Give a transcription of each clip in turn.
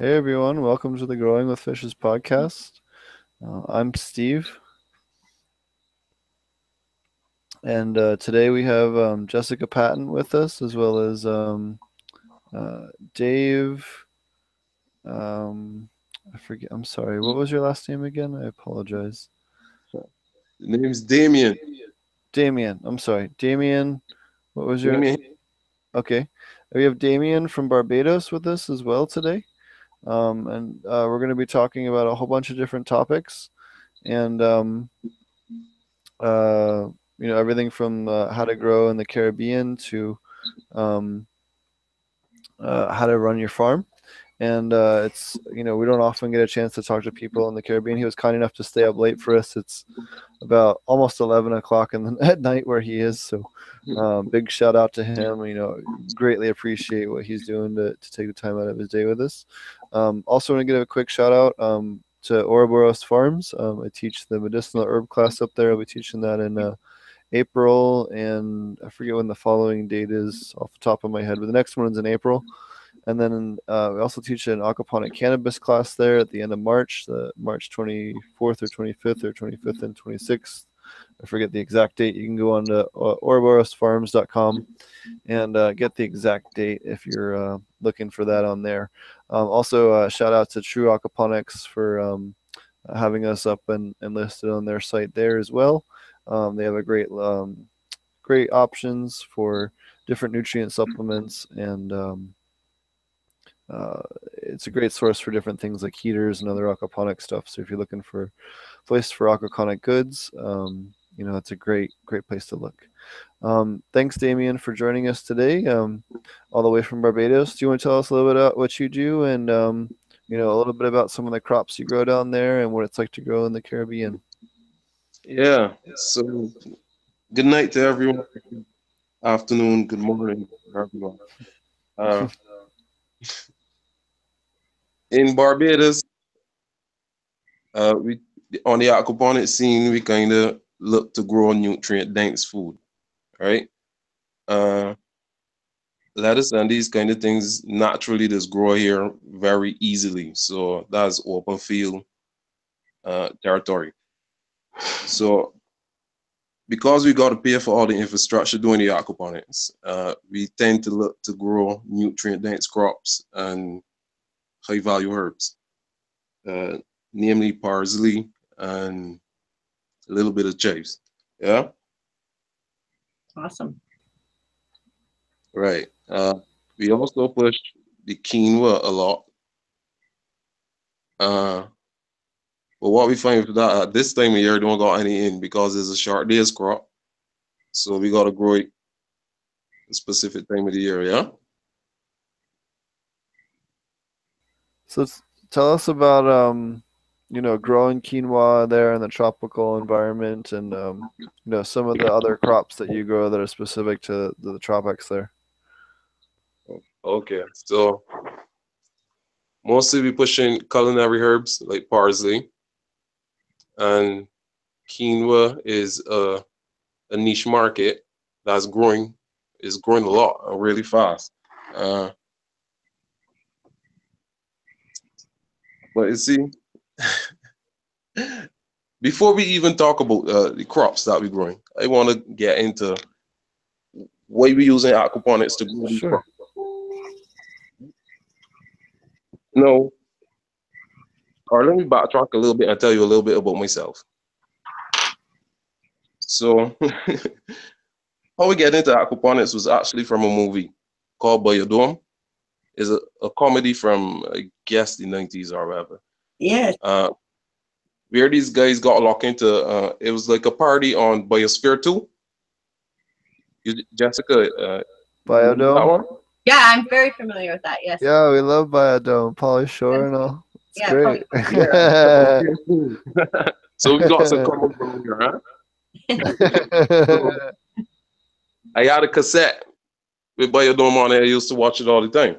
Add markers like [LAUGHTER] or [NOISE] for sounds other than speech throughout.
Hey everyone, welcome to the Growing with Fishes podcast. Uh, I'm Steve. And uh, today we have um, Jessica Patton with us, as well as um, uh, Dave. Um, I forget, I'm sorry, what was your last name again? I apologize. The name's Damien. Damien, I'm sorry. Damien, what was your Damien. Okay. We have Damien from Barbados with us as well today. Um, and uh, we're going to be talking about a whole bunch of different topics. And, um, uh, you know, everything from uh, how to grow in the Caribbean to um, uh, how to run your farm. And uh, it's, you know, we don't often get a chance to talk to people in the Caribbean. He was kind enough to stay up late for us. It's about almost 11 o'clock in the, [LAUGHS] at night where he is. So, um, big shout out to him. You know, greatly appreciate what he's doing to, to take the time out of his day with us. Um, also, want to give a quick shout out um, to Ouroboros Farms. Um, I teach the medicinal herb class up there. I'll be teaching that in uh, April, and I forget when the following date is off the top of my head, but the next one's in April. And then uh, we also teach an aquaponic cannabis class there at the end of March, the March 24th or 25th or 25th and 26th. I forget the exact date. You can go on to uh, ouroborosfarms.com and uh, get the exact date if you're uh, looking for that on there. Um, also, uh, shout out to True Aquaponics for um, having us up and, and listed on their site there as well. Um, they have a great, um, great options for different nutrient supplements and um, uh, it's a great source for different things like heaters and other aquaponic stuff. So if you're looking for place for aquaponic goods, um, you know, it's a great, great place to look. Um, thanks, Damien, for joining us today, um, all the way from Barbados. Do you want to tell us a little bit about what you do and, um, you know, a little bit about some of the crops you grow down there and what it's like to grow in the Caribbean? Yeah. So, good night to everyone. Afternoon. Good morning, everyone. Uh, [LAUGHS] in Barbados, uh, we on the aquaponics scene, we kind of look to grow nutrient dense food, right? Uh, lettuce and these kind of things naturally just grow here very easily. So that's open field uh, territory. So because we got to pay for all the infrastructure doing the aquaponics, uh, we tend to look to grow nutrient dense crops and high value herbs, uh, namely parsley and a little bit of chives. Yeah. Awesome. Right. Uh, we also push the quinoa a lot. Uh, but what we find for that at this time of year, don't got any in because it's a short days crop. So we gotta grow it a specific time of the year, yeah. So tell us about, um, you know, growing quinoa there in the tropical environment and, um, you know, some of the other crops that you grow that are specific to the, the tropics there. Okay, so mostly we pushing culinary herbs like parsley, and quinoa is a, a niche market that's growing, is growing a lot, really fast. Uh, but you see, [LAUGHS] before we even talk about uh, the crops that we're growing, I want to get into why we're using aquaponics to grow these Sure. crops. No. Or let me backtrack a little bit and tell you a little bit about myself. So, [LAUGHS] how we get into aquaponics was actually from a movie called Biodome. It's a, a comedy from, I guess, the 90s or whatever. Yes. Uh, where these guys got locked into, uh, it was like a party on Biosphere 2. You, Jessica, uh, that Biodome. one? Yeah, I'm very familiar with that. Yes. Yeah, we love Biodome. Pauly Shore and all. It's Yeah, great. [LAUGHS] so we got some common ground here, huh? [LAUGHS] I had a cassette with Biodome on it. I used to watch it all the time.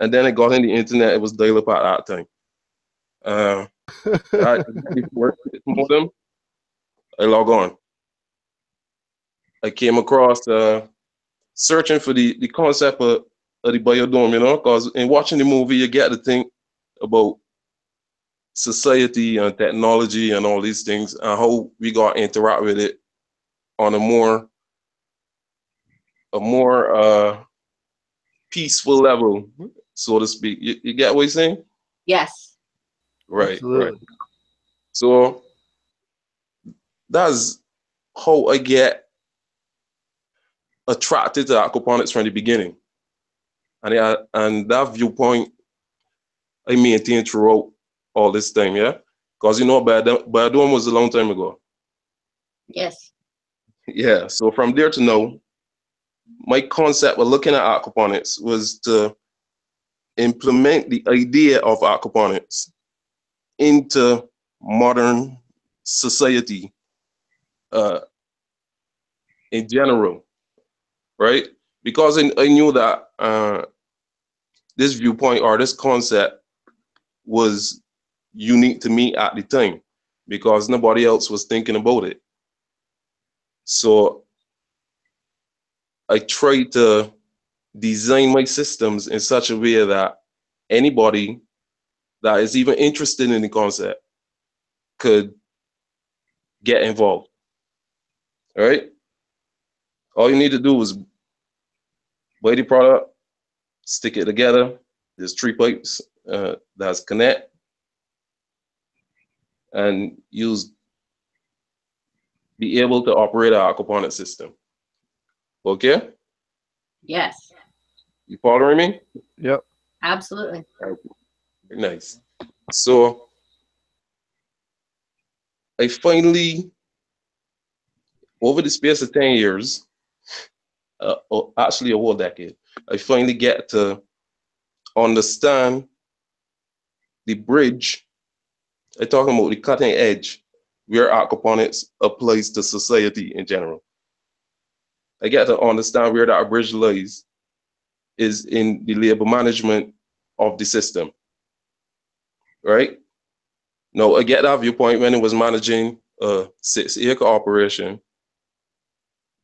And then it got in the internet. It was dial up at that time. Uh, I, before it modem, I log on. I came across uh, searching for the, the concept of, of the biodome, you know, because in watching the movie, you get to think about society and technology and all these things and how we got to interact with it on a more a more uh peaceful level, so to speak. You, you get what I'm saying? Yes. Right, right. So that's how I get attracted to aquaponics from the beginning. And I, and that viewpoint I maintain throughout all this time, yeah? Because you know, Badam Badam was a long time ago. Yes. Yeah, so from there to now, my concept of looking at aquaponics was to implement the idea of aquaponics into modern society uh, in general, right? Because I, I knew that uh, this viewpoint or this concept was unique to me at the time because nobody else was thinking about it. So I tried to design my systems in such a way that anybody that is even interested in the concept could get involved. All right? All you need to do is buy the product, stick it together. There's three pipes uh, that's connect and use be able to operate our aquaponic system. Okay? Yes. You following me? Yep. Absolutely. Nice. So I finally, over the space of 10 years, uh, or actually a whole decade, I finally get to understand the bridge. I'm talking about the cutting edge where aquaponics applies to society in general. I get to understand where that bridge lies is in the labor management of the system. Right? Now, I uh, get that viewpoint when it was managing a six acre operation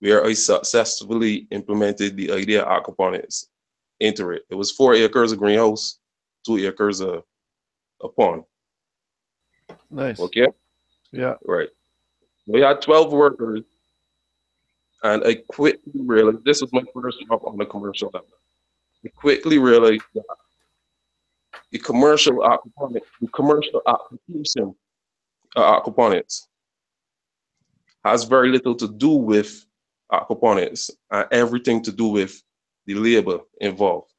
where I successfully implemented the idea of aquaponics into it. It was four acres of greenhouse, two acres of a pond. Nice. Okay? Yeah. Right. We had 12 workers, and I quickly realized this was my first job on the commercial level. I quickly realized that the commercial aquaponics, the commercial application uh, of aquaponics has very little to do with aquaponics and everything to do with the labor involved.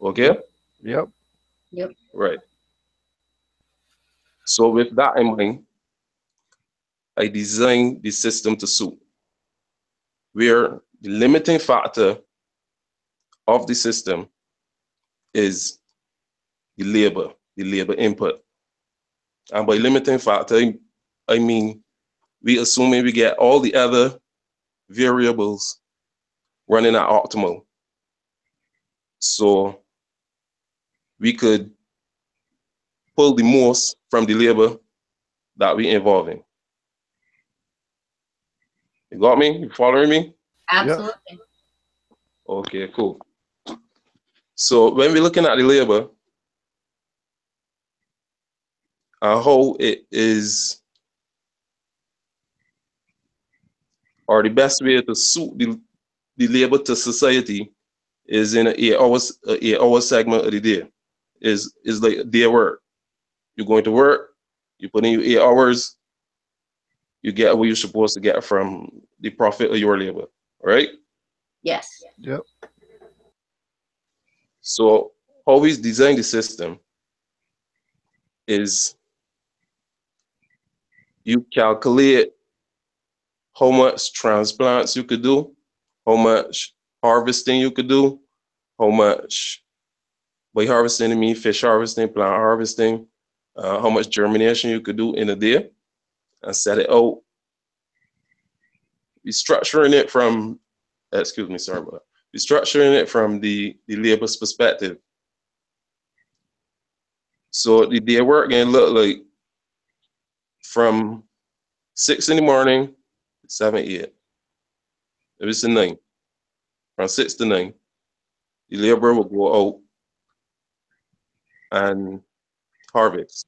Okay? Yep. Yep. Right. So with that in mind, I designed the system to suit where the limiting factor of the system is the labor, the labor input. And by limiting factor, I- mean, we assuming we get all the other variables running at optimal. So we could pull the most from the labor that we involving. You got me? You following me? Absolutely. Okay, cool. So when we're looking at the labor, and how it is, or the best way to suit the, the labor to society is in an eight hours, a eight hour segment of the day. Is is like day work. You're going to work, you put in your eight hours, you get what you're supposed to get from the profit of your labor, right? Yes. Yep. So how we design the system is you calculate how much transplants you could do, how much harvesting you could do, how much by harvesting I mean fish harvesting, plant harvesting, uh, how much germination you could do in a day, and set it out. We structuring it from, excuse me, sorry about that. We structuring it from the, the labor's perspective. So the day work can look like from six in the morning, to seven, eight. If it's the nine, from six to nine, the laborer will go out and harvest.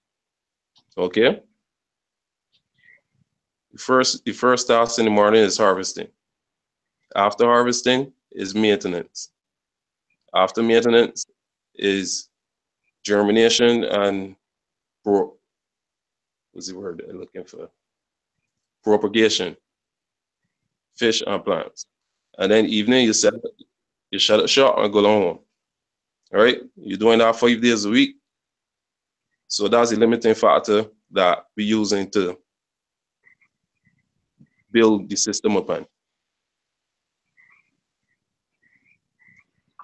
Okay? The first, the first task in the morning is harvesting. After harvesting is maintenance. After maintenance is germination and pro, what's the word I'm looking for? Propagation, fish and plants. And then evening you set you shut it shop and go home. All right, you're doing that five days a week. So that's the limiting factor that we're using to build the system upon.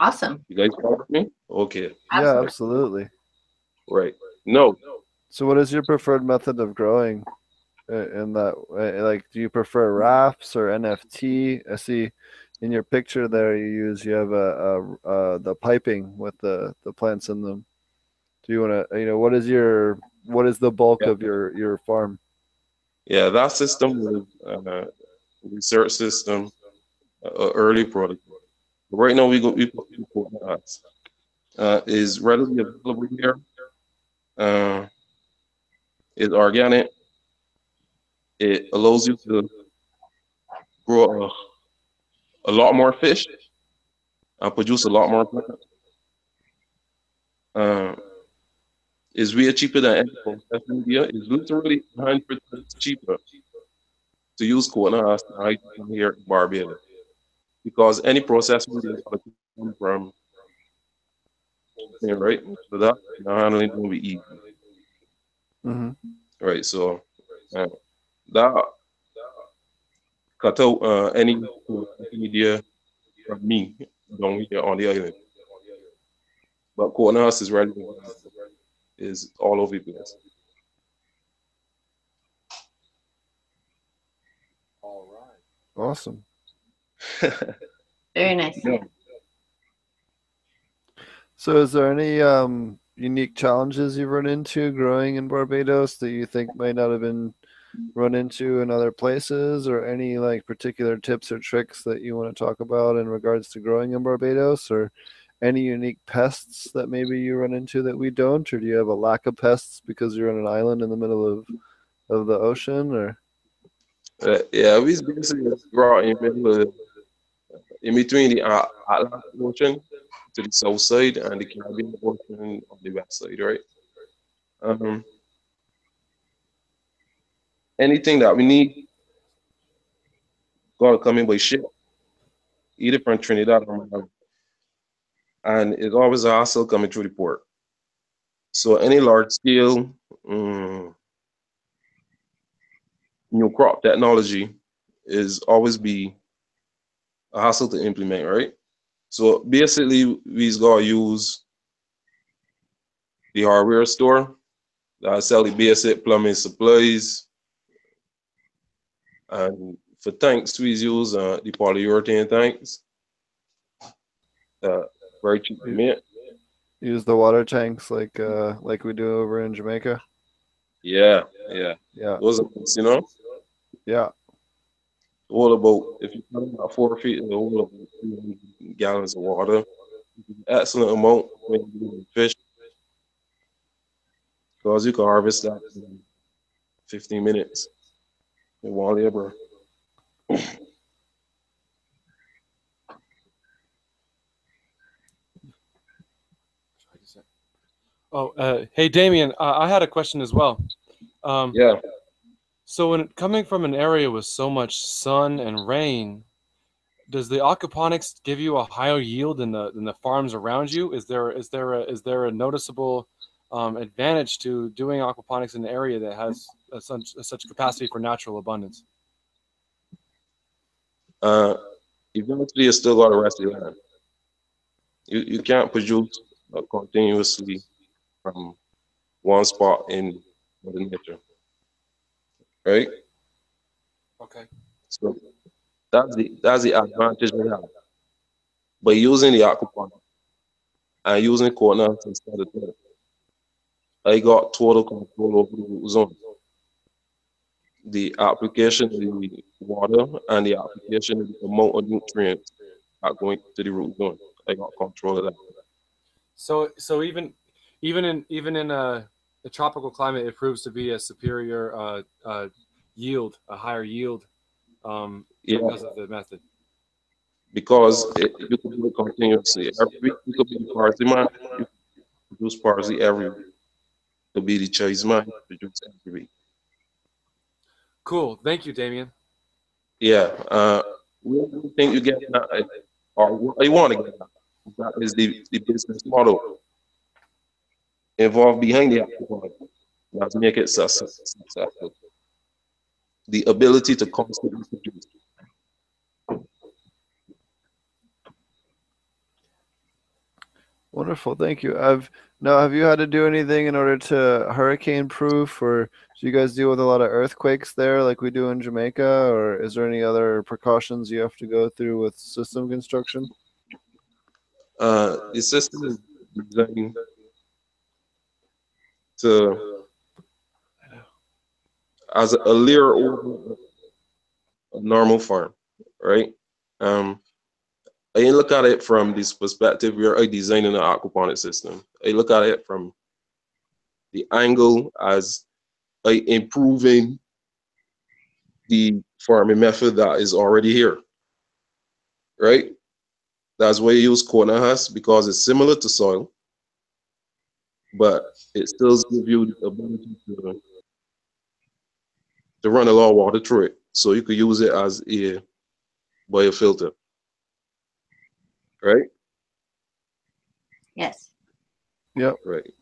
Awesome. You guys follow me? Okay, Yeah, Absolutely. absolutely. right. No, So, what is your preferred method of growing uh, in that way? Like, do you prefer rafts or NFT? I see in your picture there you use you have a, a, a the piping with the the plants in them. Do you want to you know what is your what is the bulk Yeah. of your your farm? yeah, that system uh, research system, uh, early product. Right now, we go we put. Uh, is readily available here. Uh, is organic. It allows you to grow a, a lot more fish and produce a lot more plants. Uh, is way cheaper than processed media. It's literally 100% cheaper to use coconut than here in Barbados. Because any processed media is come from right? So that handling will be easy. Hmm Right. So uh, that cut out uh, any media from me down here on the island. But coconut husk is ready is all over the place. Awesome. Very nice. [LAUGHS] Yeah. So, is there any um, unique challenges you've run into growing in Barbados that you think might not have been run into in other places, or any like particular tips or tricks that you want to talk about in regards to growing in Barbados, or any unique pests that maybe you run into that we don't, or do you have a lack of pests because you're on an island in the middle of of the ocean, or? Uh, yeah, we basically grow in middle of, in between the uh, Atlantic Ocean to the south side and the Caribbean Ocean on the west side, right? Um, anything that we need, gotta come in by ship, either from Trinidad or. And it's always a hassle coming through the port. So any large scale, um, new crop technology is always be a hassle to implement, right? So basically, we's gotta use the hardware store that sell the basic plumbing supplies, and for tanks, we use uh, the polyurethane tanks. Uh, very cheap to make. use the water tanks like uh, like we do over in Jamaica? Yeah, yeah. Yeah, Those are, you know, yeah. All boat. if you put about four feet in the of 300 gallons of water, excellent amount when you fish. Because you can harvest that in 15 minutes in one labor. Oh, uh, hey, Damien, uh, I had a question as well. Um, Yeah. So, when coming from an area with so much sun and rain, does the aquaponics give you a higher yield than the than the farms around you? Is there is there a, is there a noticeable um, advantage to doing aquaponics in an area that has a, such a, such capacity for natural abundance? Uh, eventually, you still got rest your land. You, you can't produce uh, continuously from one spot in Mother Nature. Right? Okay. So that's the that's the advantage we have. By using the aquaponic and using coordinates instead of that, I got total control over the zone. The application of the water and the application of the amount of nutrients are going to the root zone. I got control of that. So so even even in even in a, a tropical climate, it proves to be a superior uh, uh, yield, a higher yield um, Yeah. because of the method. because it, you can do it continuously. Every you could be parsley man, you produce parsley every week. Could be the choice man, produce every week. Cool. Thank you, Damien. Yeah. Uh, what do you think you get at, or what you want to get at? That is the, the business model involved behind the alcohol. Let's make it successful. The ability to constantly produce. Wonderful, thank you. I've now have you had to do anything in order to hurricane proof or do you guys deal with a lot of earthquakes there like we do in Jamaica or is there any other precautions you have to go through with system construction? Uh, the system is designed to as a layer over a normal farm, right? Um, I look at it from this perspective where I designing an aquaponic system. I look at it from the angle as improving the farming method that is already here, right? That's why you use coconut husk because it's similar to soil, but it still gives you the ability to, to run a lot of water through it. So you could use it as a biofilter. Right? Yes. Yeah. Right.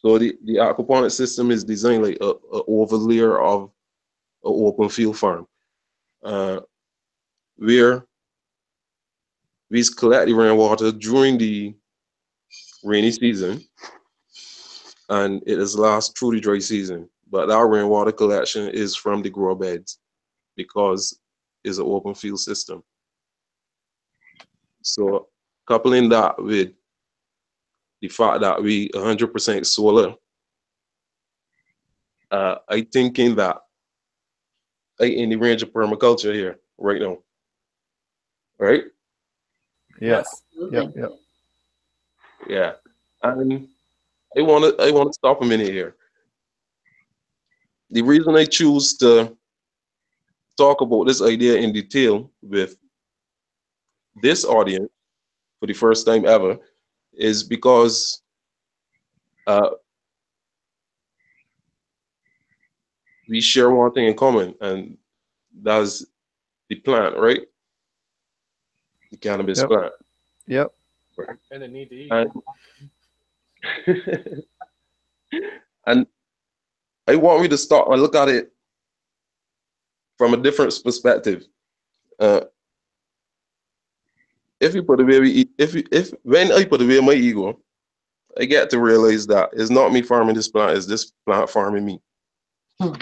So the, the aquaponic system is designed like a, a over layer of an open field farm. Uh, where we collect the rainwater during the rainy season and it is last through the dry season. But our rainwater collection is from the grow beds because it's an open field system. So coupling that with the fact that we 100% solar, uh, I thinking that I in the range of permaculture here right now. Right? Yes. Absolutely. Yep, yep. Yeah. And I want to I want to stop a minute here. The reason I choose to talk about this idea in detail with this audience for the first time ever is because uh, we share one thing in common, and that's the plant, right? The cannabis Yep. plant. Yep. And the need to eat. And, [LAUGHS] and I want me to start and look at it from a different perspective. Uh, if you put away, if you, if when I put away my ego, I get to realize that it's not me farming this plant; it's this plant farming me. Hmm.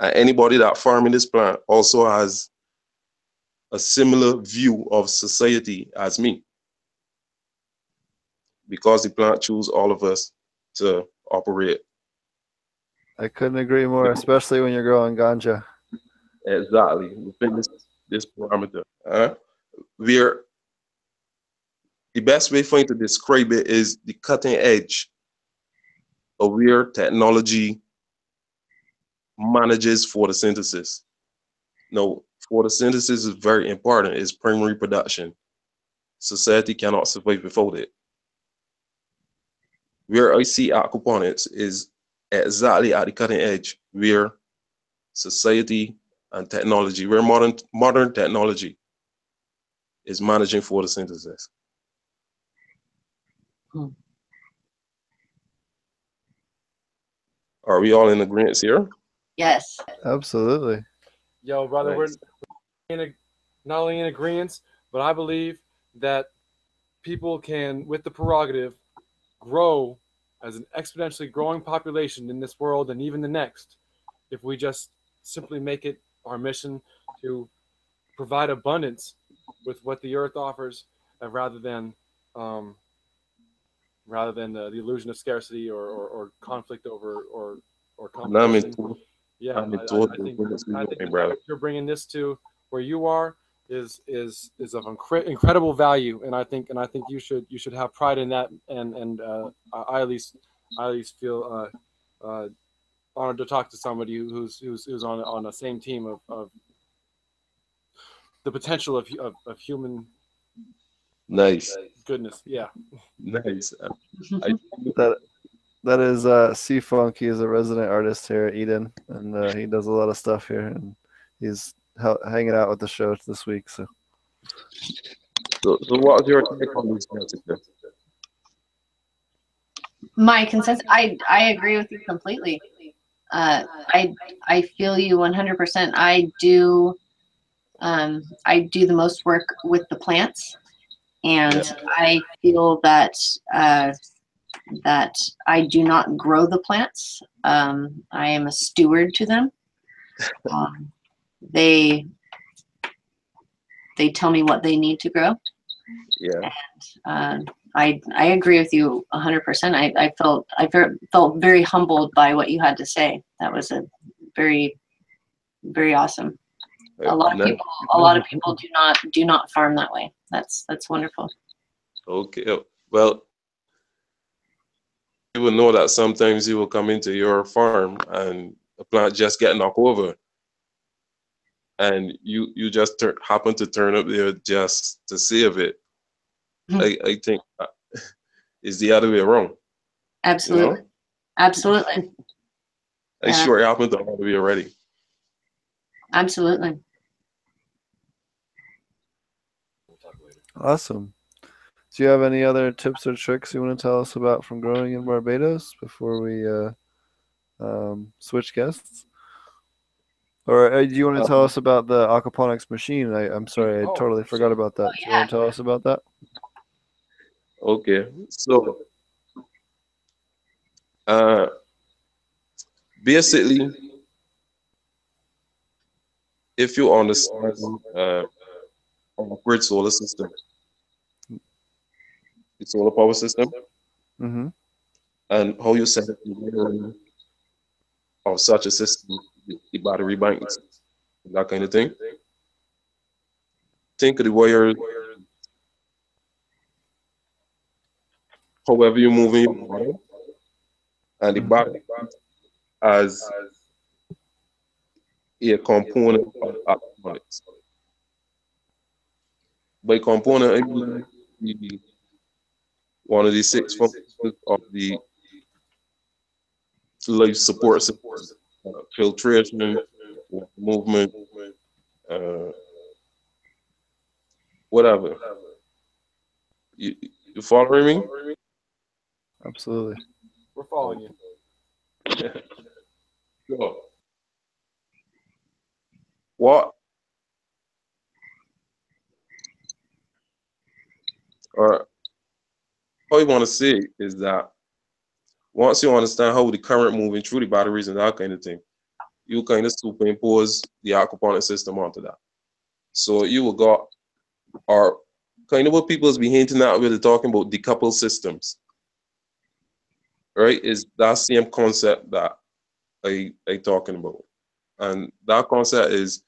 And anybody that farming this plant also has a similar view of society as me because the plant choose all of us to operate I couldn't agree more, especially when you're growing ganja. exactly within this, this parameter. Uh, we're the best way for me to describe it is the cutting edge of where technology manages photosynthesis. Now, photosynthesis is very important. It's primary production. Society cannot survive without it. Where I see aquaponics is exactly at the cutting edge, where society and technology, where modern modern technology is managing photosynthesis. Hmm. Are we all in agreement here? Yes. Absolutely. Yo, brother, we're in a, not only in agreement, but I believe that people can, with the prerogative, grow as an exponentially growing population in this world and even the next, if we just simply make it our mission to provide abundance with what the earth offers, uh, rather than um, rather than uh, the illusion of scarcity or, or, or conflict over or or competition. Yeah, I'm in I- I- think, I think my the brother. fact that you're bringing this to where you are is is is of incre- incredible value, and I think and I think you should you should have pride in that, and and uh, I I at least I at least feel uh, uh, honored to talk to somebody who's who's who's on on the same team of, of the potential of, of of human Nice, goodness. Yeah. nice. [LAUGHS] I, That that is uh, C Funk. He is a resident artist here at Eden, and uh, he does a lot of stuff here, and he's hel- hanging out with the show this week. So so, so what was your take on this message? then? My consensus, I, I agree with you completely. Uh, I, I feel you 100%. I do, um, I do the most work with the plants and I feel that, uh, that I do not grow the plants. Um, I am a steward to them. [LAUGHS] Um, they, they tell me what they need to grow. Yeah, Uh, I I agree with you 100%. I, I felt I felt very humbled by what you had to say. That was a very very awesome. A lot of people a lot of people do not do not farm that way. That's that's wonderful. Okay, well, you will know that sometimes you will come into your farm and the plant just get knocked over. And you you just tur- happen to turn up there just to save it. Hmm. I, I think uh, it's the other way around. Absolutely. Absolutely. I Yeah. sure it happened to all of you already. Absolutely. awesome. Do you have any other tips or tricks you want to tell us about from growing in Barbados before we uh, um, switch guests? Or uh, do you want to tell us about the aquaponics machine? I, I'm sorry, I Oh, totally forgot about that. Oh, Do you want to tell us about that? Okay, so uh, basically, if you understand uh, our grid solar system, the solar power system, Mm-hmm. and how you set up the of such a system, the- battery banks, that kind of thing. Think of the wires, however you're moving your and the battery as a component of aquaponics. By component, I mean one of the six functions of the life support system, uh, filtration, movement, uh, whatever. You, you following me? Absolutely. We're following you. [LAUGHS] So, what? Or all you want to see is that once you understand how the current moving through the batteries and that kind of thing, you kind of superimpose the aquaponic system onto that. So you will got, or kind of what people's been hinting at when they're talking about decoupled systems. Right? Is that same concept that I I talking about, and that concept is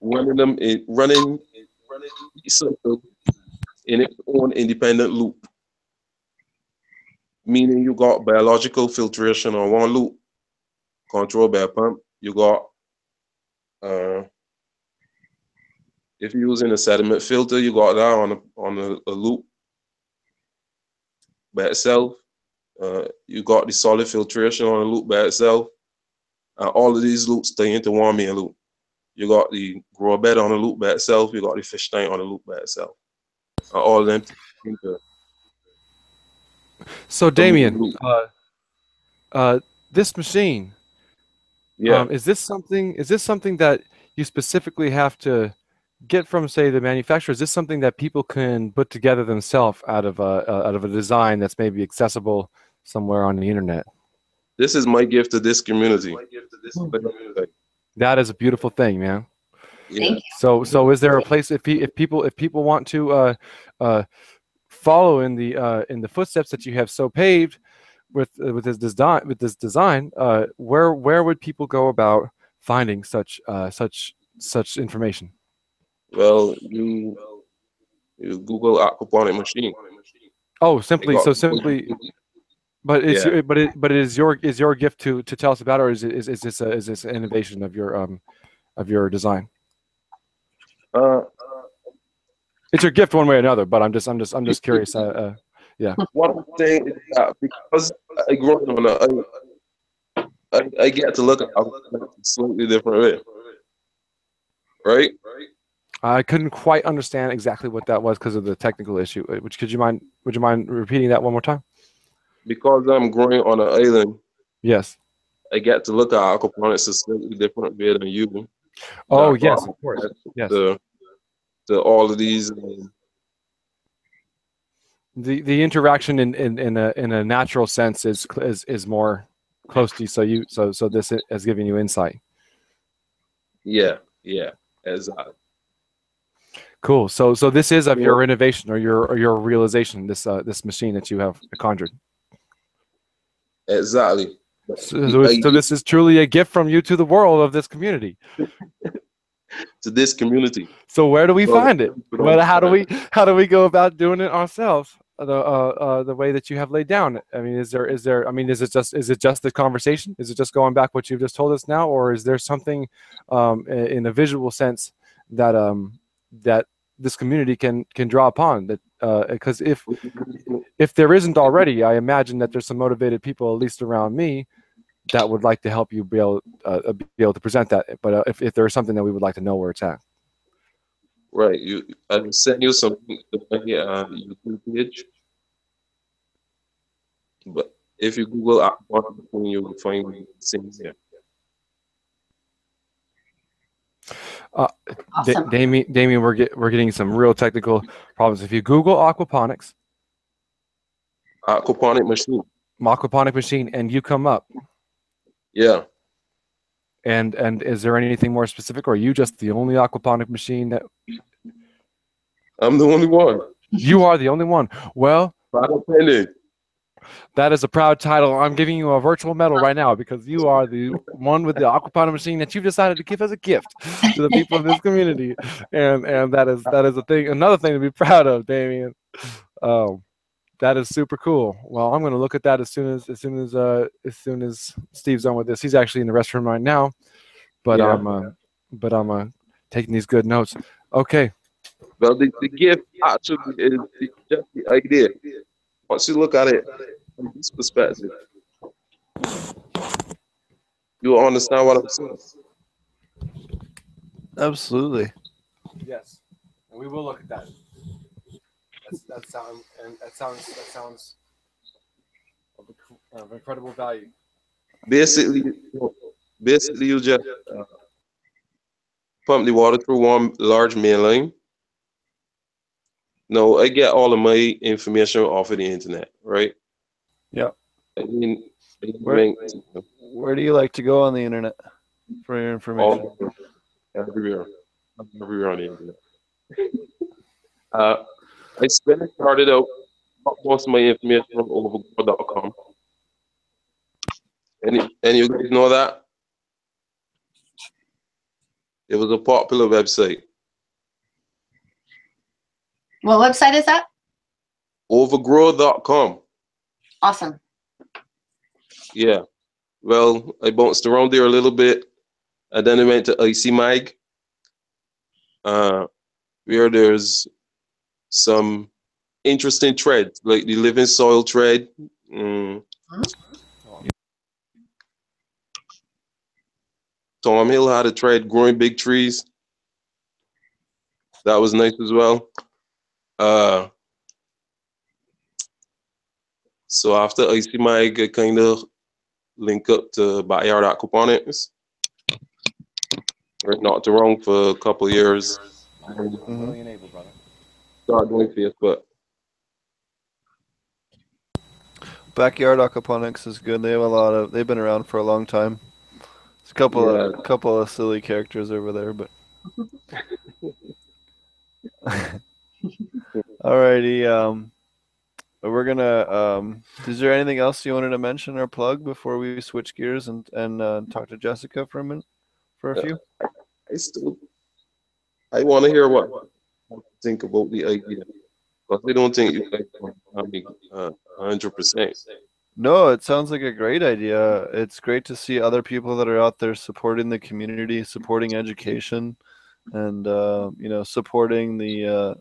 running them in running running in its own independent loop. Meaning you got biological filtration on one loop, controlled by a pump. You got uh, if you're using a sediment filter, you got that on a on a, a loop by itself. Uh, you got the solid filtration on a loop by itself. And all of these loops tie into one main loop. You got the grow bed on a loop by itself. You got the fish tank on a loop by itself. And all of them into So Damien, uh, uh, this machine, yeah. Um, is this something? Is this something that you specifically have to get from, say, the manufacturer? Is this something that people can put together themselves out of a uh, out of a design that's maybe accessible somewhere on the internet? this is my gift to this community. That is a beautiful thing, man. Yeah. Thank you. So, so is there a place if pe- if people if people want to uh, uh, follow in the uh, in the footsteps that you have so paved with uh, with this design with this design, uh, where where would people go about finding such uh, such such information? Well, you you Google aquaponic machine. Oh, simply so simply. But it's Yeah. but it but it is your is your gift to to tell us about, or is it is, is this a, is this an innovation of your um of your design? Uh, It's your gift one way or another. But I'm just I'm just I'm just [LAUGHS] curious. Uh, uh, saying is that because I grew up on a, I, I, I get to look at a slightly different way. Right? I couldn't quite understand exactly what that was because of the technical issue. Uh, Which could you mind would you mind repeating that one more time? Because I'm growing on an island, Yes. I get to look at aquaponics a slightly different way than you. Oh yes, of course. Yes. To, to all of these um, The the interaction in in, in a in a natural sense is is is more close to you. So you so so this has given you insight. Yeah, yeah, exactly. Cool. So so this is of your innovation or your or your realization. This uh this machine that you have conjured. Exactly. So, so, so this is truly a gift from you to the world of this community. [LAUGHS] to this community. So where do we Well, find it? but Well, how do we how do we go about doing it ourselves? The uh, uh the way that you have laid down. I mean, is there is there? I mean, is it just is it just the conversation? Is it just going back what you've just told us now, or is there something um in a visual sense that um that this community can can draw upon that because if [LAUGHS] if there isn't already, I imagine that there's some motivated people, at least around me, that would like to help you be able uh, be able to present that. But uh, if if there is something that we would like to know where it's at. Right. You I will send you something to my uh, YouTube page. But if you Google aquaponics, you will find things there. Da- Awesome. Damien, Damien, we're get, we're getting some real technical problems. If you Google aquaponics, Aquaponic machine. aquaponic machine, and you come up, Yeah. and and is there anything more specific, or are you just the only aquaponic machine that I'm the only one. you are the only one? Well, that is a proud title. I'm giving you a virtual medal right now because you are the one with the aquaponic machine that you've decided to give as a gift to the people of this community, and and that is that is a thing, another thing to be proud of, Damien. Um, that is super cool. Well, I'm going to look at that as soon as as soon as uh as soon as Steve's done with this. He's actually in the restroom right now, but Yeah. I'm uh, but I'm uh, taking these good notes. Okay, Well, the, the gift actually is is just the idea. Once you look at it from this perspective, you will understand what I'm saying. Absolutely. yes, and we will look at that. That's, that sounds and that sounds that sounds of, of incredible value. Basically, basically you just uh, pump the water through one large main line. No, I get all of my information off of the internet, right? Yeah. I mean, I mean, Where- rank Where do you like to go on the internet for your information? all everywhere, everywhere on the internet. [LAUGHS] uh, I spent started out most of my information from overgrow.com. And and you guys know that it was a popular website. What website is that? Overgrow.com. Awesome. Yeah. Well, I bounced around there a little bit, and then I went to ICMag, uh, where there's some interesting threads, like the living soil thread. Mm. Tom Hill had a thread growing big trees. That was nice as well. Uh, so after ICMag, I kind of link up to Backyard Aquaponics. We're not wrong for a couple years. Mhm. Willing and able, brother. Start doing Backyard aquaponics is good. They have a lot of. They've been around for a long time. It's a couple Yeah. of couple of silly characters over there, but. [LAUGHS] Alrighty. Um, we're gonna. Um, is there anything else you wanted to mention or plug before we switch gears and and uh, talk to Jessica for a minute, for a Yeah. few? I still, I want to hear what think about the idea. But I don't think you are uh, 100%. No, it sounds like a great idea. It's great to see other people that are out there supporting the community, supporting education, and uh, you know, supporting the uh,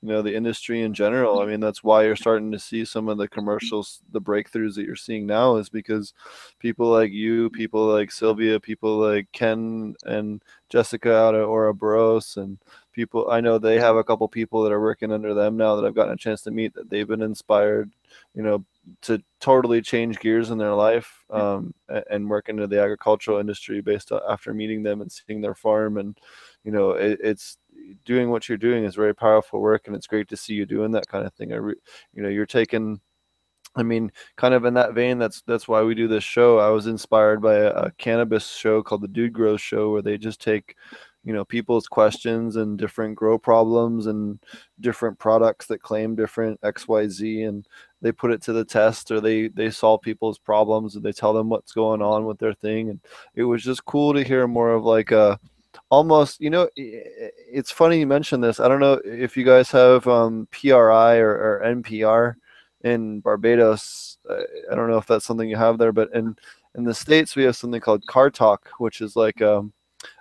you know the industry in general. I mean, that's why you're starting to see some of the commercials, the breakthroughs that you're seeing now, is because people like you, people like Sylvia, people like Ken and Jessica out of Ouroboros, and people I know they have a couple people that are working under them now that I've gotten a chance to meet that they've been inspired, you know, to totally change gears in their life um, and work into the agricultural industry based on, after meeting them and seeing their farm. And you know it, it's doing what you're doing is very powerful work and it's great to see you doing that kind of thing. I re, you know you're taking I mean, kind of in that vein, that's that's why we do this show. I was inspired by a, a, cannabis show called the Dude Grows Show, where they just take, you know, people's questions and different grow problems and different products that claim different X, Y, Z, and they put it to the test, or they they solve people's problems and they tell them what's going on with their thing. And it was just cool to hear more of like a almost you know it's funny you mentioned this i don't know if you guys have um, pri or, or, npr in barbados i don't know if that's something you have there but in in the states we have something called car talk which is like um,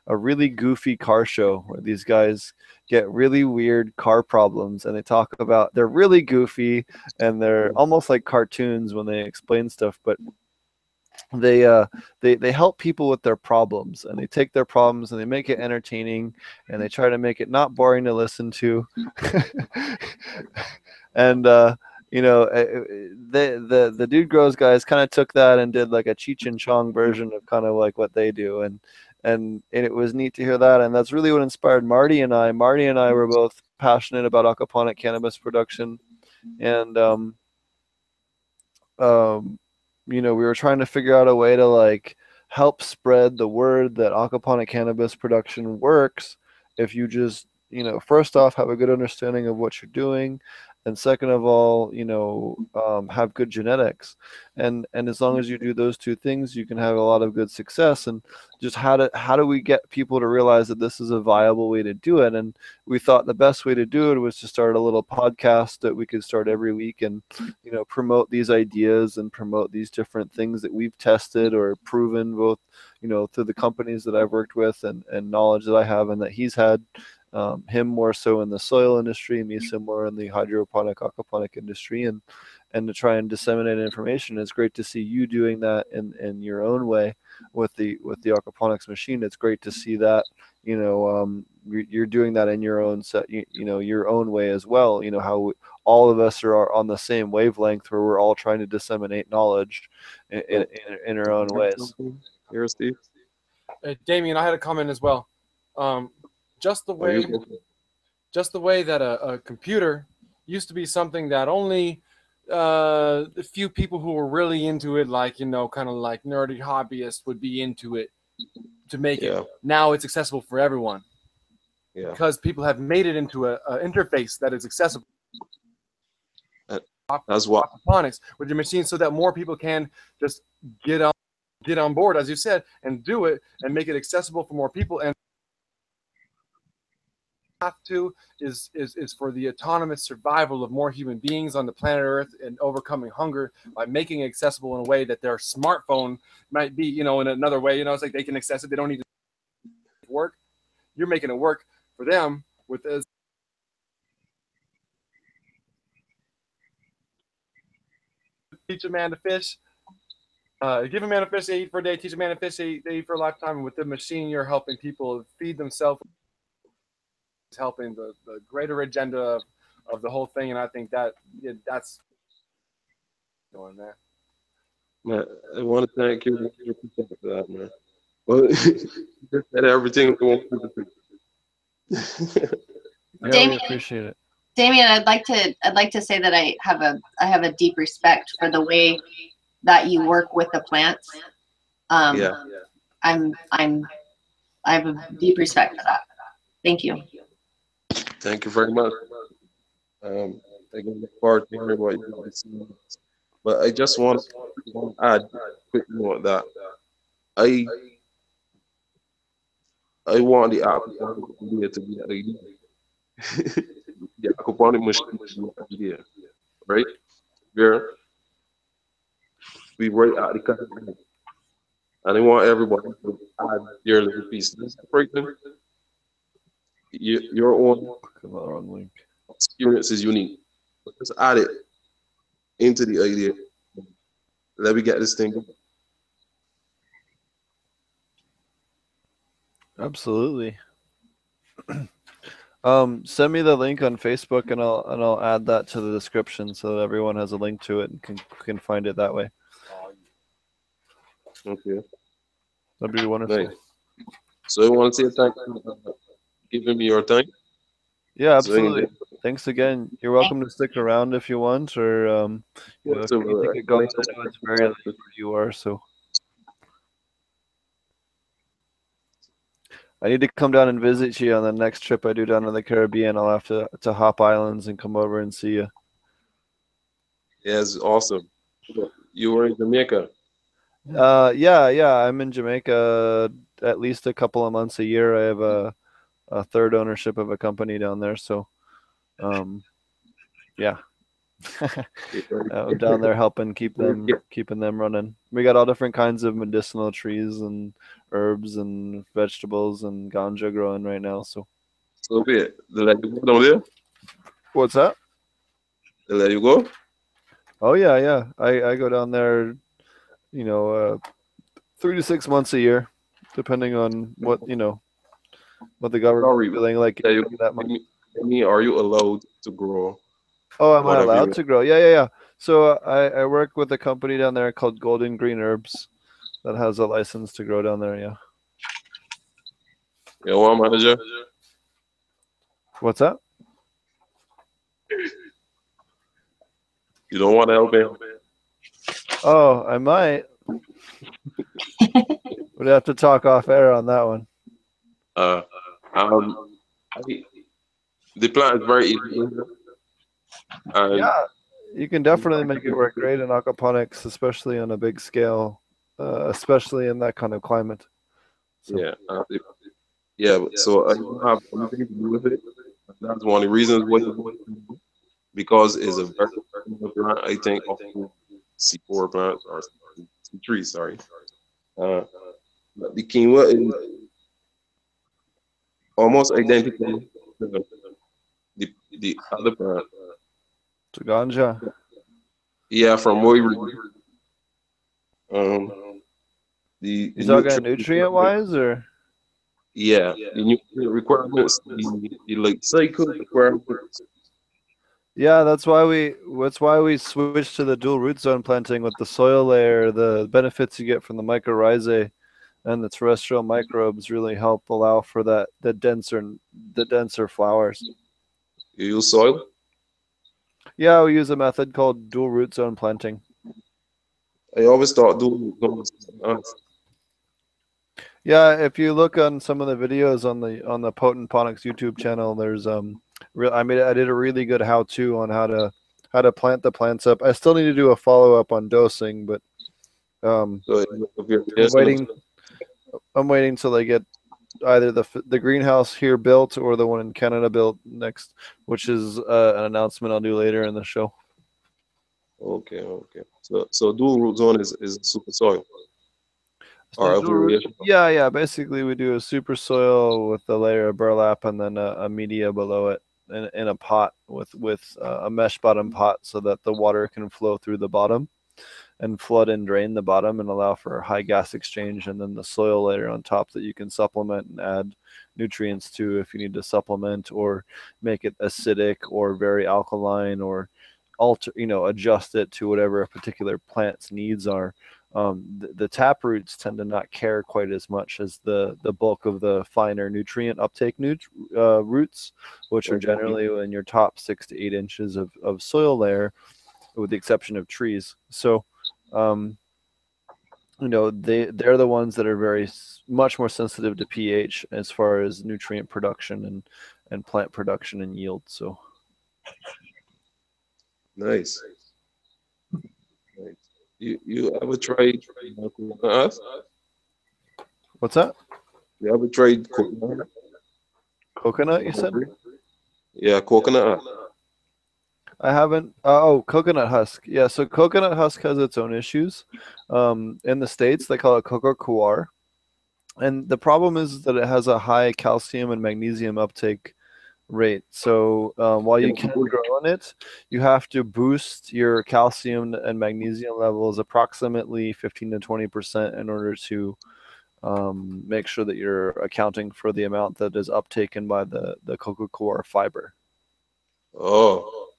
a really goofy car show where these guys get really weird car problems and they talk about they're really goofy and they're almost like cartoons when they explain stuff but they uh they they help people with their problems and they take their problems and they make it entertaining and they try to make it not boring to listen to. [LAUGHS] And uh you know eh, eh, the the the dude grows guys kind of took that and did like a cheech and chong version of kind of like what they do and and and it was neat to hear that and that's really what inspired marty and i. Marty and i were both passionate about aquaponic cannabis production and um um you know, we were trying to figure out a way to like help spread the word that aquaponic cannabis production works if you just, you know, first off have a good understanding of what you're doing and second of all you know um, have good genetics. And and as long as you do those two things you can have a lot of good success. And just how to how do we get people to realize that this is a viable way to do it? And we thought the best way to do it was to start a little podcast that we could start every week and you know promote these ideas and promote these different things that we've tested or proven both you know through the companies that I've worked with and and knowledge that I have and that he's had um, him more so in the soil industry, me similar in the hydroponic aquaponic industry, and and to try and disseminate information. It's great to see you doing that in in your own way with the with the aquaponics machine. It's great to see that you know um, you're doing that in your own set you, you, know your own way as well. You know how we, all of us are on the same wavelength where we're all trying to disseminate knowledge in, in, in our own ways. Here, Steve. Uh, Damien, I had a comment as well. Um, just the way just the way that a, a computer used to be something that only uh, a few people who were really into it, like you know, kind of like nerdy hobbyists, would be into it to make yeah. it. Now it's accessible for everyone. Yeah. Because people have made it into a, a interface that is accessible. As well, aquaponics with your machine, so that more people can just get on get on board, as you said, and do it and make it accessible for more people and have to is, is, is for the autonomous survival of more human beings on the planet Earth and overcoming hunger by making it accessible in a way that their smartphone might be, you know, in another way. You know, it's like they can access it. They don't need to work. You're making it work for them with this. Teach a man to fish. Uh, give a man a fish to eat for a day. Teach a man to fish to eat, to eat for a lifetime. And with the machine, you're helping people feed themselves helping the, the greater agenda of, of the whole thing. And I think that it, that's going there. Man, I want to thank you for that, man. Well, [LAUGHS] said everything we want to [LAUGHS] I really appreciate it. Damien, I'd like to I'd like to say that I have a I have a deep respect for the way that you work with the plants. Um, yeah. I'm I'm I have a deep respect for that. Thank you. Thank you very much. Um, again, look to what you guys But I just want to add a quick note that I I want the idea to be an idea. [LAUGHS] the aquaponic machine to right? Where we right out the country. And I want everybody to add their little piece. This Franklin, your, your own on, link. experience is unique. Let's add it into the idea. Let me get this thing going. Absolutely. [CLEARS THROAT] um, send me the link on Facebook, and I'll and I'll add that to the description so that everyone has a link to it and can can find it that way. Okay. That'd be wonderful. Nice. So I want to say thank you for giving me your time. Yeah, So, yeah. absolutely. Thanks again. You're welcome to stick around if you want, or um, you know, if So, you think it goes, I it's very late where you are, so. I need to come down and visit you on the next trip I do down to the Caribbean. I'll have to to hop islands and come over and see you. Yeah, it's awesome. You were in Jamaica. Uh, yeah, yeah. I'm in Jamaica at least a couple of months a year. I have a a third ownership of a company down there, so um, yeah. I'm [LAUGHS] down there helping keep them keeping them running. We got all different kinds of medicinal trees and herbs and vegetables and ganja growing right now. So So be it. They let you go down there? what's that? They let you go? Oh yeah, yeah. I I go down there, you know, uh, three to six months a year, depending on what you know, what the government Sorry, feeling like. Yeah, you, that I money. mean, I mean, are you allowed to grow? Oh, am I whatever you allowed to grow? Yeah, yeah, yeah. So uh, I I work with a company down there called Golden Green Herbs, that has a license to grow down there. Yeah. You want manager? What's up? You don't want to help him? Oh, I might. [LAUGHS] We'd have to talk off air on that one. Uh, um, I, the plant is very easy. And Yeah, you can definitely make it work great in aquaponics, especially on a big scale, uh, especially in that kind of climate. So, Yeah, uh, it- yeah. So I don't have anything to do with it. That's one of the reasons why because it's a very plant. I think of C4 plants or C3, sorry. Uh, but the quinoa is almost identical to the the other plant. to ganja. Yeah, from what we read. Um, the You talking nutrient- nutrient wise, or Yeah, the nutrient requirements, the, the like cycle requirements. yeah, that's why we that's why we switched to the dual root zone planting with the soil layer. The benefits you get from the mycorrhizae and the terrestrial microbes really help allow for that the denser the denser flowers. You use soil. Yeah, we use a method called dual root zone planting. I always thought doing uh, Yeah, if you look on some of the videos on the on the Potent Ponics YouTube channel, there's um, re- I made I did a really good how-to on how to how to plant the plants up. I still need to do a follow-up on dosing, but um, so if you're I'm waiting. I'm till they get either the the greenhouse here built or the one in Canada built next, which is uh, an announcement I'll do later in the show. Okay, okay. So so dual root zone is, is super soil. Or root- Yeah, yeah. Basically, we do a super soil with a layer of burlap and then a, a media below it in, in a pot with with uh, a mesh bottom pot so that the water can flow through the bottom and flood and drain the bottom and allow for high gas exchange and then the soil layer on top that you can supplement and add nutrients to if you need to supplement or make it acidic or very alkaline or alter you know adjust it to whatever a particular plant's needs are. Um, the, the tap roots tend to not care quite as much as the the bulk of the finer nutrient uptake nut, uh, roots, which are generally in your top six to eight inches of, of soil layer, with the exception of trees. So, um, you know, they they're the ones that are very much more sensitive to pH as far as nutrient production and and plant production and yield. So, Nice. Nice. You you ever tried us? what's that? You ever tried coconut? Coconut, you said? Yeah, coconut. I haven't. Oh, coconut husk. Yeah, so coconut husk has its own issues. Um, in the states, they call it coco coir, and the problem is that it has a high calcium and magnesium uptake rate. So um, while you can grow on it, you have to boost your calcium and magnesium levels approximately 15 to 20 percent in order to um, make sure that you're accounting for the amount that is uptaken by the the coco coir fiber. Oh.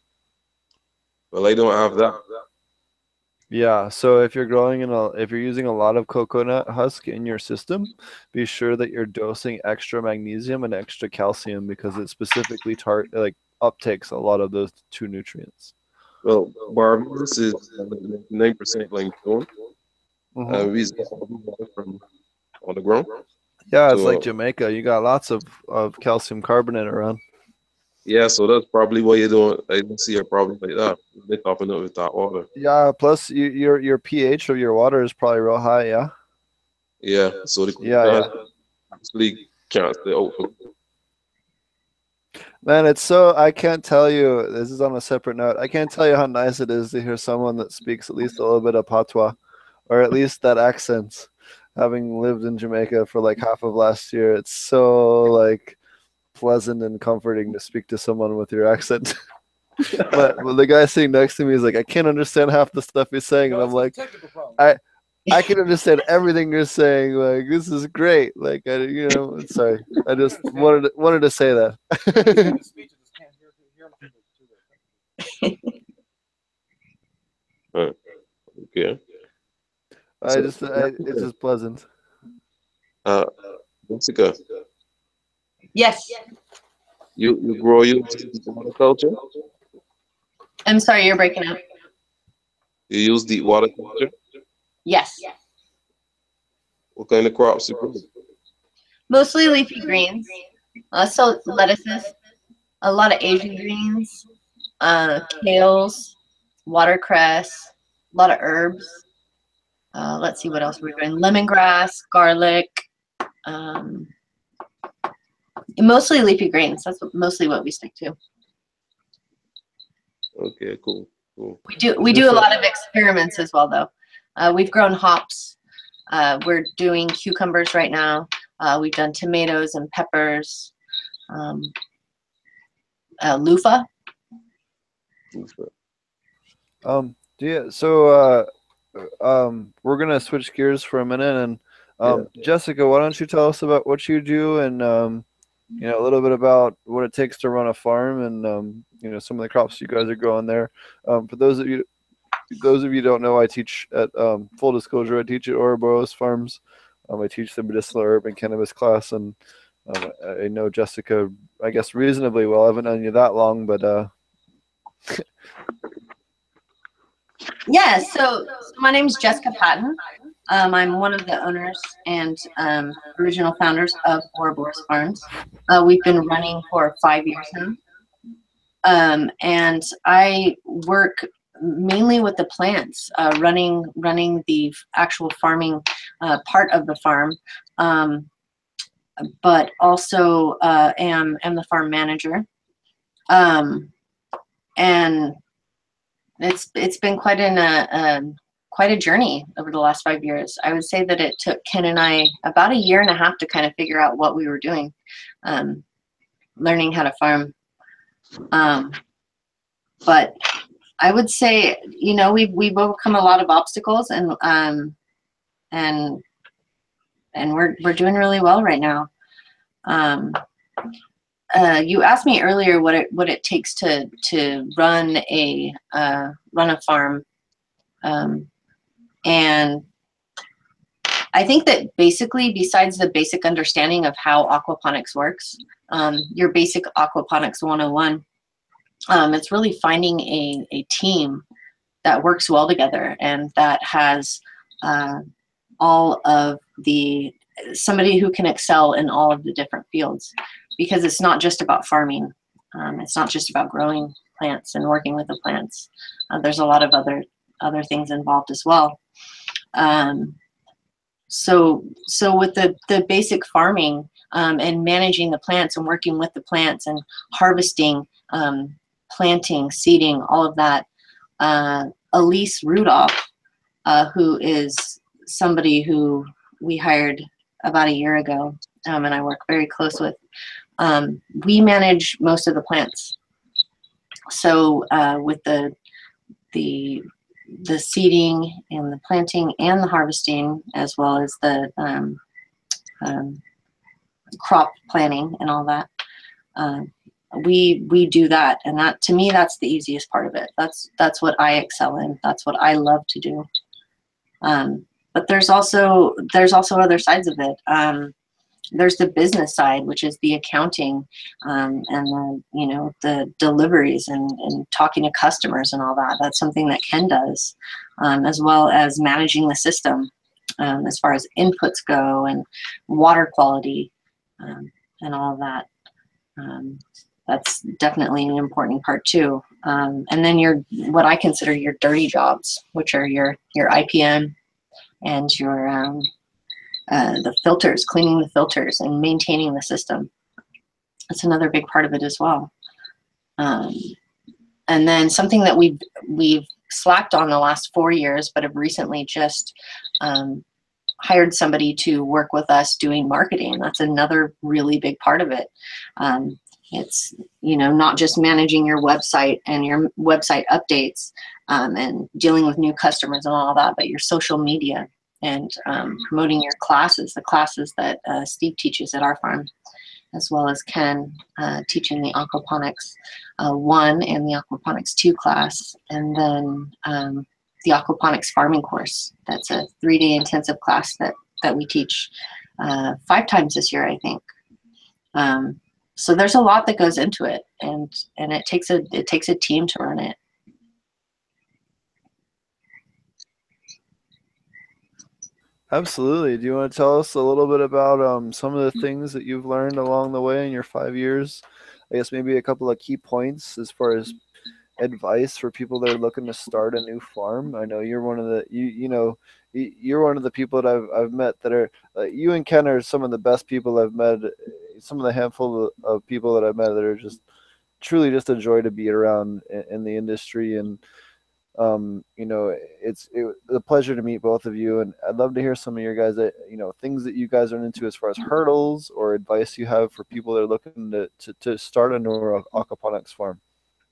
Well, they don't have that. Yeah, so if you're growing in a if you're using a lot of coconut husk in your system, be sure that you're dosing extra magnesium and extra calcium because it specifically tar- like uptakes a lot of those two nutrients. Well, Barbados is nine percent limestone. Mhm. Uh, we from on the ground. yeah, it's like Jamaica. You got lots of, of calcium carbonate around. Yeah, so that's probably what you're doing. I don't see a problem like that. They're topping up with that water. Yeah, plus you, your your pH of your water is probably real high. Yeah. Yeah, so the Yeah, yeah. actually can't stay Man, it's so I can't tell you. This is on a separate note. I can't tell you how nice it is to hear someone that speaks at least a little bit of patois, or at least that accent. Having lived in Jamaica for like half of last year, it's so like pleasant and comforting to speak to someone with your accent. [LAUGHS] but, but the guy sitting next to me is like, I can't understand half the stuff he's saying, and I'm like, I I can understand everything you're saying. Like this is great. Like I, you know, sorry, I just [LAUGHS] wanted to, wanted to say that. Okay. I just, [LAUGHS] I, it's just pleasant. Uh, Jessica, Yes. you you grow your water culture. I'm sorry, you're breaking up. You use deep water culture. Yes. What kind of crops you grow? Mostly leafy greens. Uh, so lettuces, a lot of Asian greens, uh, kales, watercress, a lot of herbs. Uh, let's see what else we're doing. Lemongrass, garlic. Um, mostly leafy greens. That's what, mostly what we stick to. Okay, cool, cool. We do we do a lot of experiments as well, though. Uh, we've grown hops. Uh, we're doing cucumbers right now. Uh, we've done tomatoes and peppers. Um, uh, loofah. Um, do you, so uh, um, we're gonna switch gears for a minute, and um, Jessica, why don't you tell us about what you do and um, you know a little bit about what it takes to run a farm and um, you know some of the crops you guys are growing there. Um, for those of you, those of you don't know, I teach at um, full disclosure. I teach at Ouroboros Farms. Um, I teach the medicinal herb and cannabis class, and um, I I know Jessica, I guess reasonably well. I haven't known you that long, but uh, Yeah, so, so my name is Jessica Patton. Um, I'm one of the owners and um, original founders of Ouroboros Farms. Uh, we've been running for five years now. Um, and I work mainly with the plants, uh, running running the actual farming uh, part of the farm, um, but also uh, am am the farm manager. Um, and it's it's been quite an uh, um, quite a journey over the last five years. I would say that it took Ken and I about a year and a half to kind of figure out what we were doing, um, learning how to farm. Um, but I would say, you know, we've we've overcome a lot of obstacles and um, and and we're we're doing really well right now. Um, uh, you asked me earlier what it what it takes to to run a uh, run a farm, um, and I think that basically, besides the basic understanding of how aquaponics works, um, your basic aquaponics 101, um, it's really finding a a team that works well together and that has uh, all of the somebody who can excel in all of the different fields because it's not just about farming. Um, it's not just about growing plants and working with the plants. Uh, there's a lot of other other things involved as well. Um, so so with the the basic farming um, and managing the plants and working with the plants and harvesting, um, planting, seeding, all of that. Uh, Elise Rudolph, uh, who is somebody who we hired about a year ago, um, and I work very close with. Um, we manage most of the plants. So uh, with the the the seeding and the planting and the harvesting, as well as the um, um, crop planning and all that. Um, we we do that, and that to me that's the easiest part of it. That's that's what I excel in. That's what I love to do. Um, but there's also there's also other sides of it. There's the business side, which is the accounting um, and the you know the deliveries and, and talking to customers and all that. That's something that Ken does, um, as well as managing the system um, as far as inputs go and water quality um, and all of that. Um, that's definitely an important part too. Um, and then your what I consider your dirty jobs, which are your your IPM and your uh, the filters, cleaning the filters and maintaining the system. That's another big part of it as well. Um, and then something that we've we've slacked on the last four years, but have recently just um, hired somebody to work with us doing marketing. That's another really big part of it. Um, it's you know not just managing your website and your website updates um, and dealing with new customers and all that, but your social media and um, promoting your classes, the classes that uh, Steve teaches at our farm, as well as Ken uh, teaching the aquaponics uh, one and the aquaponics two class, and then um, the aquaponics farming course. That's a three-day intensive class that that we teach uh, five times this year, I think. Um, so there's a lot that goes into it, and and it takes a it takes a team to run it. Absolutely. Do you want to tell us a little bit about um, some of the things that you've learned along the way in your five years? I guess maybe a couple of key points as far as advice for people that are looking to start a new farm? I know you're one of the you you know you're one of the people that I've I've met that are uh, you and Ken are some of the best people I've met. Some of the handful of people that I've met that are just truly just a joy to be around in, in the industry and um, you know, it's it, a pleasure to meet both of you, and I'd love to hear some of your guys that you know things that you guys run into as far as hurdles or advice you have for people that are looking to to, to start a new aquaponics farm.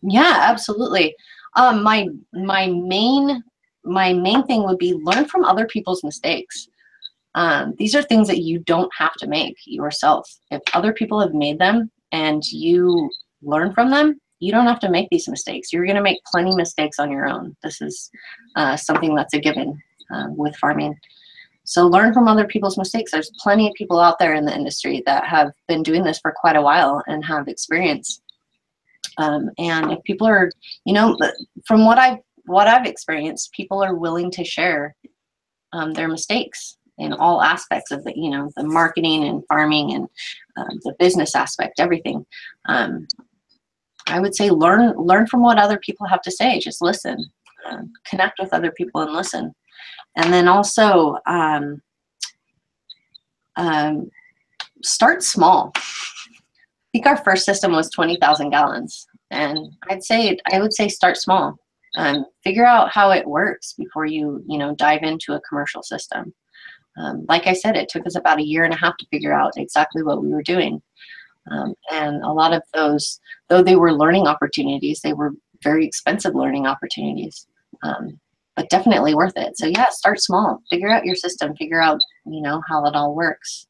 Yeah, absolutely. Um, my my main my main thing would be learn from other people's mistakes. Um, these are things that you don't have to make yourself. If other people have made them and you learn from them, you don't have to make these mistakes. You're going to make plenty mistakes on your own. This is uh, something that's a given uh, with farming. So learn from other people's mistakes. There's plenty of people out there in the industry that have been doing this for quite a while and have experience. Um, and if people are, you know, from what I've what I've experienced, people are willing to share um, their mistakes in all aspects of the, you know, the marketing and farming and um, the business aspect, everything. Um, I would say learn learn from what other people have to say. Just listen, uh, connect with other people and listen, and then also um, um, start small I think our first system was 20,000 gallons. And I'd say, I would say start small. Um, figure out how it works before you, you know, dive into a commercial system. Um, like I said, it took us about a year and a half to figure out exactly what we were doing. Um, and a lot of those, though they were learning opportunities, they were very expensive learning opportunities, um, but definitely worth it. So yeah, start small, figure out your system, figure out, you know, how it all works.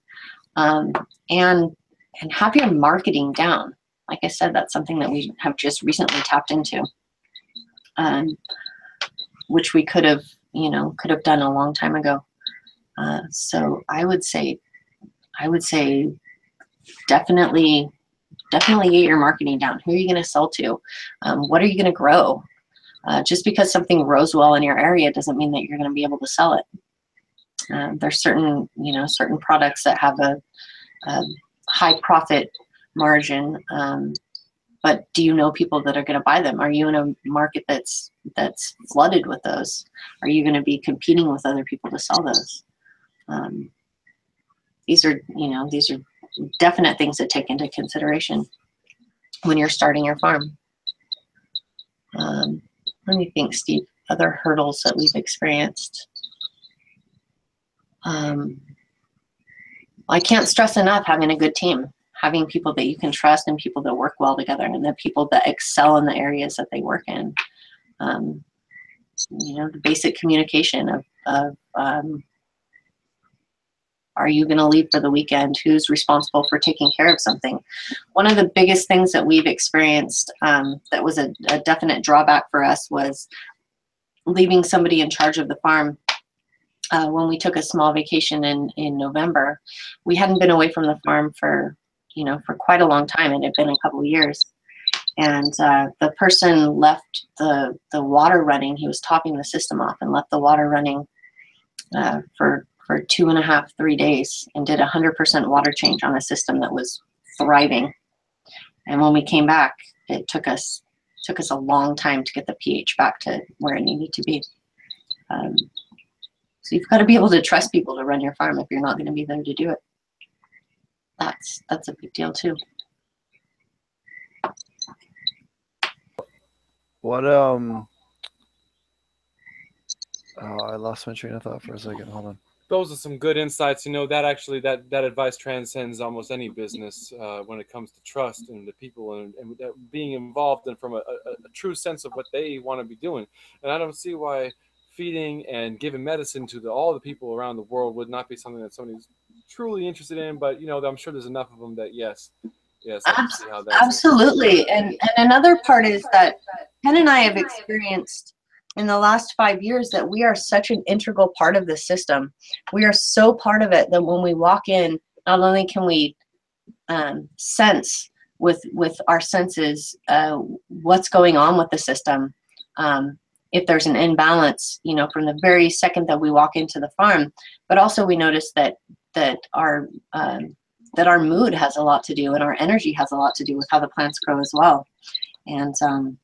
Um, and and have your marketing down. Like I said, that's something that we have just recently tapped into, um, which we could have, you know, could have done a long time ago. Uh, so I would say, I would say, definitely, definitely get your marketing down. Who are you going to sell to? Um, what are you going to grow? Uh, just because something grows well in your area doesn't mean that you're going to be able to sell it. Uh, there's certain, you know, certain products that have a, a high profit margin. Um, but do you know people that are going to buy them? Are you in a market that's that's flooded with those? Are you going to be competing with other people to sell those? Um, these are, you know, these are definite things to take into consideration when you're starting your farm. Um, let me think, Steve, other hurdles that we've experienced. Um, I can't stress enough having a good team, having people that you can trust and people that work well together and the people that excel in the areas that they work in. Um, you know, the basic communication of, of um, are you going to leave for the weekend? Who's responsible for taking care of something? One of the biggest things that we've experienced um, that was a, a definite drawback for us was leaving somebody in charge of the farm uh, when we took a small vacation in, in November. We hadn't been away from the farm for, you know, for quite a long time. It had been a couple of years. And uh, the person left the, the water running. He was topping the system off and left the water running uh, for for two and a half, three days and did a 100% water change on a system that was thriving. And when we came back, it took us took us a long time to get the pH back to where it needed to be. Um, so you've got to be able to trust people to run your farm if you're not going to be there to do it. That's that's a big deal too. What um oh, I lost my train of thought for a second. Hold on those are some good insights. You know that actually that that advice transcends almost any business uh, when it comes to trust and the people and, and being involved and from a, a, a, true sense of what they want to be doing. And I don't see why feeding and giving medicine to the, all the people around the world would not be something that somebody's truly interested in. But you know, I'm sure there's enough of them that yes, yes, absolutely. And and another part is that Ken and I have experienced in the last five years that we are such an integral part of the system. We are so part of it that when we walk in, not only can we um, sense with with our senses uh, what's going on with the system. Um, if there's an imbalance, you know, from the very second that we walk into the farm, but also we notice that that our um, that our mood has a lot to do and our energy has a lot to do with how the plants grow as well. And um,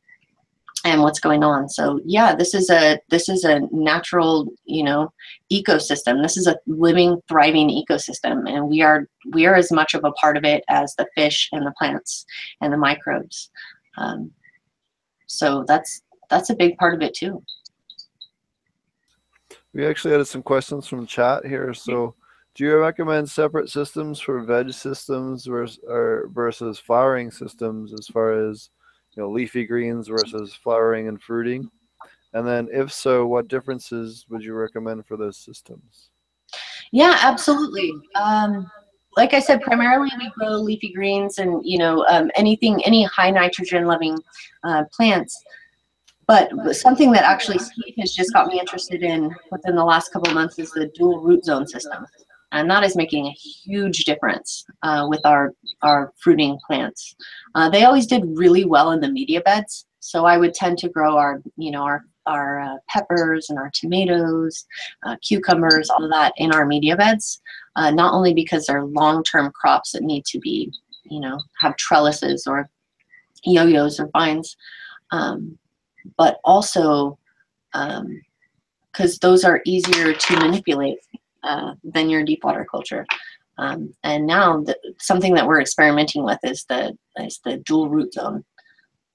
and what's going on. So yeah this is a this is a natural you know ecosystem. This is a living thriving ecosystem and we are we are as much of a part of it as the fish and the plants and the microbes. Um, so that's that's a big part of it too. We actually had some questions from chat here so do you recommend separate systems for veg systems versus, versus flowering systems as far as you know, leafy greens versus [LAUGHS] flowering and fruiting? And then, if so, what differences would you recommend for those systems? Yeah, absolutely. Um, like I said, primarily we grow leafy greens and you know um, anything, any high nitrogen loving uh, plants. But something that actually Steve has just got me interested in within the last couple of months is the dual root zone system and that is making a huge difference uh, with our our fruiting plants. Uh, they always did really well in the media beds, so I would tend to grow our you know our our uh, peppers and our tomatoes, uh, cucumbers, all of that in our media beds. Uh, not only because they're long-term crops that need to be you know have trellises or yo-yos or vines, um, but also because um, those are easier to manipulate uh, than your deep water culture. Um, and now the, something that we're experimenting with is the is the dual root zone,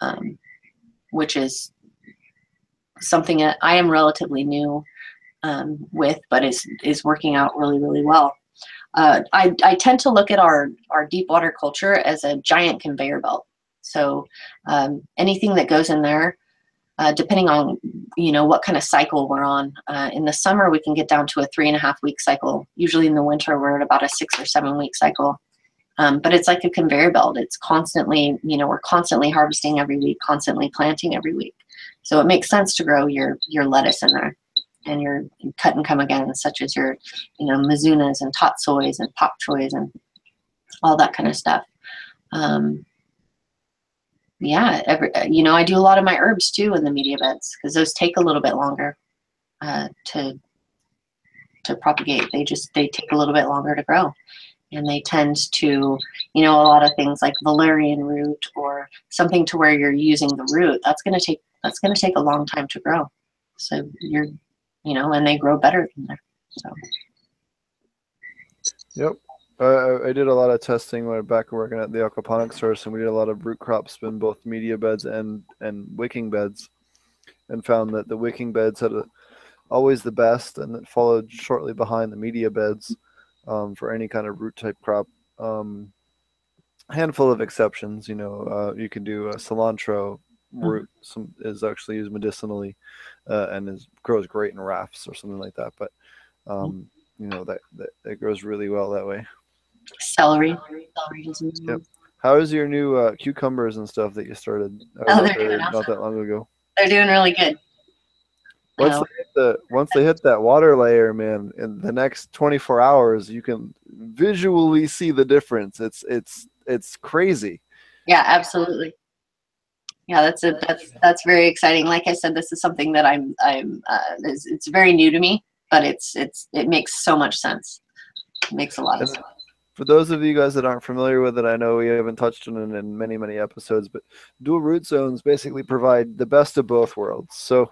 um, which is something that I am relatively new um, with, but is is working out really really well. Uh, I, I tend to look at our our deep water culture as a giant conveyor belt. So um, anything that goes in there uh, depending on you know what kind of cycle we're on. Uh, in the summer, we can get down to a three and a half week cycle. Usually in the winter, we're at about a six or seven week cycle. Um, but it's like a conveyor belt. It's constantly, you know, we're constantly harvesting every week, constantly planting every week. So it makes sense to grow your your lettuce in there and your cut and come again, such as your, you know, mizunas and tatsois and pak choys and all that kind of stuff. Um, yeah, every, uh, you know, I do a lot of my herbs too in the media beds because those take a little bit longer uh, to to propagate. They just they take a little bit longer to grow, and they tend to, you know, a lot of things like valerian root or something to where you're using the root. That's gonna take that's gonna take a long time to grow. So you're, you know, and they grow better in there. So. Yep. Uh, I did a lot of testing when back working at the aquaponics source, and we did a lot of root crops in both media beds and and wicking beds, and found that the wicking beds had a, always the best, and it followed shortly behind the media beds um, for any kind of root type crop. Um, handful of exceptions, you know, uh, you can do a cilantro root. Some is actually used medicinally, uh, and is grows great in rafts or something like that. But um, you know that, that it grows really well that way. Celery. Celery. Yep. How is your new uh, cucumbers and stuff that you started Oh, not, they're not that long ago? They're doing really good. Once Oh. they hit the once they hit that water layer, man, in the next 24 hours, you can visually see the difference. It's it's it's crazy. Yeah, absolutely. Yeah, that's a that's that's very exciting. Like I said, this is something that I'm I'm uh, it's, it's very new to me, but it's it's it makes so much sense. It makes a lot of And- sense. For those of you guys that aren't familiar with it, I know we haven't touched on it in many many episodes, but dual root zones basically provide the best of both worlds. So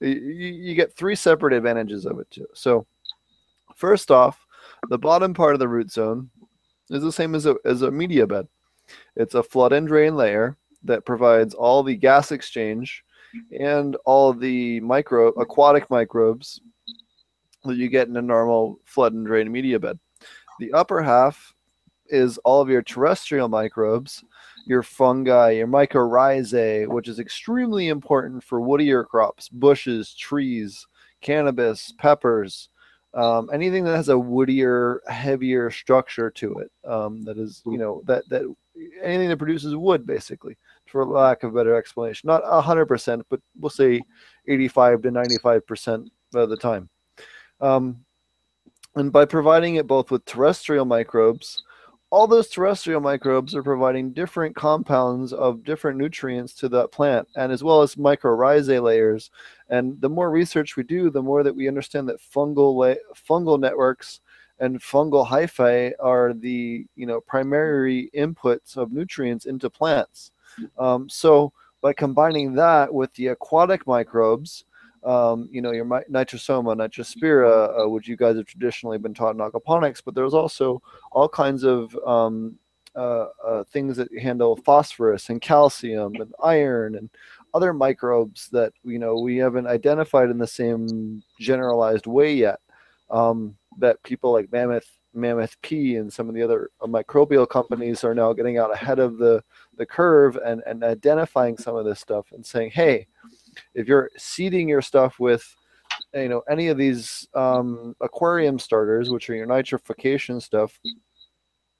you, you get three separate advantages of it too. So first off, the bottom part of the root zone is the same as a as a media bed. It's a flood and drain layer that provides all the gas exchange and all the micro aquatic microbes that you get in a normal flood and drain media bed. The upper half is all of your terrestrial microbes, your fungi, your mycorrhizae, which is extremely important for woodier crops, bushes, trees, cannabis, peppers, um, anything that has a woodier, heavier structure to it. Um, that is, you know, that that anything that produces wood, basically, for lack of a better explanation. Not hundred percent, but we'll say eighty-five to ninety-five percent of the time. Um, and by providing it both with terrestrial microbes, all those terrestrial microbes are providing different compounds of different nutrients to that plant, and as well as mycorrhizae layers. And the more research we do, the more that we understand that fungal la- fungal networks and fungal hyphae are the you know primary inputs of nutrients into plants. Um, so by combining that with the aquatic microbes, um, you know, your nitrosoma, nitrospira, uh, which you guys have traditionally been taught in aquaponics, but there's also all kinds of um, uh, uh, things that handle phosphorus and calcium and iron and other microbes that you know we haven't identified in the same generalized way yet. Um, that people like Mammoth, Mammoth P, and some of the other uh, microbial companies are now getting out ahead of the the curve and and identifying some of this stuff and saying, hey, if you're seeding your stuff with you know any of these um, aquarium starters which are your nitrification stuff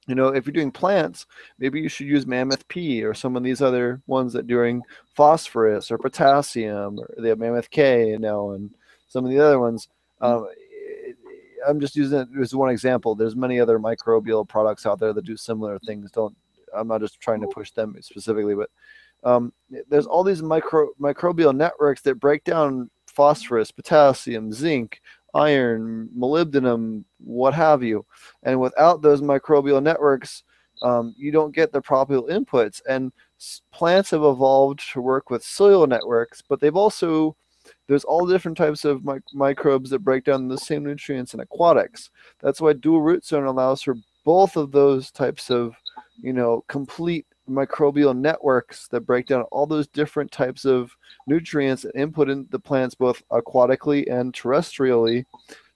you know if you're doing plants maybe you should use mammoth p or some of these other ones that doing phosphorus or potassium or they have mammoth k you know and some of the other ones. Um, i'm just using it as one example. There's many other microbial products out there that do similar things. Don't i'm not just trying to push them specifically but um, there's all these micro microbial networks that break down phosphorus, potassium, zinc, iron, molybdenum, what have you. And without those microbial networks, um, you don't get the proper inputs. And plants have evolved to work with soil networks, but they've also there's all different types of mic- microbes that break down the same nutrients in aquatics. That's why dual root zone allows for both of those types of, you know, complete microbial networks that break down all those different types of nutrients and input in the plants both aquatically and terrestrially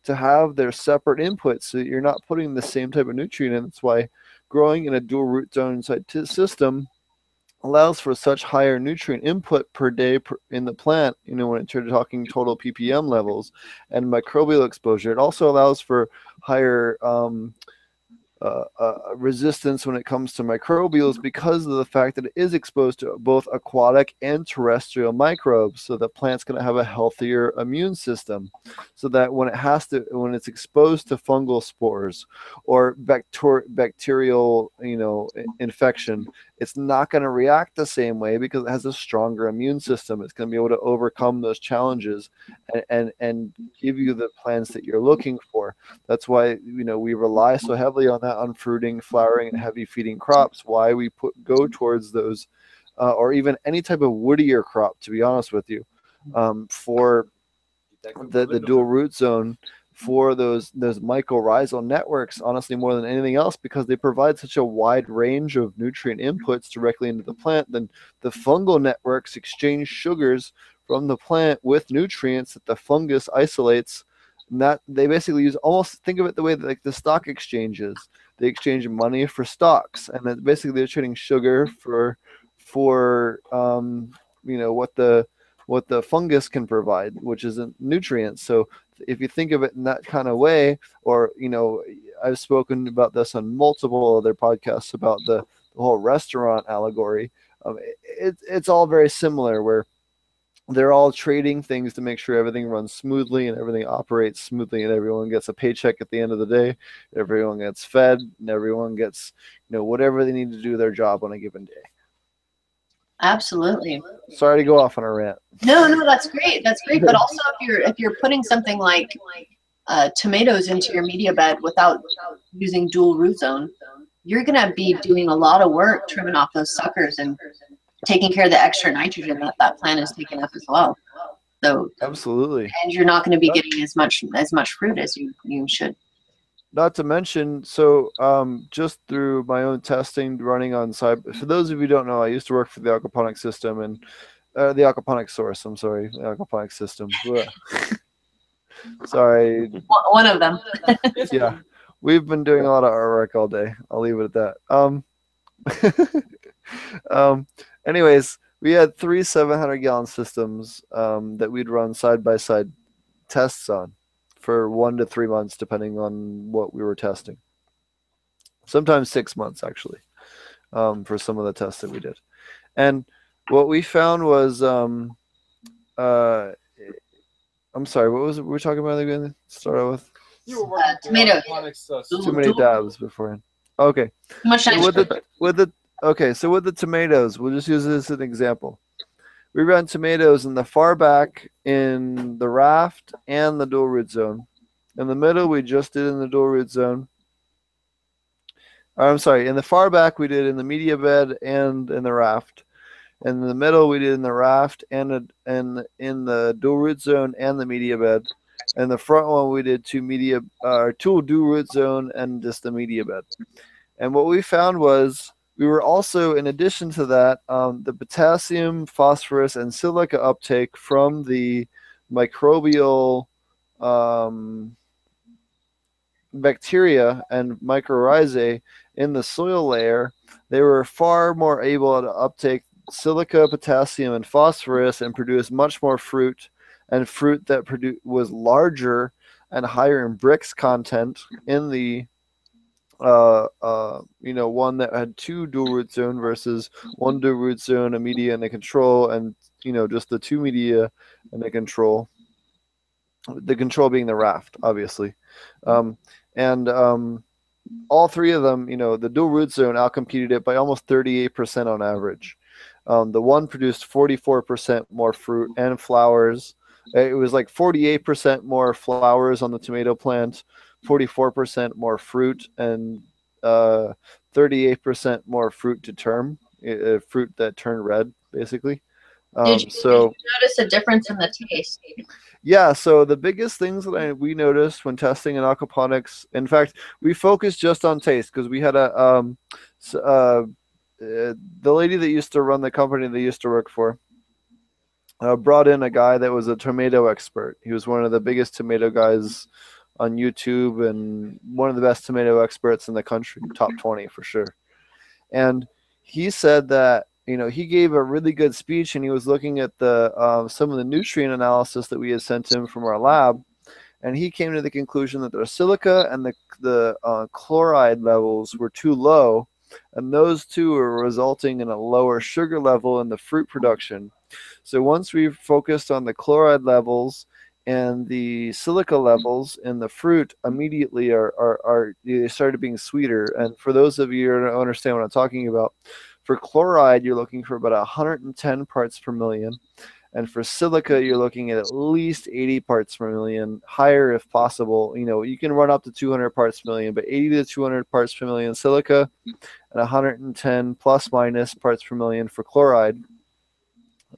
to have their separate inputs so you're not putting the same type of nutrient in. That's why growing in a dual root zone system allows for such higher nutrient input per day per, in the plant, you know, when you're talking total ppm levels and microbial exposure. It also allows for higher um, uh, uh, resistance when it comes to microbials because of the fact that it is exposed to both aquatic and terrestrial microbes so that plants going to have a healthier immune system so that when it has to when it's exposed to fungal spores or bacter- bacterial you know infection it's not going to react the same way because it has a stronger immune system. It's going to be able to overcome those challenges and, and and give you the plants that you're looking for. That's why you know we rely so heavily on that on fruiting, flowering, and heavy feeding crops. Why we put go towards those, uh, or even any type of woodier crop. To be honest with you, um, for the the dual root zone for those those mycorrhizal networks honestly more than anything else because they provide such a wide range of nutrient inputs directly into the plant then the fungal networks exchange sugars from the plant with nutrients that the fungus isolates and that they basically use almost think of it the way that like the stock exchanges they exchange money for stocks and then basically they're trading sugar for for um, you know what the what the fungus can provide which is a nutrient so if you think of it in that kind of way, or you know, I've spoken about this on multiple other podcasts about the, the whole restaurant allegory. Um, it, it's all very similar, where they're all trading things to make sure everything runs smoothly and everything operates smoothly, and everyone gets a paycheck at the end of the day. Everyone gets fed, and everyone gets you know whatever they need to do their job on a given day. Absolutely. Sorry to go off on a rant. No, no, that's great. That's great. But also, if you're if you're putting something like uh, tomatoes into your media bed without using dual root zone, you're gonna be doing a lot of work trimming off those suckers and taking care of the extra nitrogen that that plant is taking up as well. So absolutely, and you're not going to be getting as much as much fruit as you you should not to mention, so um, just through my own testing running on side, for those of you who don't know, I used to work for the aquaponic system and uh, the aquaponic source. I'm sorry, the aquaponic system. [LAUGHS] sorry. One of them. [LAUGHS] yeah, we've been doing a lot of artwork all day. I'll leave it at that. Um, [LAUGHS] um, anyways, we had three 700 gallon systems um, that we'd run side by side tests on for one to three months, depending on what we were testing. Sometimes six months, actually, um, for some of the tests that we did. And what we found was, um, uh, I'm sorry, what was it we were talking about again? Start out with. You were uh, tomatoes. Uh, Too many dabs beforehand. Okay. Much so with the with the okay, so with the tomatoes, we'll just use this as an example we run tomatoes in the far back in the raft and the dual root zone. In the middle, we just did in the dual root zone. I'm sorry, in the far back, we did in the media bed and in the raft. In the middle, we did in the raft and in, in the dual root zone and the media bed. And the front one, we did two media, uh, two dual root zone and just the media bed. And what we found was we were also, in addition to that, um, the potassium, phosphorus, and silica uptake from the microbial um, bacteria and mycorrhizae in the soil layer, they were far more able to uptake silica, potassium, and phosphorus and produce much more fruit and fruit that produ- was larger and higher in Brix content in the uh, uh, you know, one that had two dual root zone versus one dual root zone, a media and a control, and you know, just the two media and a control. The control being the raft, obviously, um, and um, all three of them, you know, the dual root zone outcompeted it by almost 38% on average. Um, the one produced 44% more fruit and flowers. It was like 48% more flowers on the tomato plant, 44% more fruit and uh, 38% more fruit to term, uh, fruit that turn red, basically. Um, did, you, so, did you notice a difference in the taste? Yeah, so the biggest things that I, we noticed when testing in aquaponics, in fact, we focused just on taste because we had a um, uh, uh, the lady that used to run the company that used to work for uh, brought in a guy that was a tomato expert. He was one of the biggest tomato guys on YouTube and one of the best tomato experts in the country, top 20 for sure. And he said that you know he gave a really good speech and he was looking at the uh, some of the nutrient analysis that we had sent him from our lab and he came to the conclusion that the silica and the, the uh, chloride levels were too low and those two are resulting in a lower sugar level in the fruit production so once we've focused on the chloride levels and the silica mm-hmm. levels in the fruit immediately are, are, are they started being sweeter. And for those of you who don't understand what I'm talking about, for chloride, you're looking for about 110 parts per million. And for silica, you're looking at at least 80 parts per million, higher if possible. You know, you can run up to 200 parts per million, but 80 to 200 parts per million silica mm. and 110 plus minus parts per million for chloride.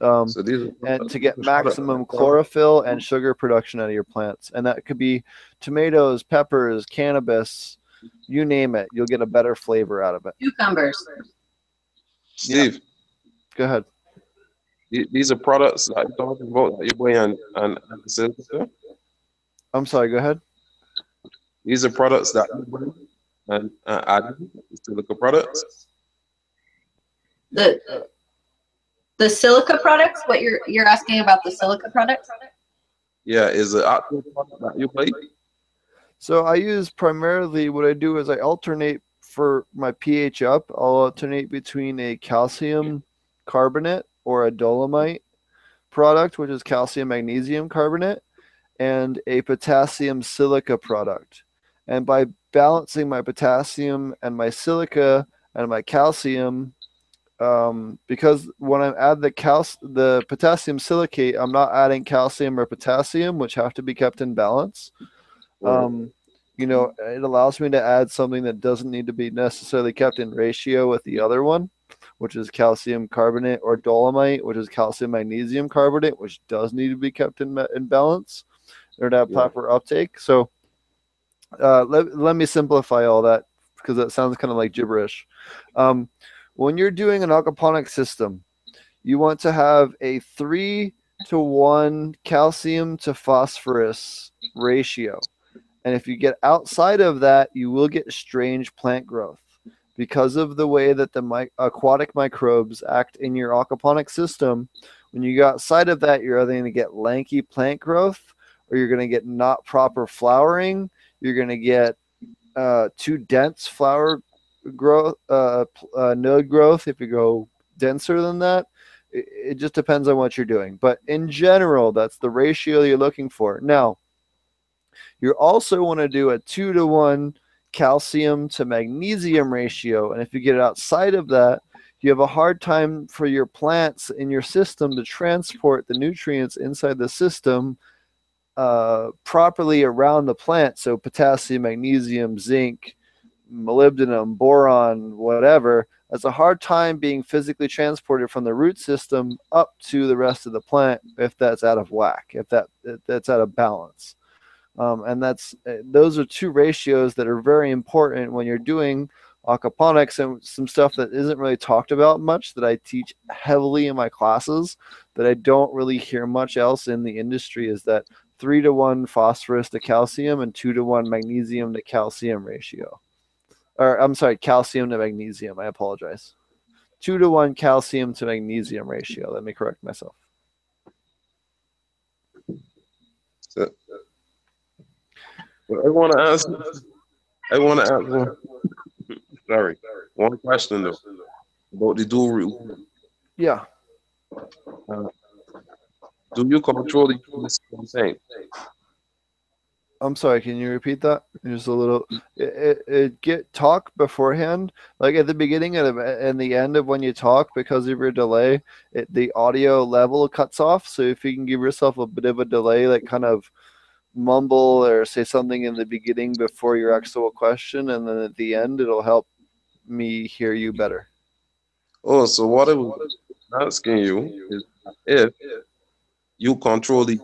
Um, So these are and to get these are products- maximum chlorophyll and sugar production out of your plants. And that could be tomatoes, peppers, cannabis, you name it. You'll get a better flavor out of it. Cucumbers. Steve, Go ahead. these are products that you're talking about that you're buying and, and, and silica. I'm sorry. Go ahead. These are products that you're buying and uh, adding silica products. The the silica products. What you're you're asking about the silica products? Yeah, is it actual product that you buy? So I use primarily what I do is I alternate for my pH up. I'll alternate between a calcium carbonate or a dolomite product, which is calcium magnesium carbonate, and a potassium silica product. And by balancing my potassium and my silica and my calcium, um, because when I add the cal the potassium silicate, I'm not adding calcium or potassium, which have to be kept in balance um, you know, it allows me to add something that doesn't need to be necessarily kept in ratio with the other one, which is calcium carbonate or dolomite, which is calcium magnesium carbonate, which does need to be kept in, in balance or to have Yeah. proper uptake. So uh, let, let me simplify all that because that sounds kind of like gibberish. Um, when you're doing an aquaponic system, you want to have a three to one calcium to phosphorus ratio. And if you get outside of that, you will get strange plant growth because of the way that the mi- aquatic microbes act in your aquaponic system. When you go outside of that, you're either going to get lanky plant growth or you're going to get not proper flowering. You're going to get uh, too dense flower growth, uh, uh, node growth. If you go denser than that, it, it just depends on what you're doing. But in general, that's the ratio you're looking for. Now, you also want to do a two to one calcium to magnesium ratio. And if you get outside of that, you have a hard time for your plants in your system to transport the nutrients inside the system uh, properly around the plant. So, potassium, magnesium, zinc, molybdenum, boron, whatever, has a hard time being physically transported from the root system up to the rest of the plant if that's out of whack, if that if that's out of balance. Um, and that's uh, those are two ratios that are very important when you're doing aquaponics and some stuff that isn't really talked about much that I teach heavily in my classes that I don't really hear much else in the industry is that three to one phosphorus to calcium and two to one magnesium to calcium ratio. Or I'm sorry, calcium to magnesium. I apologize. Two to one calcium to magnesium ratio. Let me correct myself. So, well, I want to ask. I want to ask. One, sorry, one question though about the dual root. Yeah. Uh, do you control the content? I'm sorry. Can you repeat that? Just a little. It, it, it get talk beforehand, like at the beginning and and the end of when you talk, because of your delay, it, the audio level cuts off. So if you can give yourself a bit of a delay, like kind of mumble or say something in the beginning before your actual question, and then at the end, it'll help me hear you better. Oh, so what I was asking you is if you control the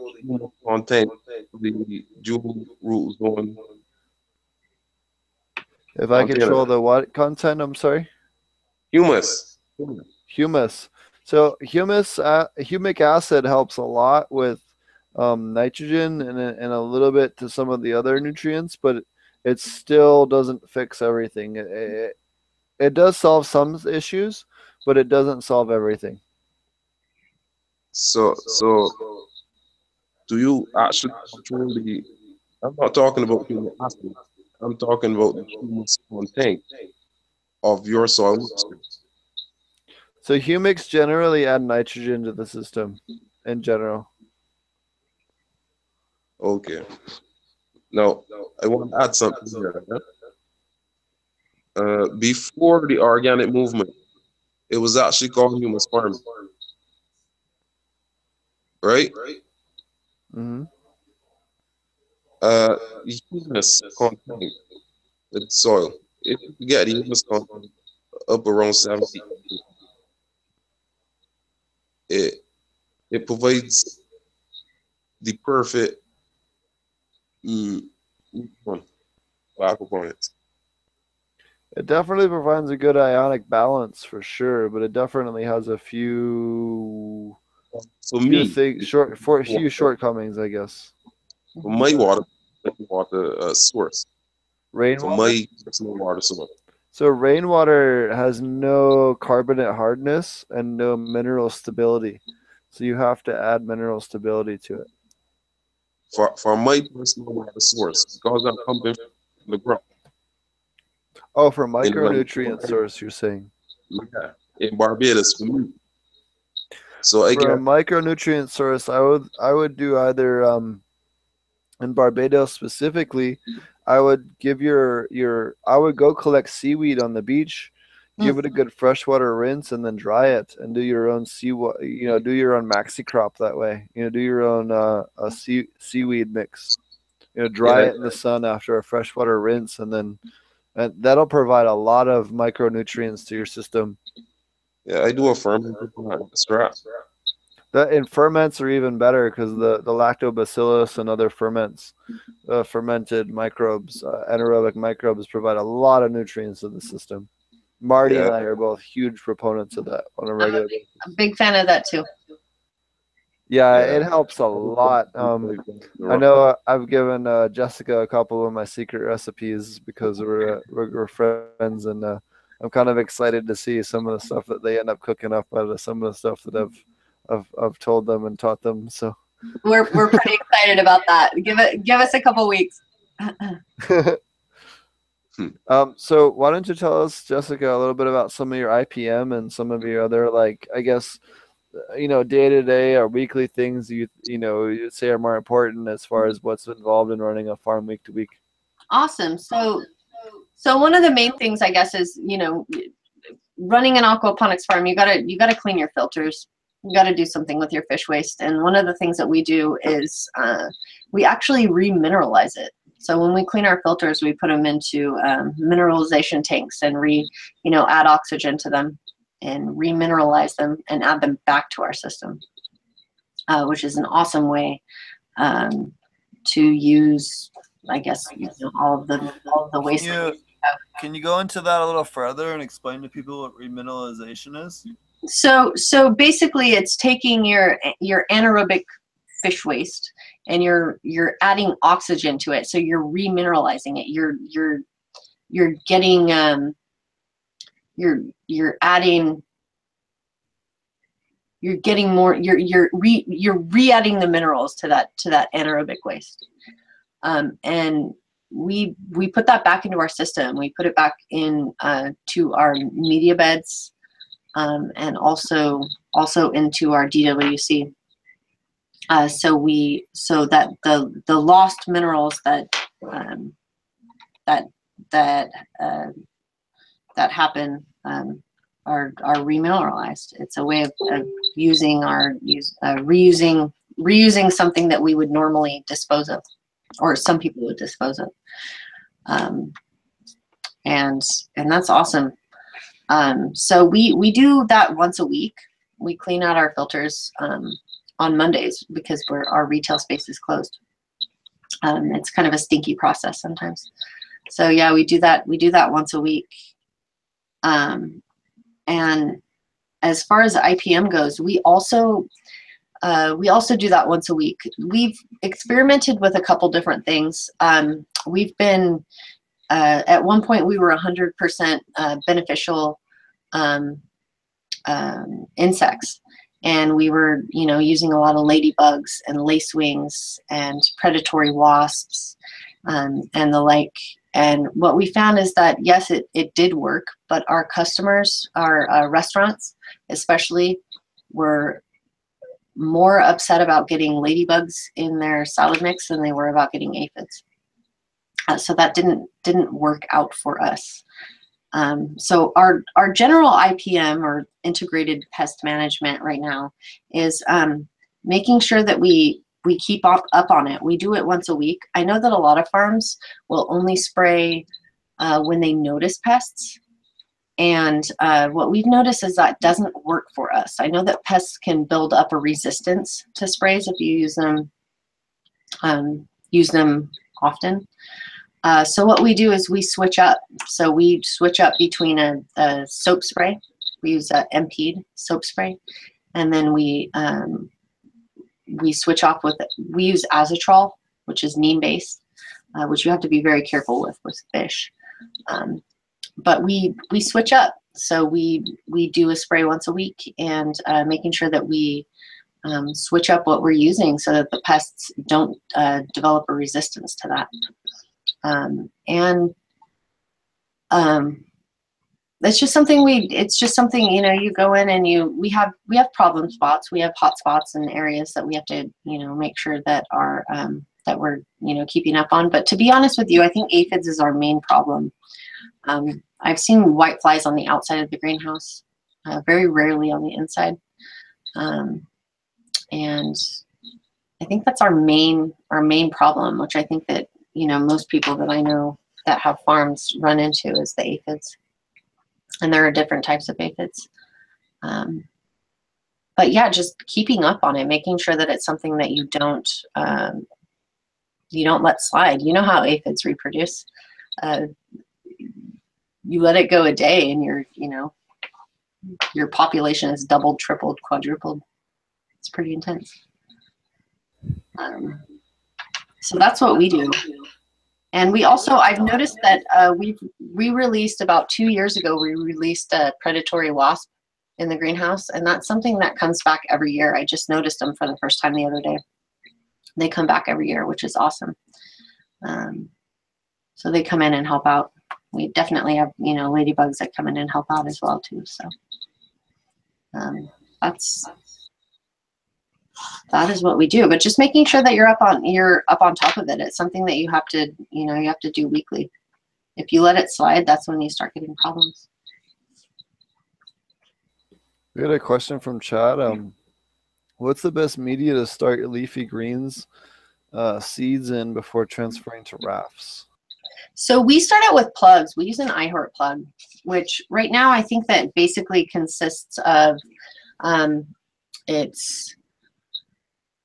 content of the dual root zone. If I Okay. control the what content, I'm sorry. Humus. humus. So humus, uh, humic acid helps a lot with um, nitrogen and, a- and a little bit to some of the other nutrients, but it, it still doesn't fix everything. It, it, it does solve some issues, but it doesn't solve everything. So, so do you actually control the? I'm not talking about humic acid. I'm talking about the humus content of your soil. So humics generally add nitrogen to the system in general. Okay. Now, I want to add something here. Uh, before the organic movement, it was actually called humus farming. Right? mm-hmm Uh, humus content with soil. If you get the humus content up around 70, it, it provides the perfect mm, aquaponics. It definitely provides a good ionic balance for sure, but it definitely has a few So few me, things short for a few shortcomings, I guess. for my water, water uh, source, for Rainwater. my personal water source. So rainwater has no carbonate hardness and no mineral stability. So you have to add mineral stability to it. For, for my personal water source, because I'm pumping from the ground. Oh, for micronutrient source, you're saying. Yeah, in Barbados for me. So I For a micronutrient source, I would I would do either um in Barbados specifically, I would give your your I would go collect seaweed on the beach, give it a good freshwater rinse, and then dry it and do your own sea you know do your own Maxicrop that way. You know do your own uh, a sea seaweed mix. You know dry Yeah. it in the sun after a freshwater rinse, and then and that'll provide a lot of micronutrients to your system. Yeah, I do a fermented strap. That and ferments are even better because the, the lactobacillus and other ferments, uh, fermented microbes, uh, anaerobic microbes provide a lot of nutrients to the system. Marty and I are both huge proponents of that on a regular basis. I'm a big fan of that too. Yeah, Yeah. it helps a lot. Um, I know uh, I've given uh, Jessica a couple of my secret recipes because we're uh, we're, we're friends, and uh, I'm kind of excited to see some of the stuff that they end up cooking up out of some of the stuff that I've I've, I've told them and taught them. So. We're we're pretty [LAUGHS] excited about that. Give it give us a couple weeks. [LAUGHS] um, so why don't you tell us, Jessica, a little bit about some of your IPM and some of your other, like, I guess, uh, you know, day to day or weekly things you you know you would say are more important as far as what's involved in running a farm week to week. Awesome. So so one of the main things I guess is, you know, running an aquaponics farm, you gotta you gotta clean your filters. You gotta do something with your fish waste. And one of the things that we do is uh, we actually remineralize it. So when we clean our filters, we put them into um, mineralization tanks and re, you know, add oxygen to them and remineralize them and add them back to our system, uh, which is an awesome way um, to use, I guess, you know, all of the all of the waste. Can you go into that a little further and explain to people what remineralization is? So so basically, it's taking your your anaerobic fish waste and you're you're adding oxygen to it. So you're remineralizing it. You're you're you're getting um you're you're adding you're getting more you're you're re you're re-adding the minerals to that to that anaerobic waste um, and we we put that back into our system we put it back in uh, to our media beds um, and also also into our DWC. Uh, so we so that the the lost minerals that um, that that uh, that happen um, are are remineralized. It's a way of, of using our use uh, reusing reusing something that we would normally dispose of, or some people would dispose of. Um, and and that's awesome. Um, so we we do that once a week. We clean out our filters um, on Mondays because we're our retail space is closed. Um, it's kind of a stinky process sometimes. So yeah, we do that. We do that once a week. Um, and as far as IPM goes, we also uh, we also do that once a week. We've experimented with a couple different things. Um, we've been uh, at one point we were 100% uh, beneficial um, um, insects and we were you know using a lot of ladybugs and lacewings and predatory wasps um, and the like and what we found is that yes it, it did work but our customers our uh, restaurants especially were more upset about getting ladybugs in their salad mix than they were about getting aphids uh, so that didn't didn't work out for us. Um, so our our general IPM or integrated pest management right now is um, making sure that we we keep up, up on it. We do it once a week. I know that a lot of farms will only spray uh, when they notice pests. And uh, what we've noticed is that doesn't work for us. I know that pests can build up a resistance to sprays if you use them um, use them often. Uh, so what we do is we switch up. So we switch up between a, a soap spray. We use a M-Pede soap spray, and then we um, we switch off with we use Azatrol, which is neem based, uh, which you have to be very careful with with fish. Um, but we we switch up. So we we do a spray once a week, and uh, making sure that we um, switch up what we're using so that the pests don't uh, develop a resistance to that. Um, and um, it's just something we it's just something you know you go in and you we have we have problem spots we have hot spots and areas that we have to you know make sure that are um, that we're you know keeping up on but to be honest with you i think aphids is our main problem um, i've seen white flies on the outside of the greenhouse uh, very rarely on the inside um, and i think that's our main our main problem which i think that you know most people that i know that have farms run into is the aphids and there are different types of aphids. Um, but yeah, just keeping up on it, making sure that it's something that you don't um, you don't let slide. You know how aphids reproduce. Uh, you let it go a day, and your you know your population has doubled, tripled, quadrupled. It's pretty intense. Um, so that's what we do. And we also, I've noticed that uh, we've re-released about two years ago, we released a predatory wasp in the greenhouse. And that's something that comes back every year. I just noticed them for the first time the other day. They come back every year, which is awesome. Um, so they come in and help out. We definitely have, you know, ladybugs that come in and help out as well too. So. Um, that's that is what we do but just making sure that you're up on you're up on top of it. It's something that you have to you know you have to do weekly. If you let it slide that's when you start getting problems. We had a question from chad um what's the best media to start leafy greens uh, seeds in before transferring to rafts so we start out with plugs we use an iHeart plug which right now i think that basically consists of um, it's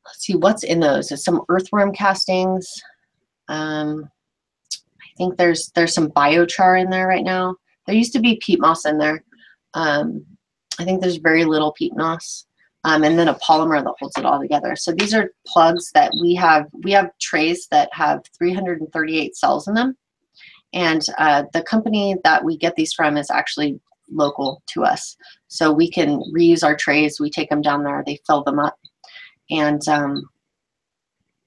let's see what's in those. It's some earthworm castings. Um, I think there's there's some biochar in there right now. There used to be peat moss in there. Um, I think there's very little peat moss. Um, and then a polymer that holds it all together. So these are plugs that we have. We have trays that have 338 cells in them, and uh, the company that we get these from is actually local to us. So we can reuse our trays. We take them down there. They fill them up, and um,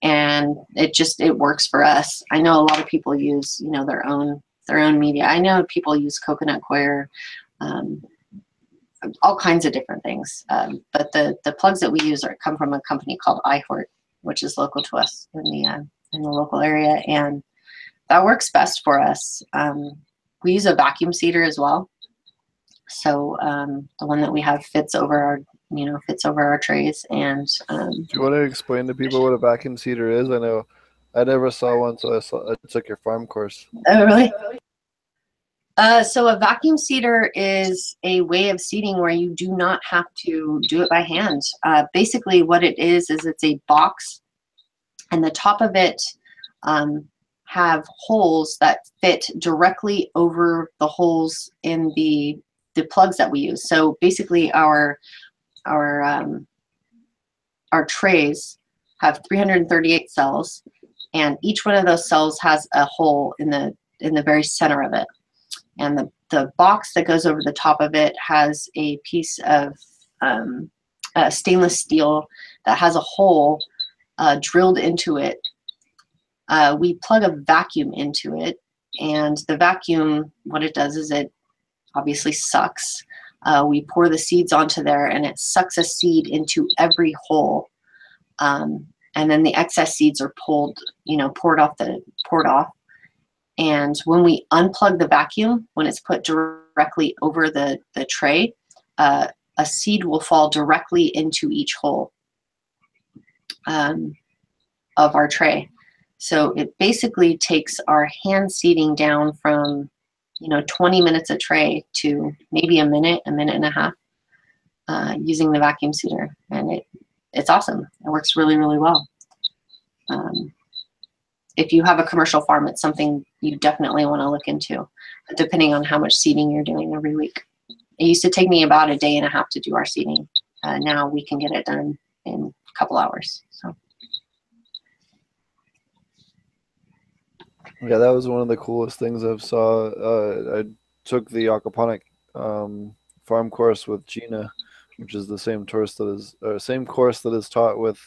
and it just it works for us. I know a lot of people use you know their own their own media. I know people use coconut coir, um, all kinds of different things. Um, but the the plugs that we use are come from a company called iHort, which is local to us in the uh, in the local area, and that works best for us. Um, we use a vacuum seeder as well. So um, the one that we have fits over our you know fits over our trays and um, do you want to explain to people what a vacuum seeder is i know i never saw one so i, saw, I took your farm course oh really uh, so a vacuum seeder is a way of seeding where you do not have to do it by hand uh, basically what it is is it's a box and the top of it um, have holes that fit directly over the holes in the the plugs that we use so basically our our um, our trays have 338 cells, and each one of those cells has a hole in the in the very center of it. And the, the box that goes over the top of it has a piece of um, uh, stainless steel that has a hole uh, drilled into it. Uh, we plug a vacuum into it, and the vacuum, what it does is it obviously sucks uh, we pour the seeds onto there and it sucks a seed into every hole. Um, and then the excess seeds are pulled, you know, poured off the poured off. And when we unplug the vacuum, when it's put directly over the, the tray, uh, a seed will fall directly into each hole um, of our tray. So it basically takes our hand seeding down from you know 20 minutes a tray to maybe a minute, a minute and a half, uh, using the vacuum seeder, and it it's awesome. It works really really well. Um, if you have a commercial farm, it's something you definitely want to look into, depending on how much seeding you're doing every week. It used to take me about a day and a half to do our seeding. Uh, now we can get it done in a couple hours. So Yeah, that was one of the coolest things I've saw. Uh, I took the aquaponic um, farm course with Gina, which is the same course that is or same course that is taught with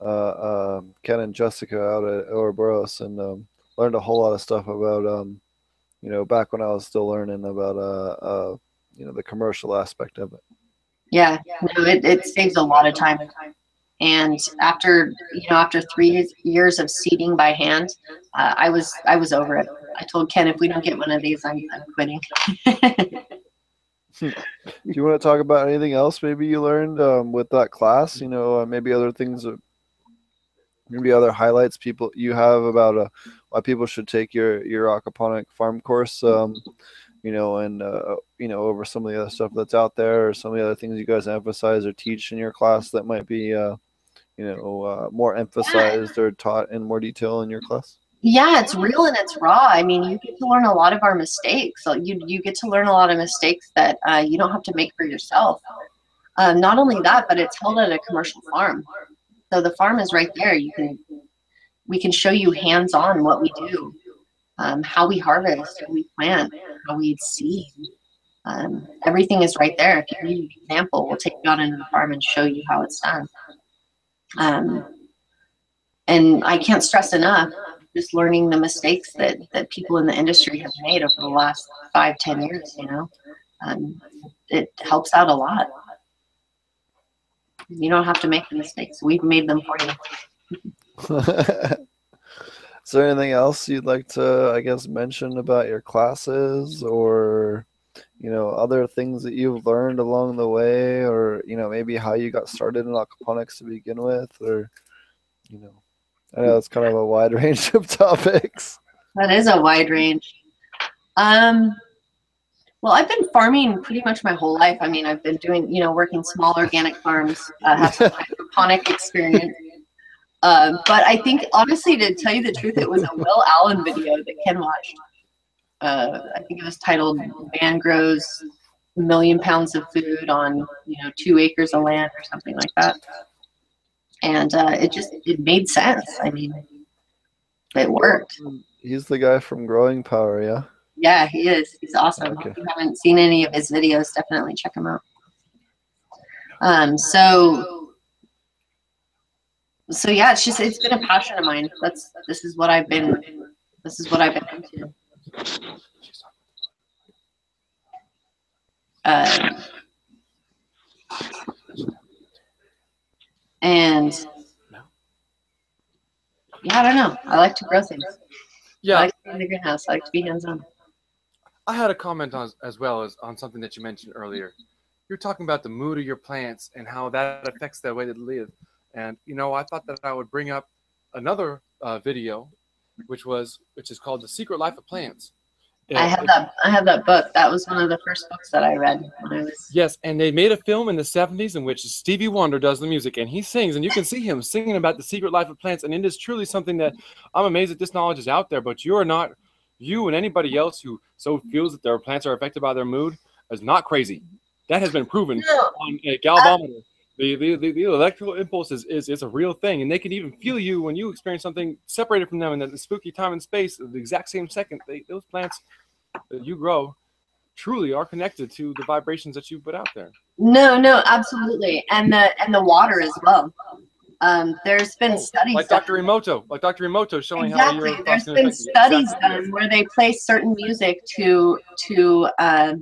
uh, uh, Ken and Jessica out at Ouroboros, and um, learned a whole lot of stuff about um, you know back when I was still learning about uh, uh, you know the commercial aspect of it. yeah, no, it, it saves a lot of time and time. And after you know after three years- of seeding by hand, uh, I was I was over it. I told Ken if we don't get one of these, I'm, I'm quitting. [LAUGHS] Do you want to talk about anything else maybe you learned um, with that class? You know, uh, maybe other things, that- maybe other highlights people you have about uh, why people should take your your aquaponic farm course. Um, you know, and uh, you know over some of the other stuff that's out there, or some of the other things you guys emphasize or teach in your class that might be, uh, you know, uh, more emphasized or taught in more detail in your class. yeah, it's real and it's raw. I mean, you get to learn a lot of our mistakes. You you get to learn a lot of mistakes that uh, you don't have to make for yourself. Um, not only that, but it's held at a commercial farm. So the farm is right there. You can we can show you hands on what we do, um, how we harvest, how we plant, how we seed. Um, everything is right there. If you need an example, we'll take you out into the farm and show you how it's done. Um, and I can't stress enough just learning the mistakes that, that people in the industry have made over the last five, ten years, you know. Um, it helps out a lot. You don't have to make the mistakes. We've made them for you. [LAUGHS] Is there anything else you'd like to, I guess, mention about your classes or, you know, other things that you've learned along the way or, you know, maybe how you got started in aquaponics to begin with or, you know, I know it's kind of a wide [LAUGHS] range of topics. That is a wide range. Um, well, I've been farming pretty much my whole life. I mean, I've been doing, you know, working small organic farms, uh, have some [LAUGHS] hydroponic experience. Um, but I think, honestly, to tell you the truth, it was a Will Allen video that Ken watched. Uh, I think it was titled "Man Grows a Million Pounds of Food on, you know, Two Acres of Land" or something like that. And uh, it just it made sense. I mean, it worked. He's the guy from Growing Power, yeah? Yeah, he is. He's awesome. Okay. If you haven't seen any of his videos, definitely check him out. Um, so, so yeah, it's just it's been a passion of mine. That's this is what I've been. This is what I've been into. Um, and yeah, I don't know. I like to grow things. I Yeah, like to be in the greenhouse. I like to be hands-on. I had a comment on as well as on something that you mentioned earlier. You're talking about the mood of your plants and how that affects the way they live. And you know, I thought that I would bring up another uh, video, which was which is called "The Secret Life of Plants." I have that. I have that book. That was one of the first books that I read when I was. Yes, and they made a film in the 70s in which Stevie Wonder does the music and he sings, and you can see him singing about the secret life of plants. And it is truly something that I'm amazed that this knowledge is out there, but you are not, you and anybody else who so feels that their plants are affected by their mood is not crazy. That has been proven No, on a galvanometer. The, the, the, electrical impulse is, is, is a real thing, and they can even feel you when you experience something separated from them in that spooky time and space, at the exact same second. They, those plants that you grow truly are connected to the vibrations that you put out there. no, no, absolutely, and the and the water as well. Um, there's been studies. Oh, Like done- Dr. Emoto, like Dr. Emoto showing exactly. how There's been studies done where they play certain music to to uh,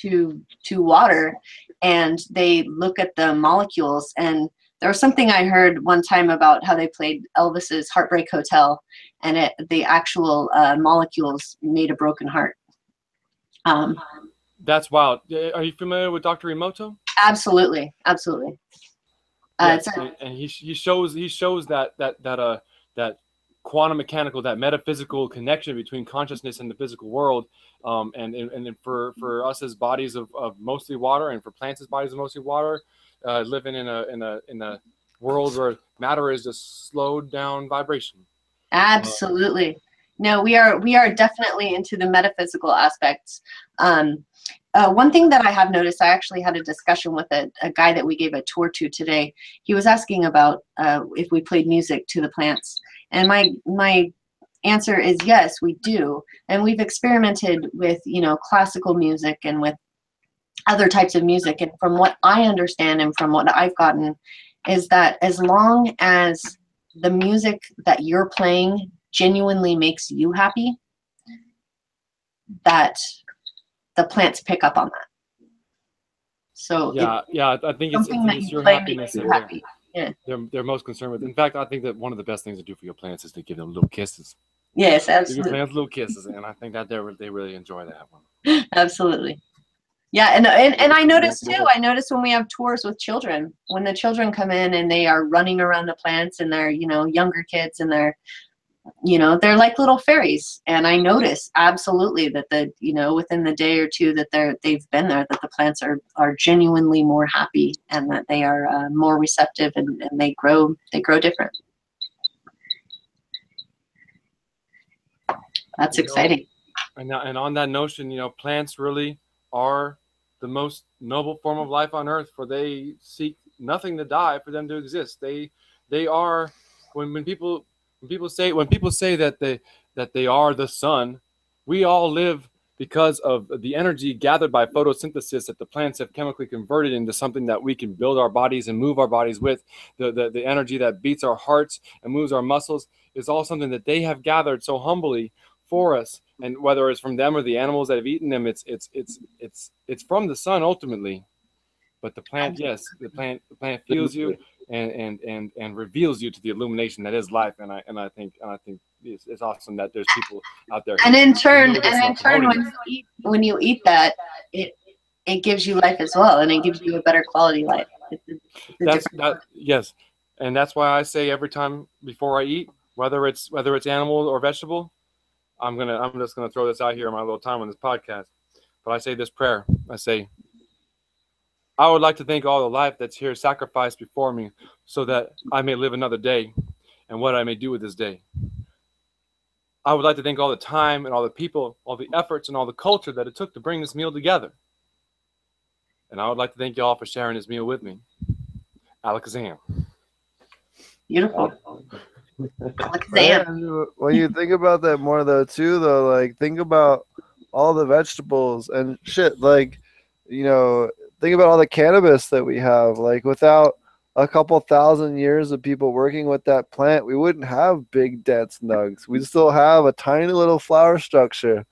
to to water, and they look at the molecules. And there was something I heard one time about how they played Elvis's Heartbreak Hotel, and it the actual uh, molecules made a broken heart. Um, That's wild. Uh, Are you familiar with Dr. Emoto? absolutely, absolutely. Uh, a- and, and he, he shows he shows that that that uh that quantum mechanical, that metaphysical connection between consciousness and the physical world. Um, and, and and for for us as bodies of, of mostly water, and for plants as bodies of mostly water, uh, living in a in a in a world where matter is just slowed down vibration. Absolutely. No, we are we are definitely into the metaphysical aspects. Um, uh, one thing that I have noticed, I actually had a discussion with a, a guy that we gave a tour to today. He was asking about uh, if we played music to the plants, and my my answer is yes, we do, and we've experimented with you know classical music and with other types of music. And from what I understand and from what I've gotten, is that as long as the music that you're playing genuinely makes you happy, that the plants pick up on that. So Yeah, yeah, I think it's, something it's, that it's you your happiness makes you happy. Yeah. they're, they're most concerned with. In fact, I think that one of the best things to do for your plants is to give them little kisses. Yes, absolutely. Give your plants little kisses, and I think that they they really enjoy that one. [LAUGHS] Absolutely. Yeah, and, and and I noticed too. [LAUGHS] I noticed when we have tours with children, when the children come in and they are running around the plants and they're you know younger kids and they're you know they're like little fairies. And I notice absolutely that the you know within the day or two that they're they've been there that the plants are are genuinely more happy and that they are uh, more receptive and, and they grow they grow different. That's You know, exciting. And and on that notion, you know, plants really are the most noble form of life on earth, for they seek nothing to die for them to exist. They they are when when people when people say when people say that they that they are the sun, we all live because of the energy gathered by photosynthesis that the plants have chemically converted into something that we can build our bodies and move our bodies with. The, the, the energy that beats our hearts and moves our muscles is all something that they have gathered so humbly for us. And whether it's from them or the animals that have eaten them it's it's it's it's it's from the sun ultimately. But the plant yes the plant the plant feels you and and and and reveals you to the illumination that is life. And i and i think and i think it's, it's awesome that there's people out there and in turn and in turn when you eat when you eat that it it gives you life as well and it gives you a better quality life. It's it's that's that yes. And that's why i say every time before i eat whether it's whether it's animal or vegetable i'm gonna i'm just gonna throw this out here in my little time on this podcast. But i say this prayer. I say i would like to thank all the life that's here sacrificed before me so that i may live another day and what i may do with this day. I would like to thank all the time and all the people all the efforts and all the culture that it took to bring this meal together. And i would like to thank you all for sharing this meal with me. Alakazam. Beautiful. Alakazam. Man, when you think about that more though too though like think about all the vegetables and shit like you know think about all the cannabis that we have. Like without a couple thousand years of people working with that plant we wouldn't have big dense nugs. We'd still have a tiny little flower structure.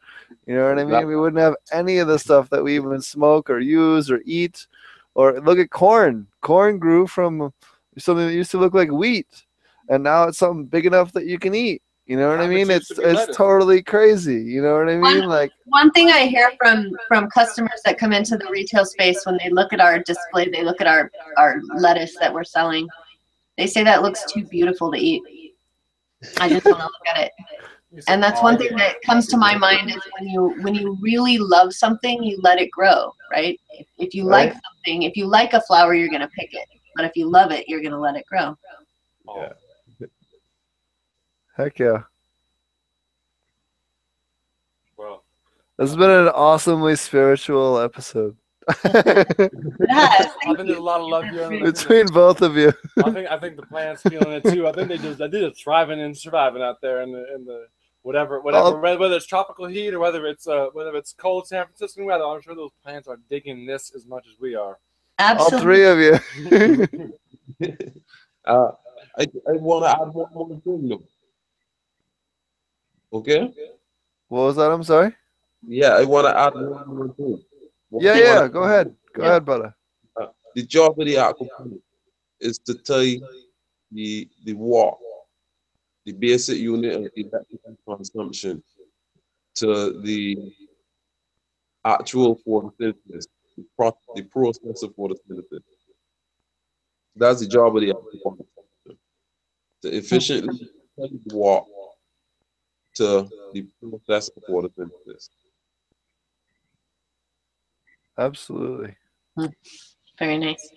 You know what i mean? We wouldn't have any of the stuff that we even smoke or use or eat. Or look at corn. Corn grew from something that used to look like wheat and now it's something big enough that you can eat. You know what I mean? It's it's lettuce? totally crazy. You know what I One- mean? Like one thing i hear from from customers that come into the retail space when they look at our display they look at our our lettuce that we're selling they say that looks too beautiful to eat i just want to look at it and that's one thing that comes to my mind is when you when you really love something you let it grow right if, if you like something if you like a flower you're going to pick it but if you love it you're going to let it grow Yeah. Heck yeah. well This has been an awesomely spiritual episode. yes I think there's a lot of love here. Between both of you. I think I think the plants feeling it too. I think they just they just thriving and surviving out there in the in the whatever whatever Oh. whether it's tropical heat or whether it's uh whether it's cold San Francisco weather. I'm sure those plants are digging this as much as we are. All absolutely three of you. [LAUGHS] Uh, I, I want to add one more thing, though. Okay? what was that? I'm sorry. Yeah, I want to add one more thing. Yeah, yeah. wanna- Go ahead. Go Yeah. ahead, brother. Uh, the job of the aquaponic is to tie the the watt, the basic unit of electrical consumption, to the actual photosynthesis, the, pro- the process of photosynthesis. That's the job of the aquaponic. To efficiently hmm. the watt to the process of photosynthesis. Absolutely. Very nice.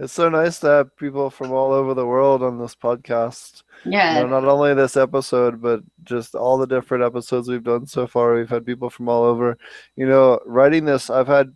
It's so nice to have people from all over the world on this podcast. Yeah. You know, not only this episode, but just all the different episodes we've done so far. We've had people from all over. You know, writing this, I've had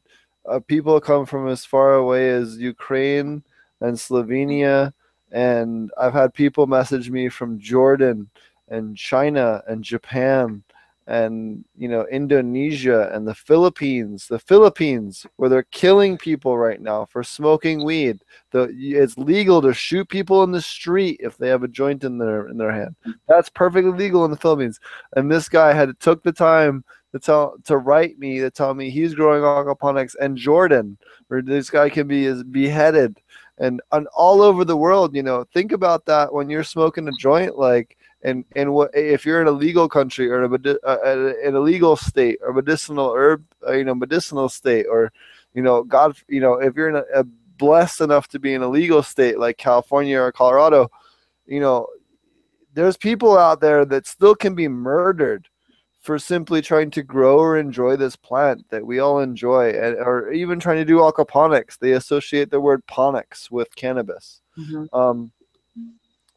uh, people come from as far away as Ukraine and Slovenia, and I've had people message me from Jordan and China and Japan and you know Indonesia and the Philippines, the Philippines where they're killing people right now for smoking weed. The it's legal to shoot people in the street if they have a joint in their in their hand. That's perfectly legal in the Philippines. And this guy had took the time to tell to write me to tell me he's growing aquaponics and Jordan where this guy can be is beheaded and, and all over the world, you know, think about that when you're smoking a joint like and and what if you're in a legal country or a, uh, in a legal state or medicinal herb uh, you know medicinal state or you know god you know if you're in a, a blessed enough to be in a legal state like california or colorado you know there's people out there that still can be murdered for simply trying to grow or enjoy this plant that we all enjoy and, or even trying to do aquaponics they associate the word ponics with cannabis Mhm. um,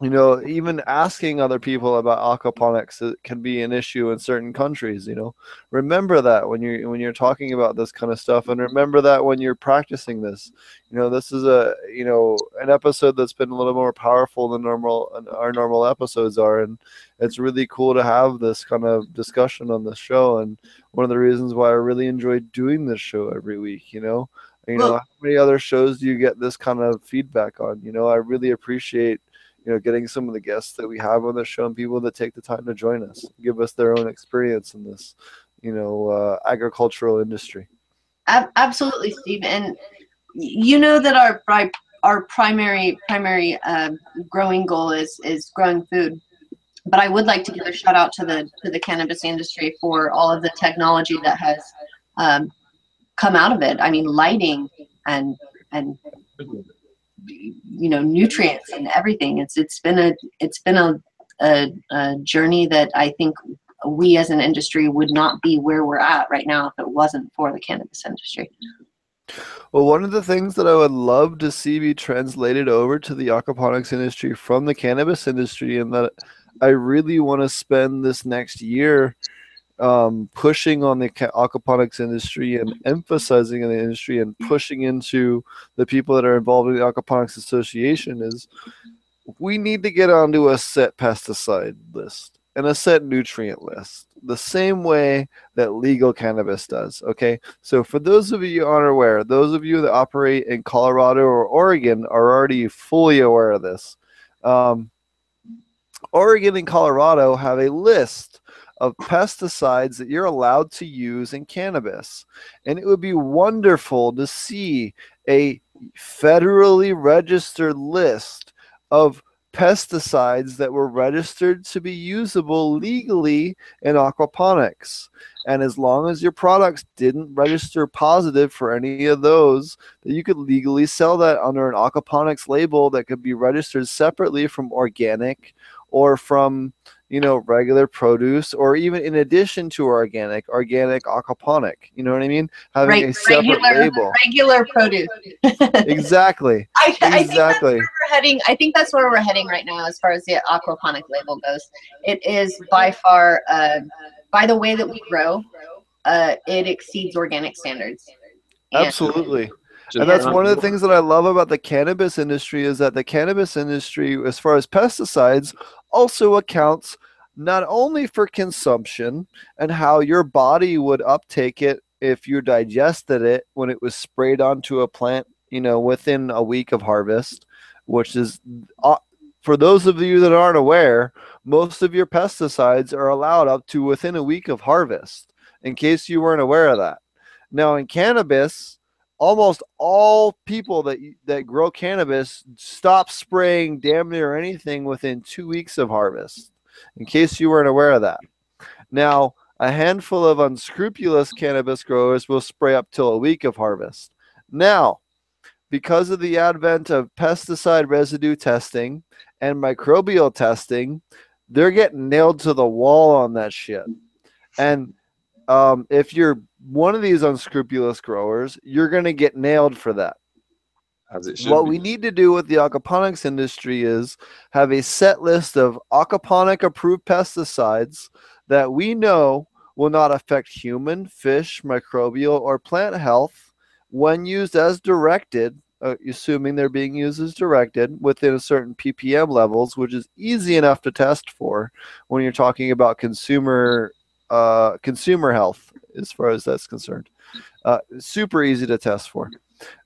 you know, even asking other people about aquaponics it can be an issue in certain countries. You know, remember that when you when you're talking about this kind of stuff, and remember that when you're practicing this. You know, this is a you know an episode that's been a little more powerful than normal our normal episodes are, and it's really cool to have this kind of discussion on the show. And one of the reasons why I really enjoy doing this show every week. You know, you know, how many other shows do you get this kind of feedback on? You know, I really appreciate you know, getting some of the guests that we have on the show and people that take the time to join us, give us their own experience in this, you know, uh, agricultural industry. Absolutely, Steve. And you know that our our primary primary um, growing goal is is growing food. But I would like to give a shout out to the to the cannabis industry for all of the technology that has um, come out of it. I mean, lighting and and you know nutrients and everything. It's it's been a it's been a, a, a journey that I think we as an industry would not be where we're at right now if it wasn't for the cannabis industry. Well, one of the things that I would love to see be translated over to the aquaponics industry from the cannabis industry, and that I really want to spend this next year um, pushing on the aquaponics industry and emphasizing in the industry and pushing into the people that are involved in the aquaponics association is we need to get onto a set pesticide list and a set nutrient list the same way that legal cannabis does okay? So for those of you unaware those of you that operate in colorado or oregon are already fully aware of this. Um, oregon and colorado have a list of pesticides that you're allowed to use in cannabis and it would be wonderful to see a federally registered list of pesticides that were registered to be usable legally in aquaponics. And as long as your products didn't register positive for any of those, that you could legally sell that under an aquaponics label that could be registered separately from organic or from you know regular produce or even in addition to organic organic aquaponic you know what i mean having Right, a separate regular, label regular produce. [LAUGHS] exactly I, I exactly we're heading. I think that's where we're heading right now, as far as the aquaponic label goes. It is by far, uh, by the way that we grow, uh, it exceeds organic standards. And- absolutely and that's one of the things that I love about the cannabis industry is that the cannabis industry, as far as pesticides, also accounts not only for consumption and how your body would uptake it if you digested it when it was sprayed onto a plant, you know, within a week of harvest, which is uh, for those of you that aren't aware, most of your pesticides are allowed up to within a week of harvest. In case you weren't aware of that. Now in cannabis, almost all people that that grow cannabis stop spraying damn near anything within two weeks of harvest. In case you weren't aware of that. Now, a handful of unscrupulous cannabis growers will spray up till a week of harvest. Now, because of the advent of pesticide residue testing and microbial testing, they're getting nailed to the wall on that shit. And um, if you're one of these unscrupulous growers, you're going to get nailed for that. As it should What be. we need to do with the aquaponics industry is have a set list of aquaponic approved pesticides that we know will not affect human, fish, microbial, or plant health when used as directed, uh, assuming they're being used as directed within a certain ppm levels, which is easy enough to test for when you're talking about consumer uh, consumer health, as far as that's concerned. Uh, super easy to test for.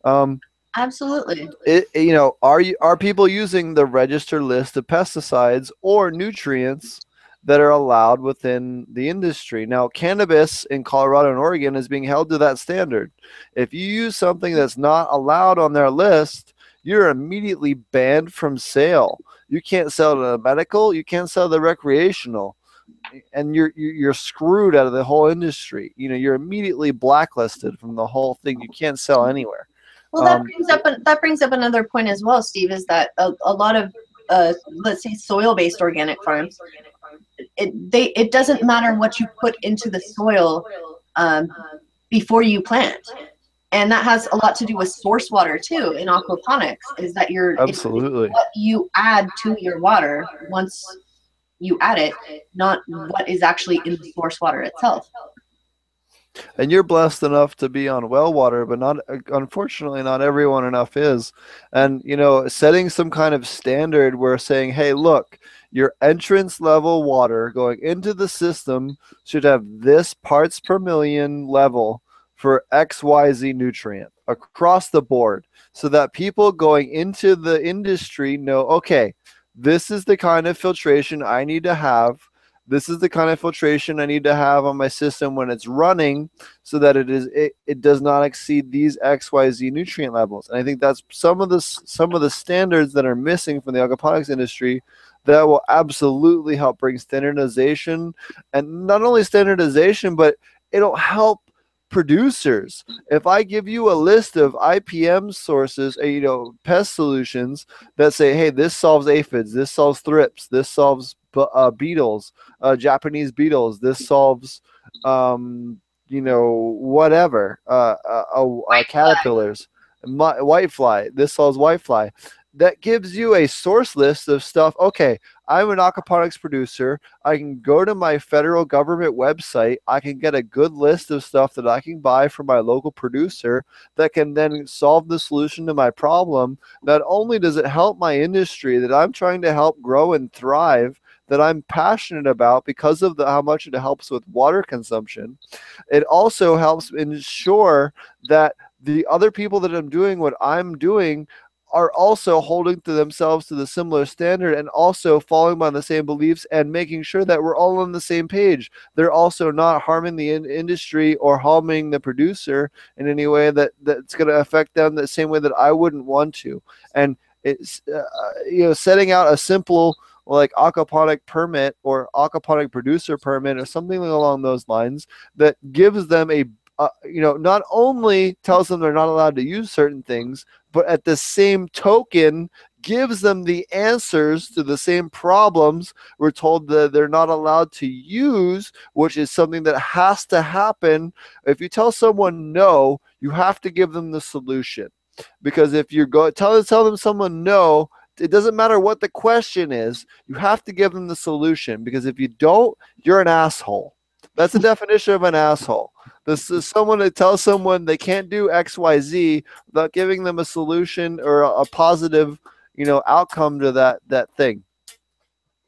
Um, Absolutely. it, you know, are you are people using the registered list of pesticides or nutrients that are allowed within the industry? Now, cannabis in Colorado and Oregon is being held to that standard. If you use something that's not allowed on their list, you're immediately banned from sale. You can't sell to the medical, you can't sell the recreational. And you're you're you're screwed out of the whole industry. You know, you're immediately blacklisted from the whole thing. You can't sell anywhere. Well, that Um, brings up that brings up another point as well, Steve. Is that a, a lot of uh, let's say soil-based organic farms, it they it doesn't matter what you put into the soil um, before you plant, and that has a lot to do with source water too. In aquaponics, is that you're Absolutely. what you add to your water once you add it, not what is actually in the source water itself. and you're blessed enough to be on well water but not unfortunately not everyone enough is and you know setting some kind of standard where saying hey look your entrance level water going into the system should have this parts per million level for xyz nutrient across the board so that people going into the industry know okay this is the kind of filtration i need to have this is the kind of filtration I need to have on my system when it's running so that it is it, it does not exceed these XYZ nutrient levels. And I think that's some of the some of the standards that are missing from the aquaponics industry that will absolutely help bring standardization and not only standardization but it'll help producers if i give you a list of ipm sources uh, you know pest solutions that say hey this solves aphids this solves thrips this solves uh, beetles uh, Japanese beetles. This solves, um, you know, whatever. Uh, uh, uh, uh, caterpillars, My, whitefly. This solves whitefly. That gives you a source list of stuff. Okay, I'm an aquaponics producer. I can go to my federal government website. I can get a good list of stuff that I can buy from my local producer that can then solve the solution to my problem. Not only does it help my industry that I'm trying to help grow and thrive, that I'm passionate about because of the, how much it helps with water consumption. It also helps ensure that the other people that I'm doing what I'm doing are also holding to themselves to the similar standard and also following by the same beliefs and making sure that we're all on the same page. They're also not harming the in- industry or harming the producer in any way that that's going to affect them the same way that I wouldn't want to. And it's uh, you know setting out a simple like aquaponic permit or aquaponic producer permit or something along those lines that gives them a uh, you know not only tells them they're not allowed to use certain things but at the same token gives them the answers to the same problems. We're told that they're not allowed to use which is something that has to happen. If you tell someone no you have to give them the solution. Because if you go tell tell them someone no it doesn't matter what the question is you have to give them the solution. Because if you don't you're an asshole that's the definition of an asshole. This is someone that tells someone they can't do xyz without giving them a solution or a, a positive you know outcome to that that thing.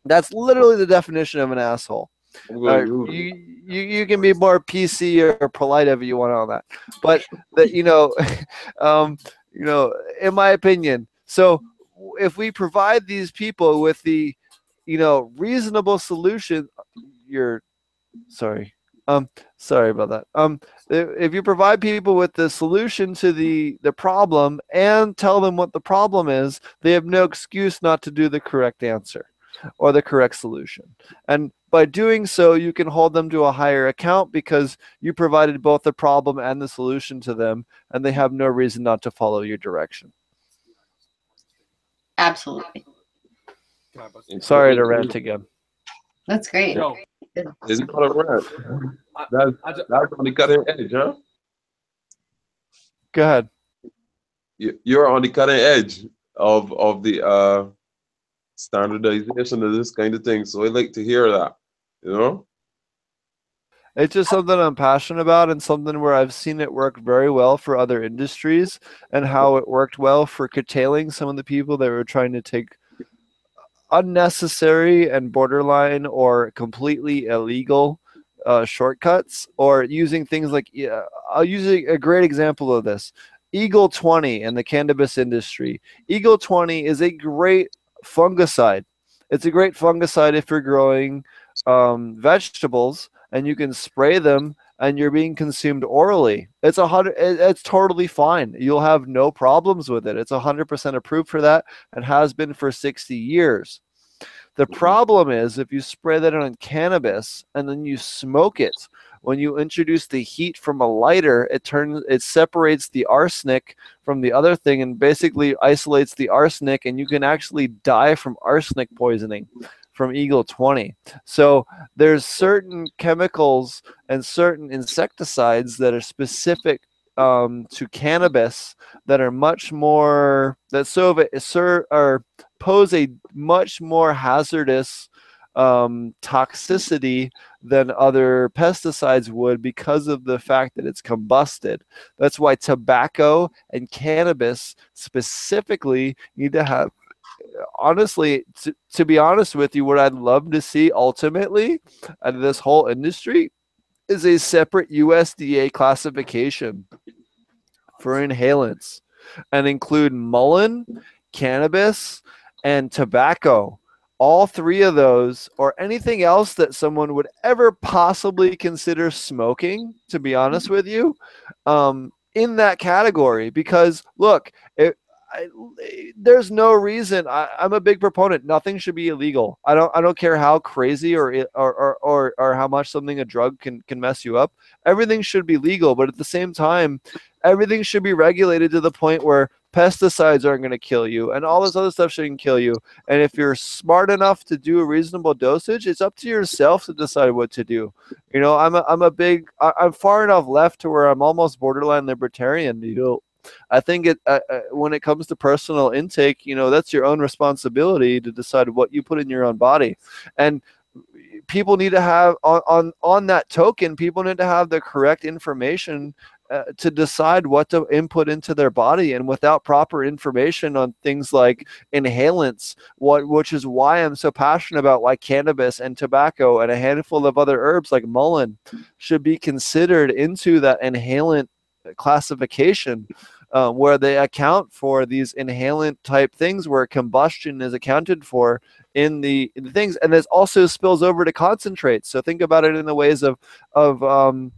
That's literally the definition of an asshole. Uh, you, you you can be more PC or polite if you want on that, but that you know, [LAUGHS] um, you know, in my opinion. So if we provide these people with the, you know, reasonable solution, you're sorry, um, sorry about that. Um, if if you provide people with the solution to the the problem and tell them what the problem is, they have no excuse not to do the correct answer or the correct solution. And by doing so, you can hold them to a higher account because you provided both the problem and the solution to them, and they have no reason not to follow your direction. Absolutely. Sorry to rant again. That's great. Yo, It's not a rant. That's, I ju- that's on the cutting edge, huh? Go ahead. You- You're on the cutting edge of of the uh standardization of this kind of thing. So I like to hear that. You know? It's just something I'm passionate about and something where I've seen it work very well for other industries and how it worked well for curtailing some of the people that were trying to take unnecessary and borderline or completely illegal uh, shortcuts or using things like yeah, I'll use a, a great example of this. Eagle 20 in the cannabis industry. Eagle 20 is a great fungicide. It's a great fungicide if you're growing um, vegetables and you can spray them and you're being consumed orally. It's a hundred. It's totally fine. You'll have no problems with it. It's a hundred percent approved for that and has been for 60 years. The mm-hmm. problem is if you spray that on cannabis and then you smoke it. When you introduce the heat from a lighter, it turns it separates the arsenic from the other thing and basically isolates the arsenic, and you can actually die from arsenic poisoning from Eagle 20. So there's certain chemicals and certain insecticides that are specific um, to cannabis that are much more that serve or pose a much more hazardous um, toxicity than other pesticides would because of the fact that it's combusted. That's why tobacco and cannabis specifically need to have honestly to, to be honest with you what i'd love to see ultimately out of this whole industry is a separate usda classification for inhalants and include mullein cannabis and tobacco. All three of those or anything else that someone would ever possibly consider smoking to be honest with you um, in that category. Because look it, I, there's no reason. I, i'm a big proponent. Nothing should be illegal. I don't i don't care how crazy or or, or or or how much something a drug can can mess you up. Everything should be legal but at the same time everything should be regulated to the point where pesticides aren't going to kill you and all this other stuff shouldn't kill you. And if you're smart enough to do a reasonable dosage it's up to yourself to decide what to do. You know i'm a, I'm a big I, i'm far enough left to where i'm almost borderline libertarian you know I think it uh, uh, when it comes to personal intake, you know, that's your own responsibility to decide what you put in your own body, and people need to have on on, on that token, people need to have the correct information. Uh, to decide what to input into their body and without proper information on things like inhalants what which is why i'm so passionate about why cannabis and tobacco and a handful of other herbs like mullein should be considered into that inhalant classification uh, where they account for these inhalant type things where combustion is accounted for in the, in the things. And this also spills over to concentrates. So think about it in the ways of of um,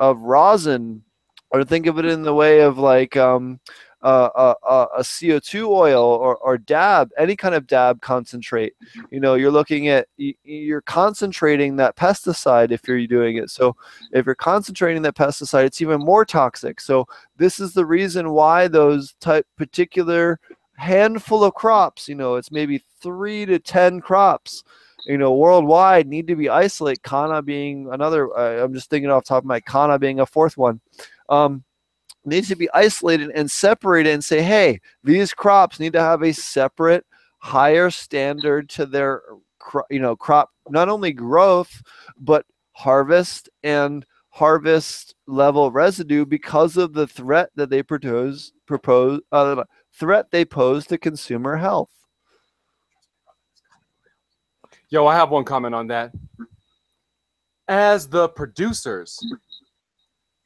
of rosin or think of it in the way of like um, uh, uh, uh, a CO2 oil or, or dab, any kind of dab concentrate. You know, you're looking at, you're concentrating that pesticide if you're doing it. So if you're concentrating that pesticide, it's even more toxic. So this is the reason why those type particular handful of crops, you know, it's maybe three to 10 crops you know, worldwide need to be isolated. Kana being another. Uh, I'm just thinking off the top of my Kana being a fourth one. Um, needs to be isolated and separated and say, hey, these crops need to have a separate, higher standard to their, you know, crop not only growth but harvest and harvest level residue because of the threat that they propose propose uh, threat they pose to consumer health. Yo, I have one comment on that. As the producers,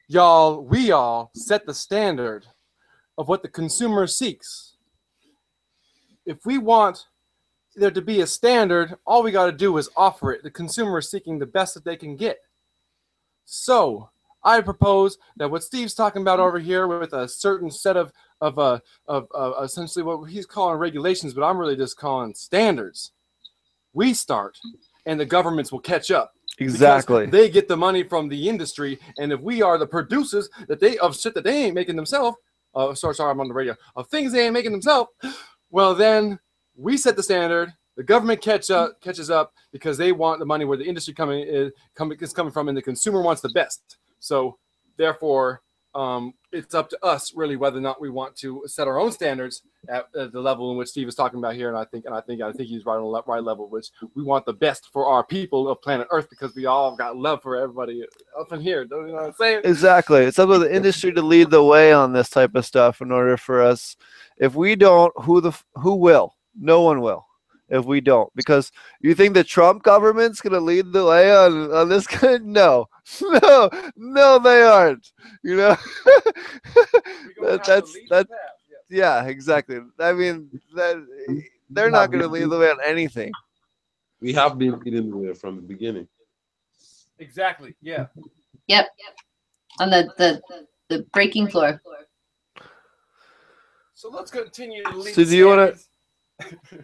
y'all, we all set the standard of what the consumer seeks. If we want there to be a standard, all we got to do is offer it. The consumer is seeking the best that they can get. So, I propose that what Steve's talking about over here with a certain set of of uh, of uh, essentially what he's calling regulations, but I'm really just calling standards we start and the governments will catch up. Exactly. They get the money from the industry, and if we are the producers that they of shit that they ain't making themselves, uh, sorry, sorry, I'm on the radio of things they ain't making themselves. Well, then we set the standard. The government catch up, catches up because they want the money where the industry coming is coming is coming from, and the consumer wants the best. So, therefore, um, it's up to us really whether or not we want to set our own standards at, at the level in which Steve is talking about here. And I think, and I think, I think he's right on the right level, which we want the best for our people of planet Earth because we all got love for everybody up in here. Don't you know what I'm saying? Exactly. It's up to the industry to lead the way on this type of stuff in order for us. If we don't, who the who will? No one will. If we don't, because you think the Trump government's gonna lead the way on on this [LAUGHS] kind? No, [LAUGHS] no, no, they aren't. You know. [LAUGHS] That- that's that. yeah, exactly. I mean that they're not gonna lead the way on anything. We have been leading the way from the beginning. exactly. Yeah. Yep, on the the the breaking floor. So let's continue to lead So do you wanna- standards.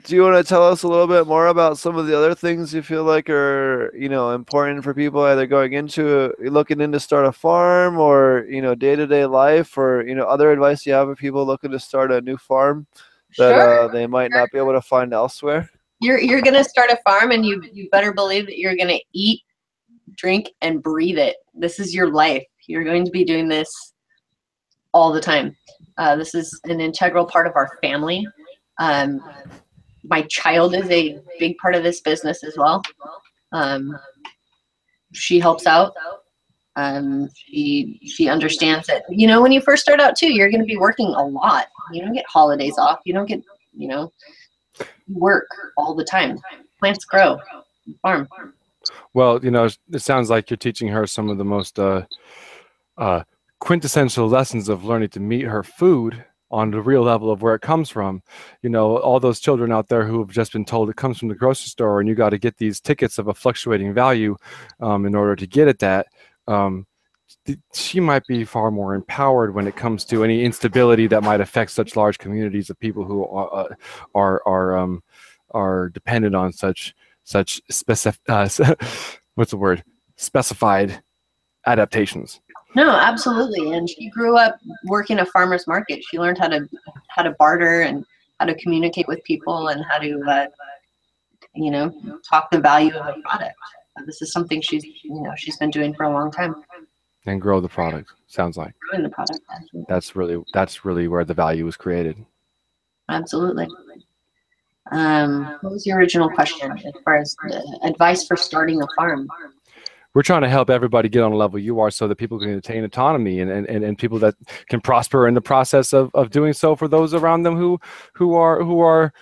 Do you want to tell us a little bit more about some of the other things you feel like are, you know, important for people either going into looking into start a farm or, you know, day-to-day life or, you know, other advice you have for people looking to start a new farm that Sure. uh, they might not be able to find elsewhere? You're you're gonna start a farm, and you you better believe that you're gonna eat, drink, and breathe it. This is your life. You're going to be doing this all the time. Uh, this is an integral part of our family. Um, my child is a big part of this business as well. Um, she helps out. Um, she she understands that you know when you first start out too, you're going to be working a lot. You don't get holidays off. You don't get you know work all the time. Plants grow. Farm. Well, you know, it sounds like you're teaching her some of the most uh, uh, quintessential lessons of learning to meet her food on the real level of where it comes from. You know, all those children out there who have just been told it comes from the grocery store and you got to get these tickets of a fluctuating value um, in order to get at that. Um, she might be far more empowered when it comes to any instability that might affect such large communities of people who are uh, are are um, are dependent on such such specific uh, [LAUGHS] what's the word specified adaptations No, absolutely. And she grew up working a farmer's market. She learned how to how to barter and how to communicate with people and how to uh, you know talk the value of a product. This is something she's you know she's been doing for a long time, and grow the product sounds like growing the product. Actually. that's really that's really where the value was created Absolutely. Um, what was your original question as far as the advice for starting a farm? We're trying to help everybody get on a level you are so that people can attain autonomy and, and, and, and people that can prosper in the process of, of doing so for those around them who who are who are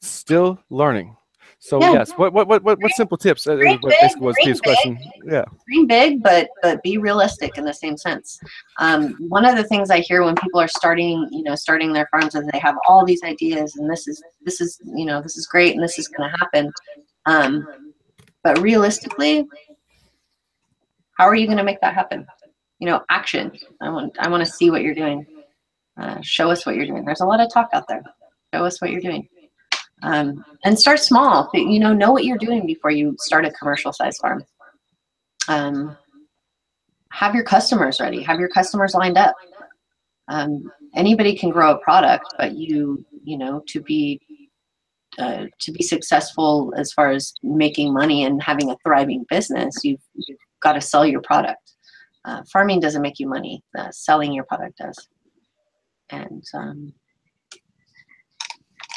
still learning so Yeah. yes what what what what, what simple tips uh, Dream what big, basically was Steve's question yeah dream big, but but be realistic in the same sense. Um, one of the things I hear when people are starting, you know, starting their farms and they have all these ideas, and this is this is you know this is great, and this is going to happen. Um, but realistically, how are you going to make that happen? You know, action. I want I want to see what you're doing. Uh, show us what you're doing. There's a lot of talk out there. Show us what you're doing. Um, and start small. You know, know what you're doing before you start a commercial size farm um, have your customers ready have your customers lined up um, anybody can grow a product but you you know to be uh, to be successful as far as making money and having a thriving business you've, you've got to sell your product uh, farming doesn't make you money uh, selling your product does and um,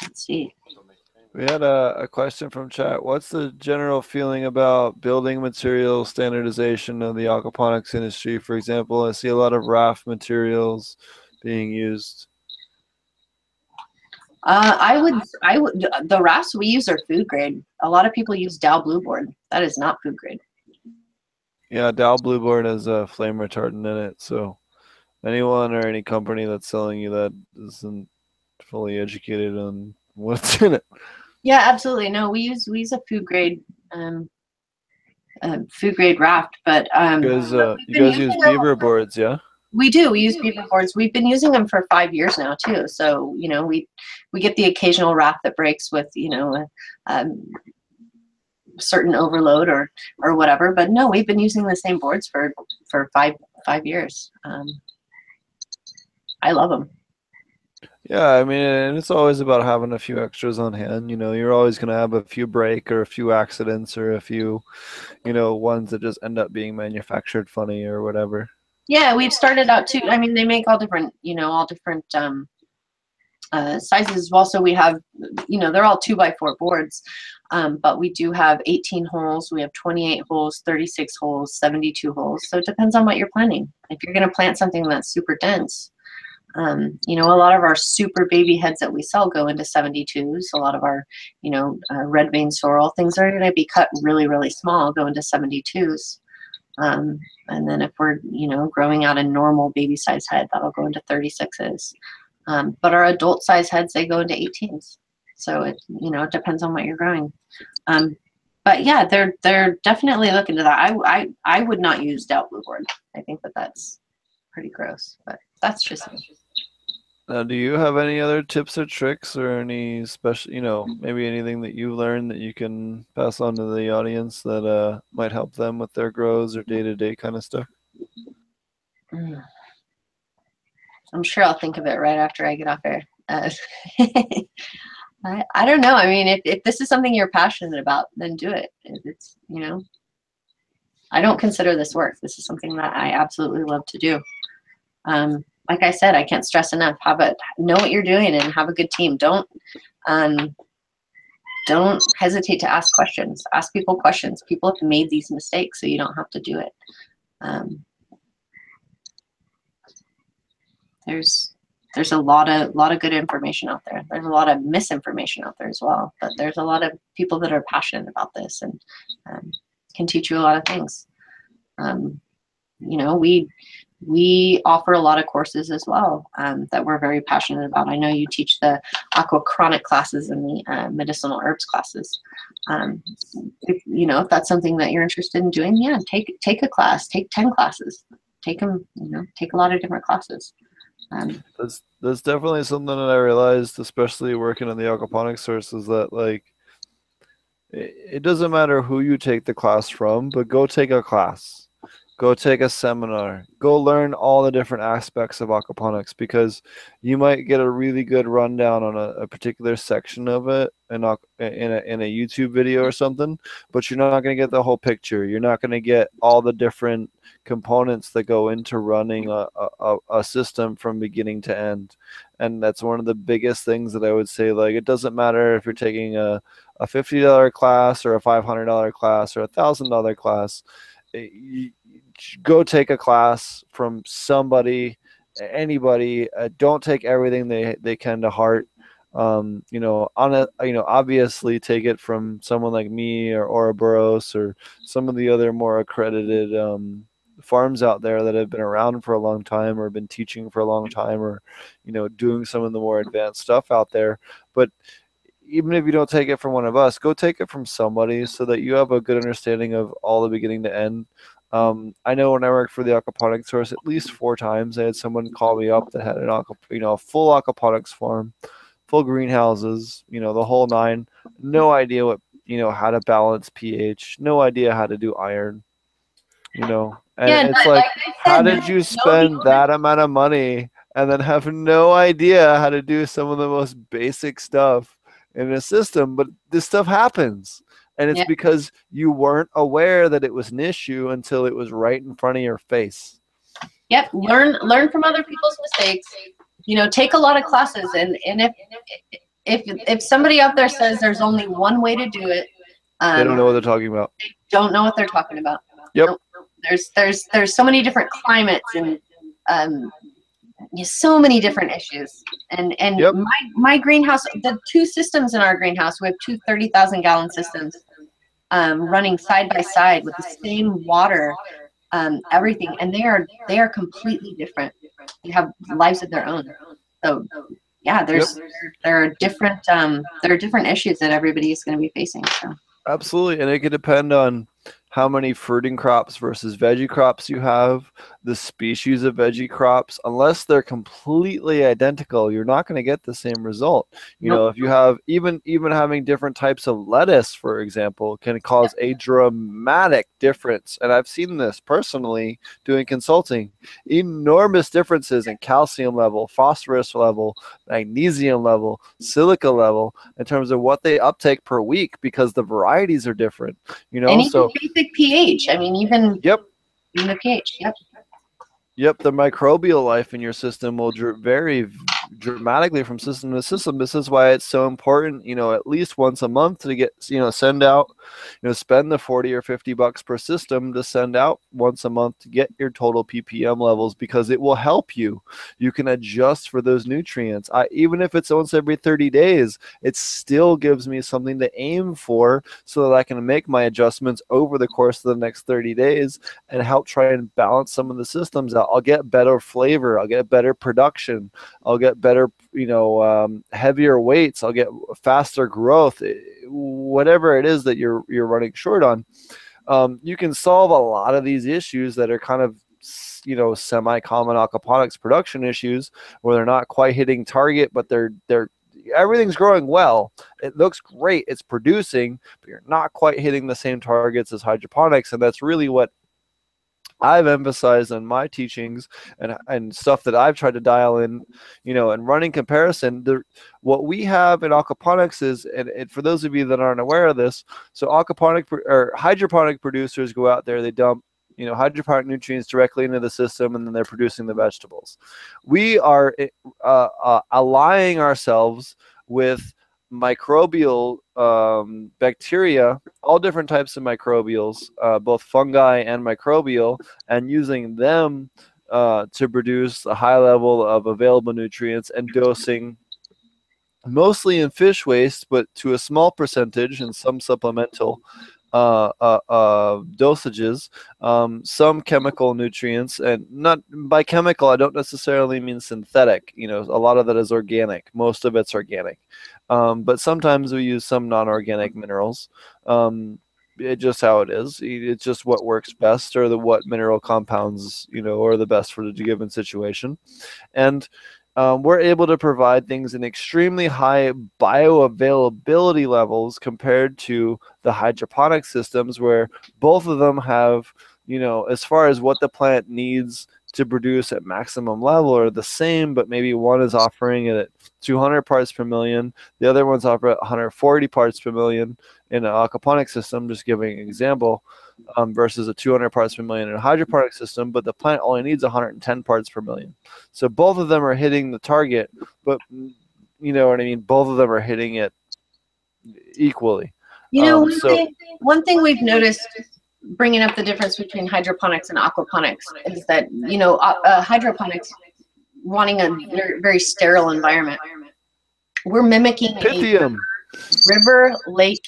let's see We had a, a question from chat. What's the general feeling about building material standardization of the aquaponics industry? For example, I see a lot of raft materials being used. Uh, I would, I would, the rafts we use are food grade. A lot of people use Dow Blue Board. That is not food grade. Yeah, Dow Blueboard has a flame retardant in it, so anyone or any company that's selling you that isn't fully educated on [LAUGHS] what's in it. Yeah, absolutely. No, we use we use a food grade, um, uh, food grade raft, but um, You guys, uh, you guys use beaver boards, yeah? We do. We use beaver boards. We've been using them for five years now too. So you know, we we get the occasional raft that breaks with you know, um, certain overload or or whatever. But no, we've been using the same boards for for five five years. Um, I love them. Yeah, I mean, and it's always about having a few extras on hand. You know, you're always going to have a few break or a few accidents or a few, you know, ones that just end up being manufactured funny or whatever. Yeah, we've started out too. I mean, they make all different, you know, all different um, uh, sizes as well. So we have, you know, they're all two by four boards, um, but we do have 18 holes. We have 28 holes, 36 holes, 72 holes. So it depends on what you're planning. If you're going to plant something that's super dense, um, you know, a lot of our super baby heads that we sell go into 72s. A lot of our, you know, uh, red vein sorrel things are going to be cut really, really small, go into 72s. Um, and then if we're, you know, growing out a normal baby size head, that'll go into 36s. Um, but our adult size heads, they go into 18s. So it, you know, it depends on what you're growing. Um, but yeah, they're they're definitely looking to that. I, I I would not use Blue Board. I think that that's pretty gross, but that's just me. Now, do you have any other tips or tricks or any special, you know, maybe anything that you've learned that you can pass on to the audience that uh, might help them with their grows or day to day kind of stuff? Mm. I'm sure I'll think of it right after I get off air. Uh, [LAUGHS] I, I don't know. I mean, if, if this is something you're passionate about, then do it. It's, you know, I don't consider this work. This is something that I absolutely love to do. Um, like I said, I can't stress enough. Have a know what you're doing and have a good team. Don't um, don't hesitate to ask questions. Ask people questions. People have made these mistakes, so you don't have to do it. Um, there's there's a lot of lot of good information out there. There's a lot of misinformation out there as well. But there's a lot of people that are passionate about this and um, can teach you a lot of things. Um, you know, we we offer a lot of courses as well um, that we're very passionate about. I know you teach the aquachronic classes and the uh, medicinal herbs classes. Um, if, you know, if that's something that you're interested in doing, yeah, take take a class, take ten classes, take them. You know, take a lot of different classes. Um, that's that's definitely something that I realized, especially working on the aquaponics source, is that like it, it doesn't matter who you take the class from, but go take a class go take a seminar. Go learn all the different aspects of aquaponics because you might get a really good rundown on a, a particular section of it in a, in a, in a youtube video or something but you're not going to get the whole picture. You're not going to get all the different components that go into running a, a, a system from beginning to end. And that's one of the biggest things that i would say like it doesn't matter if you're taking a, a $50 class or a $500 class or a $1000 class eh, it, go take a class from somebody, anybody. Uh, don't take everything they they can to heart. Um, you know, on a you know, obviously take it from someone like me or Ouroboros or some of the other more accredited um, farms out there that have been around for a long time or been teaching for a long time or you know doing some of the more advanced stuff out there but even if you don't take it from one of us go take it from somebody so that you have a good understanding of all the beginning to end um, I know when I worked for the aquaponics source, at least four times I had someone call me up that had an aqua, you know, full aquaponics farm, full greenhouses, you know, the whole nine. No idea what you know how to balance pH. No idea how to do iron. You know, and Yeah, it's like- like, like I said, how did you spend knowledge. that amount of money and then have no idea how to do some of the most basic stuff in a system? But this stuff happens. And it's Yeah. because you weren't aware that it was an issue until it was right in front of your face. Yep, learn learn from other people's mistakes. You know, take a lot of classes, and and if if if somebody out there says there's only one way to do it, um, they don't know what they're talking about. don't know what they're talking about. Yep. Nope. There's there's there's so many different climates and um, so many different issues. And and Yep. my my greenhouse, the two systems in our greenhouse, we have two 30,000 gallon systems um, running side by side with the same water, um, everything, and they are they are completely different. They have lives of their own. So yeah, there's there, there are different um, there are different issues that everybody is going to be facing. So. Absolutely, and it could depend on how many fruiting crops versus veggie crops you have. The species of veggie crops, unless they're completely identical, you're not going to get the same result. You know, if you have even even having different types of lettuce, for example, can cause a dramatic difference. And I've seen this personally doing consulting. Enormous differences in calcium level, phosphorus level, magnesium level, silica level in terms of what they uptake per week because the varieties are different. You know, and even so basic pH. I mean, even yep. even the pH. Yep. Yep, the microbial life in your system will vary dramatically from system to system. This is why it's so important, you know, at least once a month to get, you know, send out, you know, spend the 40 or 50 bucks per system to send out once a month to get your total ppm levels because it will help you. You can adjust for those nutrients. I even if it's once every 30 days, it still gives me something to aim for so that I can make my adjustments over the course of the next 30 days and help try and balance some of the systems out. I'll get better flavor. I'll get better production. I'll get better, you know, um, heavier weights. I'll get faster growth. eh, Whatever it is that you're you're running short on, um, you can solve a lot of these issues that are kind of you know semi-common aquaponics production issues where they're not quite hitting target, but they're they're everything's growing well. It looks great. It's producing, but you're not quite hitting the same targets as hydroponics, and that's really what I've emphasized in my teachings and and stuff that I've tried to dial in, you know, and running comparison. The what we have in aquaponics is, and, and for those of you that aren't aware of this, so aquaponic or hydroponic producers go out there, they dump you know hydroponic nutrients directly into the system, and then they're producing the vegetables. We are uh, uh, allying ourselves with microbial um, bacteria, all different types of microbials, uh, both fungi and microbial, and using them uh, to produce a high level of available nutrients and dosing mostly in fish waste, but to a small percentage in some supplemental uh, uh, uh, dosages, um, some chemical nutrients, and not by chemical, I don't necessarily mean synthetic. You know, a lot of that is organic. Most of it's organic, um, but sometimes we use some non-organic minerals. Um, just how it is. It's just what works best, or the what mineral compounds you know are the best for the given situation, and um, we're able to provide things in extremely high bioavailability levels compared to the hydroponic systems where both of them have you know as far as what the plant needs to produce at maximum level are the same but maybe one is offering it at 200 parts per million. The other one's offering at 140 parts per million in an aquaponic system just giving an example um, versus a 200 parts per million in a hydroponic system but the plant only needs 110 parts per million. So both of them are hitting the target but mm, you know what i mean? Both of them are hitting it equally. You know, Um, one, so- thing, one thing we've noticed bringing up the difference between hydroponics and aquaponics is that, you know, uh, uh, hydroponics wanting a very, sterile environment. We're mimicking a pythium. river, lake,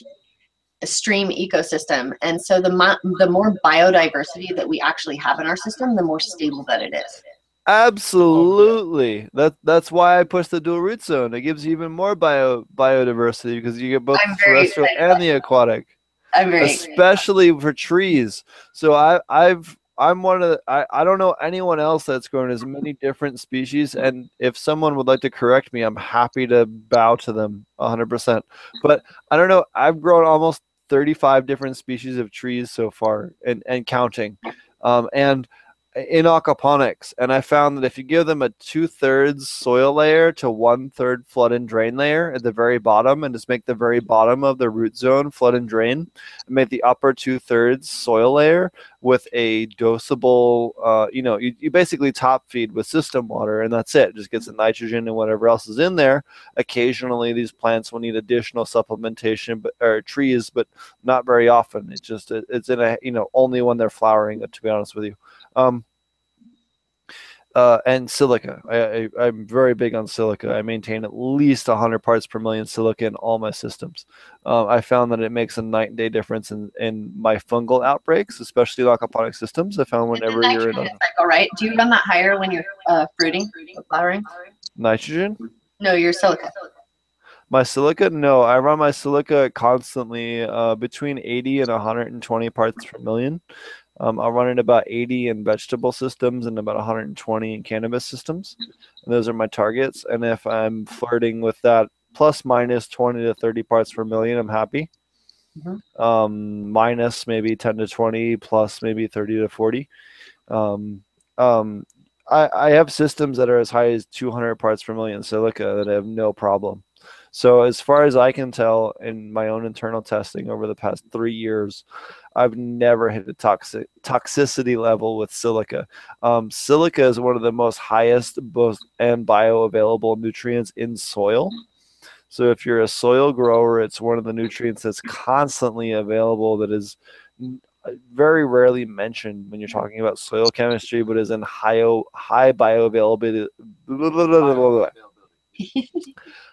stream ecosystem. And so the, mo- the more biodiversity that we actually have in our system, the more stable that it is. Absolutely. That that's why I push the dual root zone. It gives you even more bio biodiversity because you get both the terrestrial and the aquatic, I'm very especially for trees. So I I've I'm one of the, I, I don't know anyone else that's grown as many different species and if someone would like to correct me I'm happy to bow to them 100% but I don't know I've grown almost 35 different species of trees so far and and counting. Um, and in aquaponics and i found that if you give them a two-thirds soil layer to one-third flood and drain layer at the very bottom and just make the very bottom of the root zone flood and drain and make the upper two-thirds soil layer with a dosable uh, you know you, you basically top feed with system water and that's it. it just gets the nitrogen and whatever else is in there. Occasionally these plants will need additional supplementation but or trees but not very often. It's just it, it's in a you know only when they're flowering to be honest with you um, uh, and silica. I, I, I'm very big on silica. I maintain at least 100 parts per million silica in all my systems. Um, I found that it makes a night and day difference in, in my fungal outbreaks, especially aquaponic systems. I found whenever you're in a cycle, right? Do you run that higher when you're uh, fruiting, or flowering? nitrogen, No, your silica. my silica, no, I run my silica constantly uh, between 80 and 120 parts per million. Um, I'll run it about 80 in vegetable systems and about 120 in cannabis systems. And those are my targets. And if I'm flirting with that plus minus 20 to 30 parts per million, I'm happy. Mhm. Um, minus maybe 10 to 20, plus maybe 30 to 40. Um, um, I, I have systems that are as high as 200 parts per million silica that I have no problem. So as far as I can tell in my own internal testing over the past three years, I've never hit a toxic toxicity level with silica. Um, silica is one of the most highest most and bioavailable nutrients in soil. So if you're a soil grower, it's one of the nutrients that's constantly available that is very rarely mentioned when you're talking about soil chemistry, but is in high high bioavailability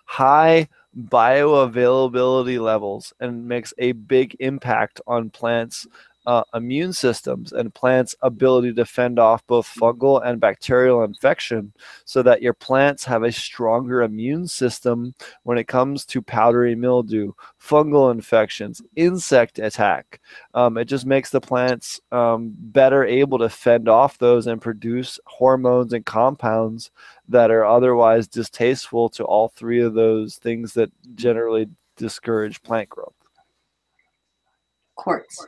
high bioavailability levels and makes a big impact on plants' uh, immune systems and plants' ability to fend off both fungal and bacterial infection so that your plants have a stronger immune system when it comes to powdery mildew, fungal infections, insect attack. Um, it just makes the plants um, better able to fend off those and produce hormones and compounds that are otherwise distasteful to all three of those things that generally discourage plant growth. Quartz.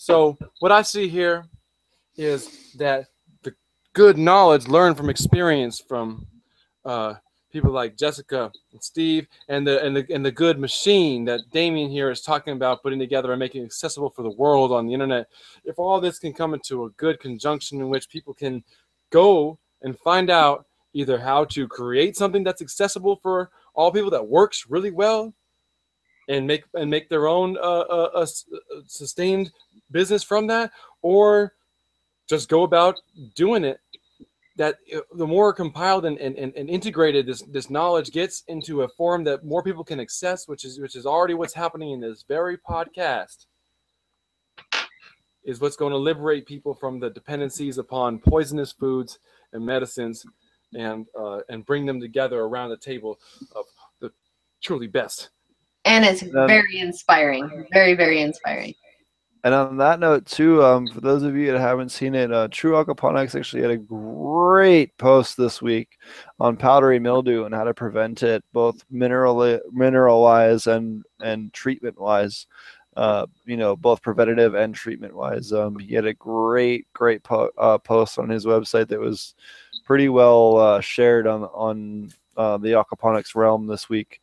So what I see here is that the good knowledge learned from experience from uh, people like Jessica and Steve, and the and the and the good machine that Damien here is talking about putting together and making accessible for the world on the internet. If all this can come into a good conjunction in which people can go and find out either how to create something that's accessible for all people that works really well and make and make their own uh, uh, uh, uh, sustained business from that or just go about doing it that uh, the more compiled and, and, and and integrated this this knowledge gets into a form that more people can access which is which is already what's happening in this very podcast is what's going to liberate people from the dependencies upon poisonous foods and medicines and uh, and bring them together around the table of the truly best And it's Um, very inspiring. Very, very inspiring. And on that note, too, um, for those of you that haven't seen it, uh, True Aquaponics actually had a great post this week on powdery mildew and how to prevent it, both mineral mineral wise and and treatment wise. Uh, you know, both preventative and treatment wise. Um, he had a great, great po- uh, post on his website that was pretty well uh, shared on on uh, the aquaponics realm this week.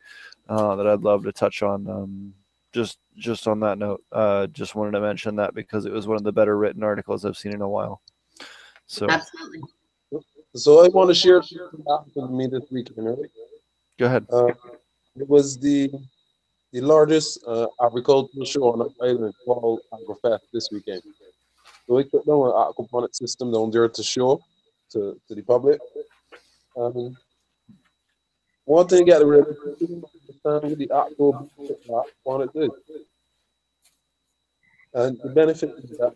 Uh, that I'd love to touch on. Um, just just on that note, uh, just wanted to mention that because it was one of the better written articles I've seen in a while. So Absolutely. So I want to share something that happened to me this weekend, right? go ahead. Uh, it was the the largest uh, agricultural show on the island called AgroFest this weekend. So we took down an aquaponic system down there to show to, to the public. Um, one thing you got to really understand with the aqua- aquaponic is, and the benefit is that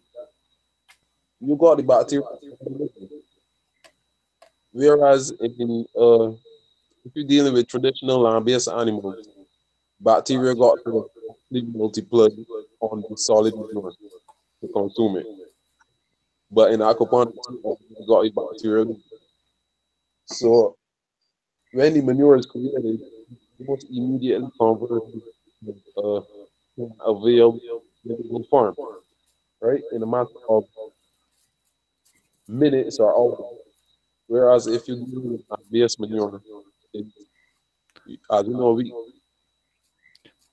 you got the bacteria. Whereas in uh, if you're dealing with traditional land-based animals, bacteria got to multiply on the solid manure to consume it. But in aquaponics, you got bacteria. So when the manure is created, must immediately convert it to uh, available farm, right? In a matter of minutes or hours. Whereas if you do base manure, it, as you know, we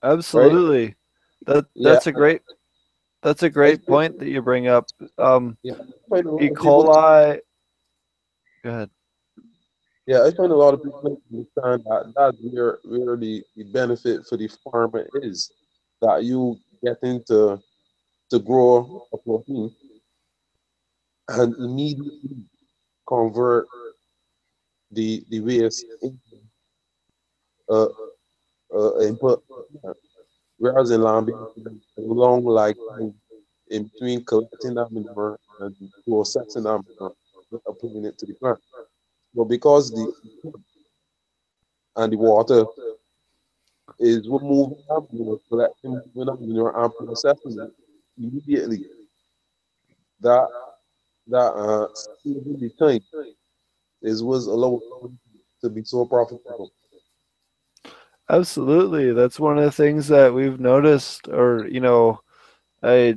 Absolutely. That Yeah. that's a great that's a great point that you bring up. Um, a lot E. coli. Go ahead. Yeah, I find a lot of people understand that that's where where the, the benefit for the farmer is that you get into to grow a protein and immediately convert the the waste into uh, uh, input. Whereas in land long like in between collecting that manure and processing that manure, applying it to the plant. But because the and the water is removing that manure, collecting that manure and processing it immediately. that that uh the time is was allowed to be so profitable. Absolutely. That's one of the things that we've noticed, or, you know, I,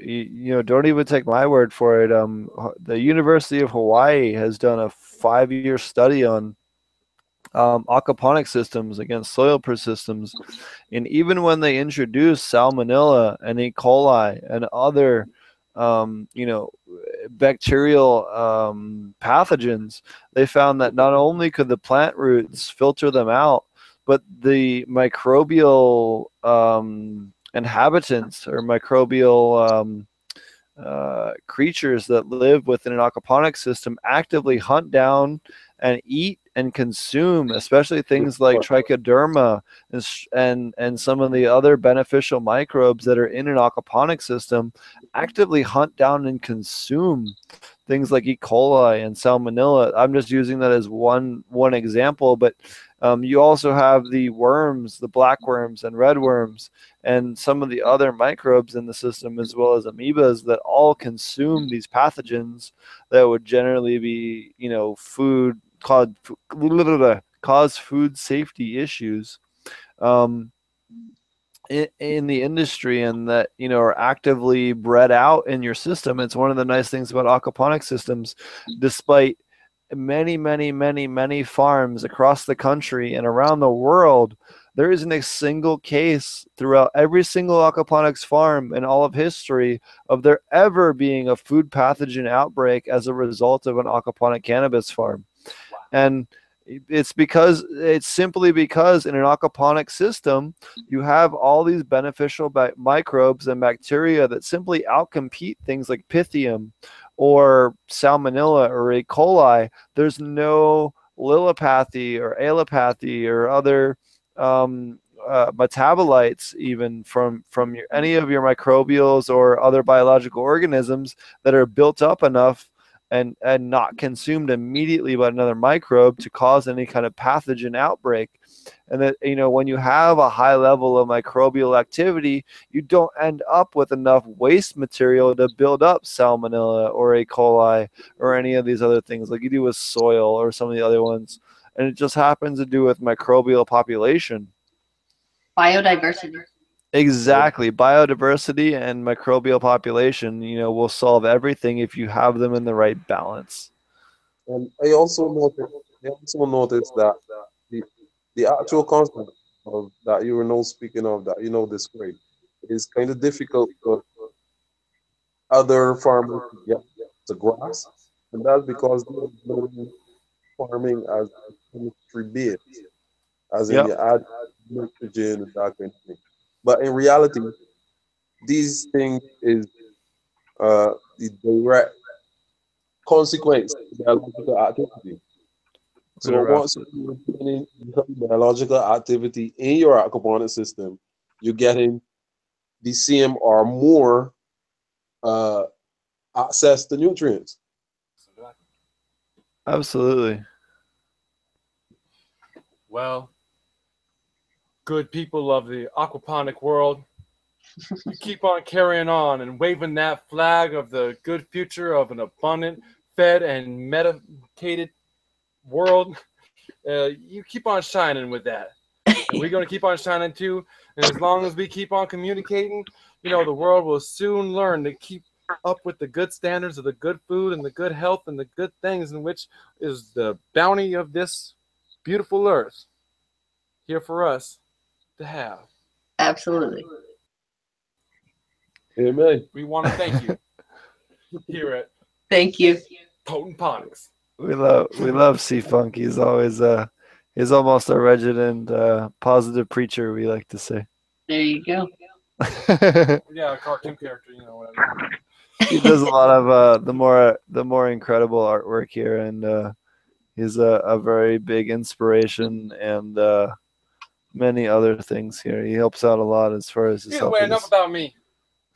you know, don't even take my word for it. Um, the University of Hawaii has done a five year study on um, aquaponic systems against soil persistence. And even when they introduced salmonella and E. coli and other, um, you know, bacterial um, pathogens, they found that not only could the plant roots filter them out, but the microbial um, inhabitants or microbial um, uh, creatures that live within an aquaponic system actively hunt down and eat and consume, especially things like trichoderma and, and and some of the other beneficial microbes that are in an aquaponic system, actively hunt down and consume things like E. coli and salmonella. I'm just using that as one one example, but um, you also have the worms, the black worms and red worms, and some of the other microbes in the system, as well as amoebas, that all consume these pathogens that would generally be, you know, food cause cause food safety issues. Um, in, in the industry and that you know are actively bred out in your system it's one of the nice things about aquaponic systems despite many, many, many, many farms across the country and around the world, there isn't a single case throughout every single aquaponics farm in all of history of there ever being a food pathogen outbreak as a result of an aquaponic cannabis farm. Wow. And it's because it's simply because in an aquaponic system you have all these beneficial bi- microbes and bacteria that simply outcompete things like pythium or salmonella or E. coli, there's no lilopathy or allopathy or other um, uh, metabolites even from from your, any of your microbials or other biological organisms that are built up enough and and not consumed immediately by another microbe to cause any kind of pathogen outbreak and that you know when you have a high level of microbial activity you don't end up with enough waste material to build up salmonella or e. coli or any of these other things like you do with soil or some of the other ones. And it just happens to do with microbial population. Biodiversity. Exactly. Biodiversity and microbial population you know will solve everything if you have them in the right balance. And i also noticed i also noticed that the actual concept of that you were now speaking of that you know described is kind of difficult for other farmers to get to grasp, and that's because they're farming as chemistry based, as in yep. you add nitrogen and that kind of thing. But in reality, these things is uh, the direct consequence of biological activity. So once you're getting biological activity in your aquaponic system, you're getting the same or more uh, access to nutrients. Absolutely. Well, good people of the aquaponic world, [LAUGHS] keep on carrying on and waving that flag of the good future of an abundant, fed, and medicated world, uh, you keep on shining with that. And we're going to keep on shining too. And as long as we keep on communicating, you know, the world will soon learn to keep up with the good standards of the good food and the good health and the good things, in which is the bounty of this beautiful earth here for us to have. Absolutely. Amen. We want to thank you here at Thank you. Potent Ponics we love we love C Funk. He's always uh he's almost a resident uh positive preacher. We like to say. There you go. [LAUGHS] yeah, a cartoon character, you know. Whatever. he does a lot of uh the more the more incredible artwork here, and uh he's a, a very big inspiration and uh many other things here. He helps out a lot as far as his. Either way, enough about me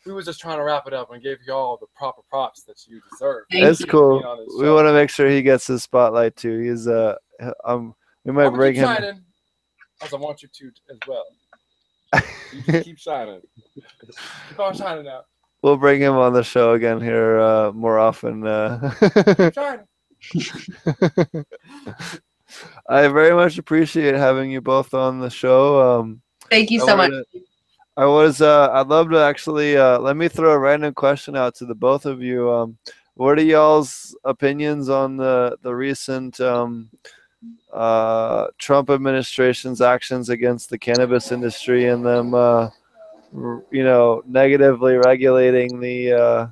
we were just trying to wrap it up and give you all the proper props that you deserve. It's cool. We want to make sure he gets his spotlight too. He's uh um we might bring him. Shining, as I want you to as well. You keep [LAUGHS] shining. keep on shining out. we'll bring him on the show again here uh, more often. Uh, [LAUGHS] I very much appreciate having you both on the show. Um, Thank you I so much. wanted- I was. Uh, I'd love to actually. Uh, let me throw a random question out to the both of you. Um, what are y'all's opinions on the the recent um, uh, Trump administration's actions against the cannabis industry and them, uh, r- you know, negatively regulating the, uh,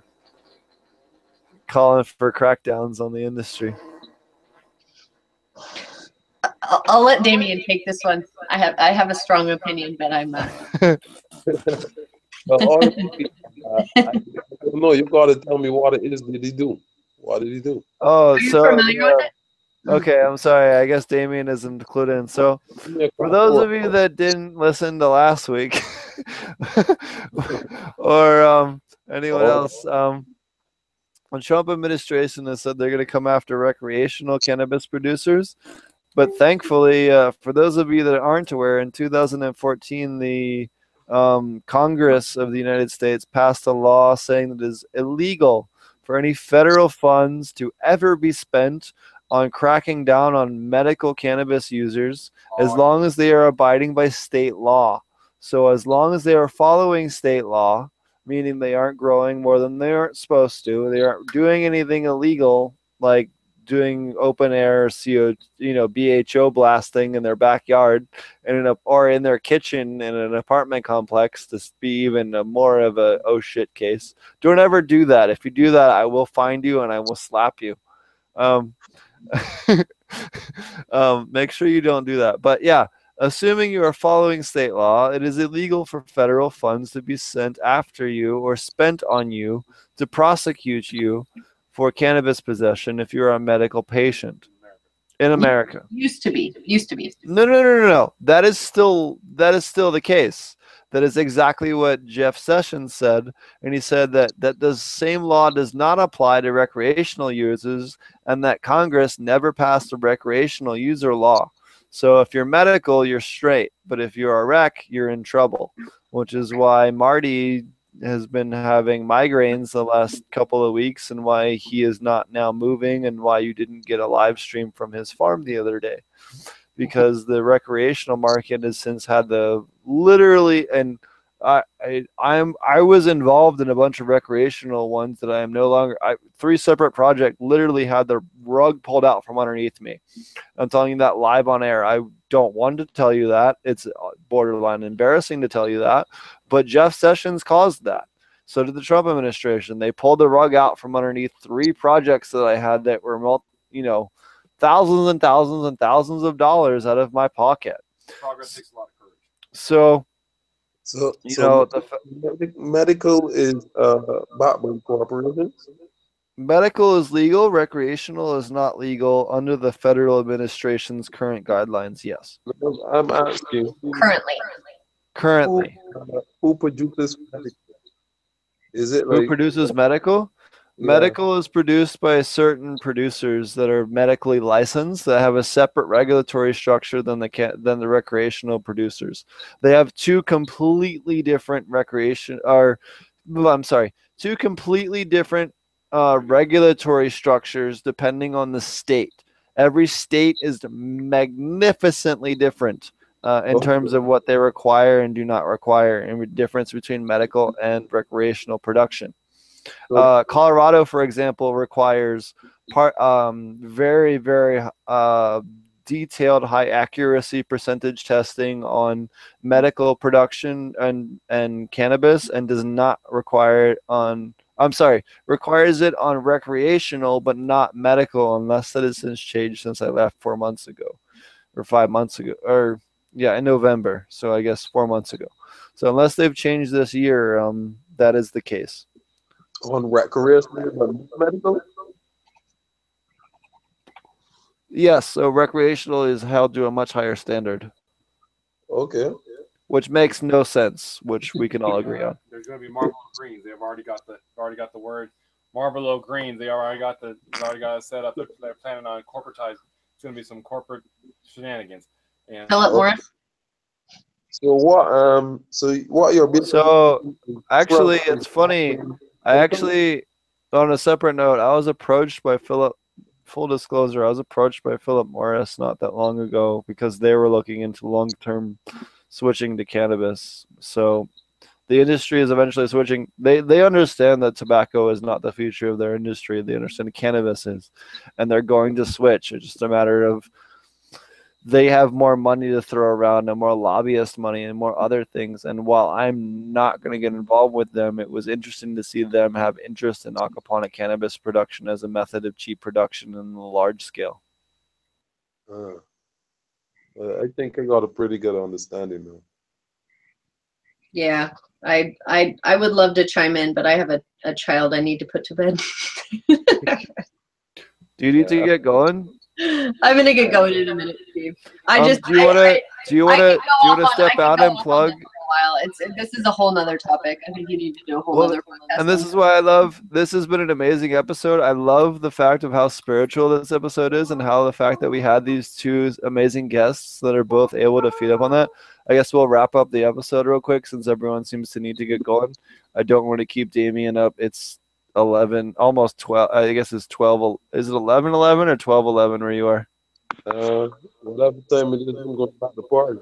calling for crackdowns on the industry? I'll, I'll let Damien take this one. I have I have a strong opinion, but I'm uh, [LAUGHS] honestly, uh, I don't know. You gotta tell me what it is did he do? What did he do? Oh, are you so familiar with it? okay. I'm sorry. I guess Damien isn't included in. So. Give me a For those of you that didn't listen to last week, [LAUGHS] or um, anyone Oh. else, um, the Trump administration has said they're going to come after recreational cannabis producers. But thankfully, uh, for those of you that aren't aware, in 2014, the um, Congress of the United States passed a law saying that it is illegal for any federal funds to ever be spent on cracking down on medical cannabis users as long as they are abiding by state law. So as long as they are following state law, meaning they aren't growing more than they aren't supposed to, they aren't doing anything illegal like doing open air CO, you know, BHO blasting in their backyard and in or in their kitchen in an apartment complex to be even more of a oh shit case. Don't ever do that. If you do that, I will find you and I will slap you. Um, [LAUGHS] um, make sure you don't do that. But yeah, assuming you are following state law, it is illegal for federal funds to be sent after you or spent on you to prosecute you for cannabis possession if you're a medical patient in America. Used to be. Used to be. No, no, no, no, no. That is still that is still the case. That is exactly what Jeff Sessions said, and he said that that the same law does not apply to recreational users, and that Congress never passed a recreational user law. So if you're medical, you're straight, but if you're a rec, you're in trouble. Which is why Marty has been having migraines the last couple of weeks, and why he is not now moving, and why you didn't get a live stream from his farm the other day because the recreational market has since had the literally and I, I I'm I was involved in a bunch of recreational ones that I am no longer I three separate project literally had the rug pulled out from underneath me. I'm telling you that live on air. I don't want to tell you that. It's uh, borderline embarrassing to tell you that, but Jeff Sessions caused that. So did the Trump administration. They pulled the rug out from underneath three projects that I had that were mul- you know thousands and thousands and thousands of dollars out of my pocket. Progress takes a lot of courage. So So, you so know the medic- medical is uh bought by corporations. medical is legal, recreational is not legal under the federal administration's current guidelines. Yes, I'm asking who, Currently. Currently, uh, who produces medical? Is it who like produces medical? yeah, Medical is produced by certain producers that are medically licensed that have a separate regulatory structure than the ca- than the recreational producers. They have two completely different recreation or I'm sorry, two completely different uh, regulatory structures depending on the state. Every state is magnificently different uh, in Okay. terms of what they require and do not require, and the difference between medical and recreational production. So- Uh, Colorado, for example, requires part um, very, very uh, detailed, high accuracy percentage testing on medical production and and cannabis, and does not require it on. I'm sorry, requires it on recreational, but not medical, unless that has since changed since I left four months ago, or five months ago, or yeah, in November. So I guess four months ago. So unless they've changed this year, um, that is the case. on recreational but medical? Yes, so recreational is held to a much higher standard, Okay. which makes no sense, which we can all agree on. [LAUGHS] There's going to be Marlboro Greens. They've already got the already got the word Marlboro Greens. They already got the they already got it set up. They're, they're planning on corporatizing. It's going to be some corporate shenanigans. And Philip Morris. So what? Um. So what are your business? So actually, it's funny. I actually, on a separate note, I was approached by Philip. Full disclosure, I was approached by Philip Morris not that long ago because they were looking into long-term switching to cannabis. So the industry is eventually switching. They they understand that tobacco is not the future of their industry. They understand cannabis is, and they're going to switch. It's just a matter of they have more money to throw around and more lobbyist money and more other things. And while I'm not going to get involved with them, it was interesting to see them have interest in aquaponic cannabis production as a method of cheap production in the large scale. Uh, I think I got a pretty good understanding now. Yeah, I I I would love to chime in, but I have a, a child I need to put to bed. [LAUGHS] Do you need to get going? [LAUGHS] I'm gonna get going in a minute, Steve. I Um, just do you want to do you want to do you want to step out and plug? this for a while. It's this is a whole nother topic. I think you need to do a whole Well, other podcast. And this is why I love this has been an amazing episode. I love the fact of how spiritual this episode is and how the fact that we had these two amazing guests that are both able to feed up on that. I guess we'll wrap up the episode real quick since everyone seems to need to get going. I don't want to keep Damien up. It's 11, almost 12. I guess it's 12. Is it 11 11 or 12 11 where you are? Uh, whatever time it is, I'm going back to party.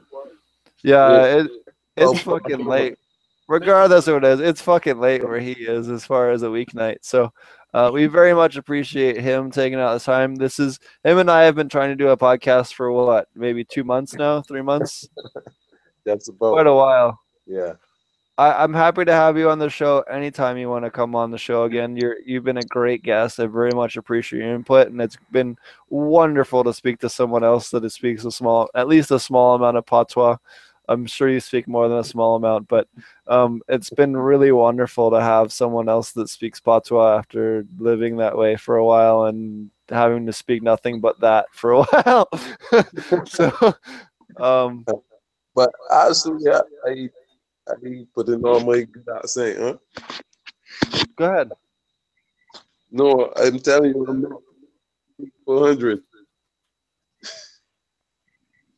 Yeah, Yeah. it, it's Oh, fucking late. Regardless of what it is, it's fucking late where he is as far as a weeknight. So uh, we very much appreciate him taking out the time. This is him and I have been trying to do a podcast for what, maybe two months now, three months, [LAUGHS] That's about. quite a while. yeah. I, I'm happy to have you on the show anytime you want to come on the show again. You're you've been a great guest. I very much appreciate your input, and it's been wonderful to speak to someone else that speaks a small, at least a small amount of patois. I'm sure you speak more than a small amount, but um, it's been really wonderful to have someone else that speaks patois after living that way for a while and having to speak nothing but that for a [LAUGHS] while. so, um, But actually, I, I, I put in all my good accent, huh? go ahead. No, I'm telling you, I'm not 400.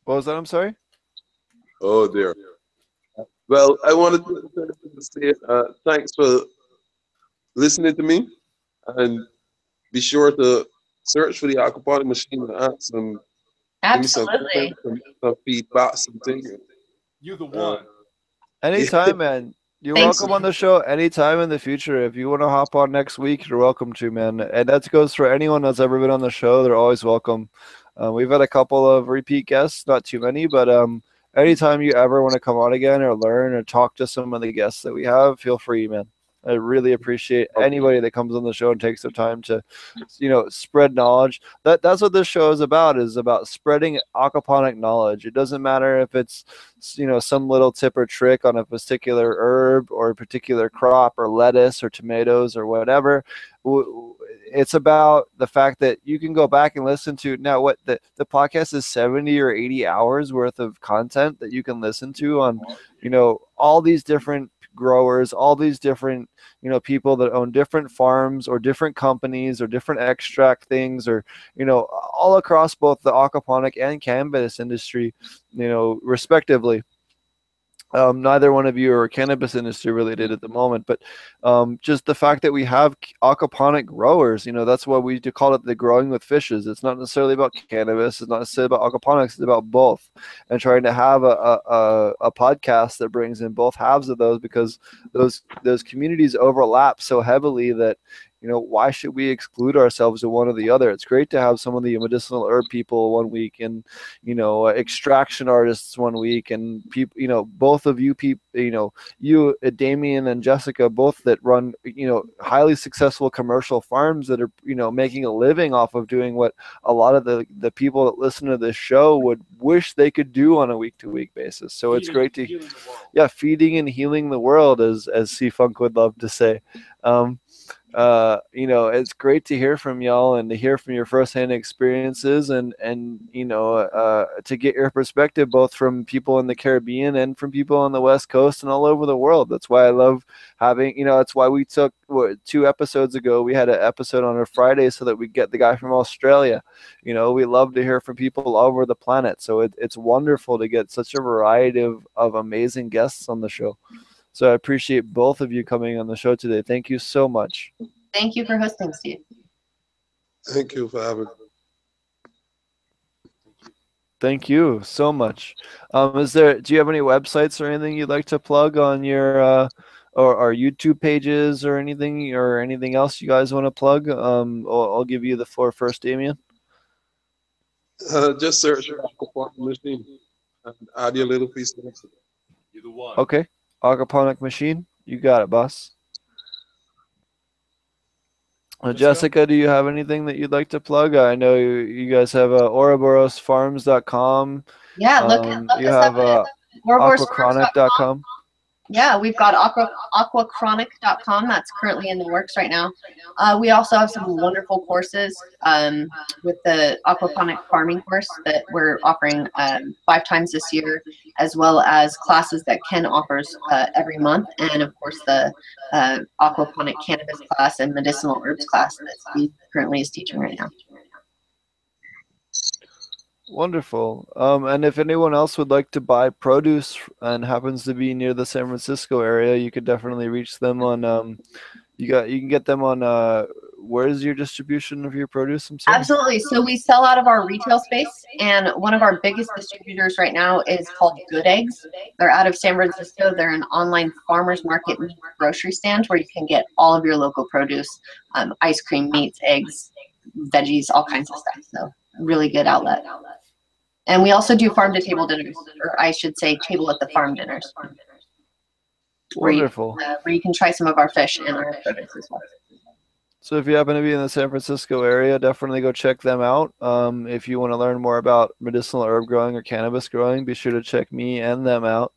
What was that? I'm sorry. Oh dear. Well, I wanted to say uh, thanks for listening to me, and be sure to search for the aquaponic machine and ask some, give me some, Absolutely. some, some feedback, some things. You're the Uh, one. Anytime, man. You're Thanks. welcome on the show anytime in the future. If you want to hop on next week, you're welcome to, man. And that goes for anyone that's ever been on the show. They're always welcome. Uh, we've had a couple of repeat guests, not too many, but um, anytime you ever want to come on again or learn or talk to some of the guests that we have, feel free, man. I really appreciate oh. anybody that comes on the show and takes their time to, you know, spread knowledge. That that's what this show is about. Is about spreading aquaponic knowledge. It doesn't matter if it's, you know, some little tip or trick on a particular herb or a particular crop or lettuce or tomatoes or whatever. It's about the fact that you can go back and listen to now. What the the podcast is seventy or eighty hours worth of content that you can listen to on, you know, all these different growers, all these different you know people that own different farms or different companies or different extract things or you know all across both the aquaponic and cannabis industry you know respectively um, neither one of you are cannabis industry related at the moment, but um, just the fact that we have aquaponic growers, you know, that's why we call it the growing with fishes. It's not necessarily about cannabis. It's not necessarily about aquaponics. It's about both, and trying to have a, a, a, a podcast that brings in both halves of those because those those communities overlap so heavily that you know why should we exclude ourselves to one or the other? It's great to have some of the medicinal herb people one week and you know uh, extraction artists one week and people you know both of you people you know you uh, damien and jessica both that run you know highly successful commercial farms that are you know making a living off of doing what a lot of the the people that listen to this show would wish they could do on a week to week basis. So it's great to yeah feeding and healing the world as as c funk would love to say. Um uh, you know, it's great to hear from y'all and to hear from your firsthand experiences and and you know uh, to get your perspective both from people in the Caribbean and from people on the West Coast and all over the world. That's why I love having you know. That's why we took what, two episodes ago. We had an episode on a Friday so that we get the guy from Australia. You know, we love to hear from people all over the planet. So it, it's wonderful to get such a variety of of amazing guests on the show. So I appreciate both of you coming on the show today. Thank you so much. Thank you for hosting, Steve. Thank you for having. Me. Thank you so much. Um, is there? Do you have any websites or anything you'd like to plug on your uh, or our YouTube pages or anything or anything else you guys want to plug? Um, I'll, I'll give you the floor first, Damien. Uh, just search aquaponic machine and add your little piece of. You're the one. Okay, aquaponic machine. You got it, boss. Uh, Let's go. Jessica, do you have anything that you'd like to plug? I know you, you guys have uh, OuroborosFarms.com. Yeah, look, Um, look you us have up uh, at ouroborosfarms.com. aquachronic.com. Yeah, we've got aqua, aquachronic.com. That's currently in the works right now. Uh, we also have some wonderful courses um, with the aquaponic farming course that we're offering um, five times this year, as well as classes that Ken offers uh, every month, and of course the uh, aquaponic cannabis class and medicinal herbs class that he currently is teaching right now. Wonderful. Um, and if anyone else would like to buy produce and happens to be near the San Francisco area, you could definitely reach them on. Um, you got you can get them on. Uh, where is your distribution of your produce? Absolutely. So we sell out of our retail space, and one of our biggest distributors right now is called Good Eggs. They're out of San Francisco. They're an online farmers market grocery stand where you can get all of your local produce, um, ice cream, meats, eggs, veggies, all kinds of stuff. So really good outlet. And we also do farm to table dinners, or I should say, table at the farm dinners, where you, Wonderful. uh, where you can try some of our fish and our produce as well. So if you happen to be in the San Francisco area, definitely go check them out. Um, if you want to learn more about medicinal herb growing or cannabis growing, be sure to check me and them out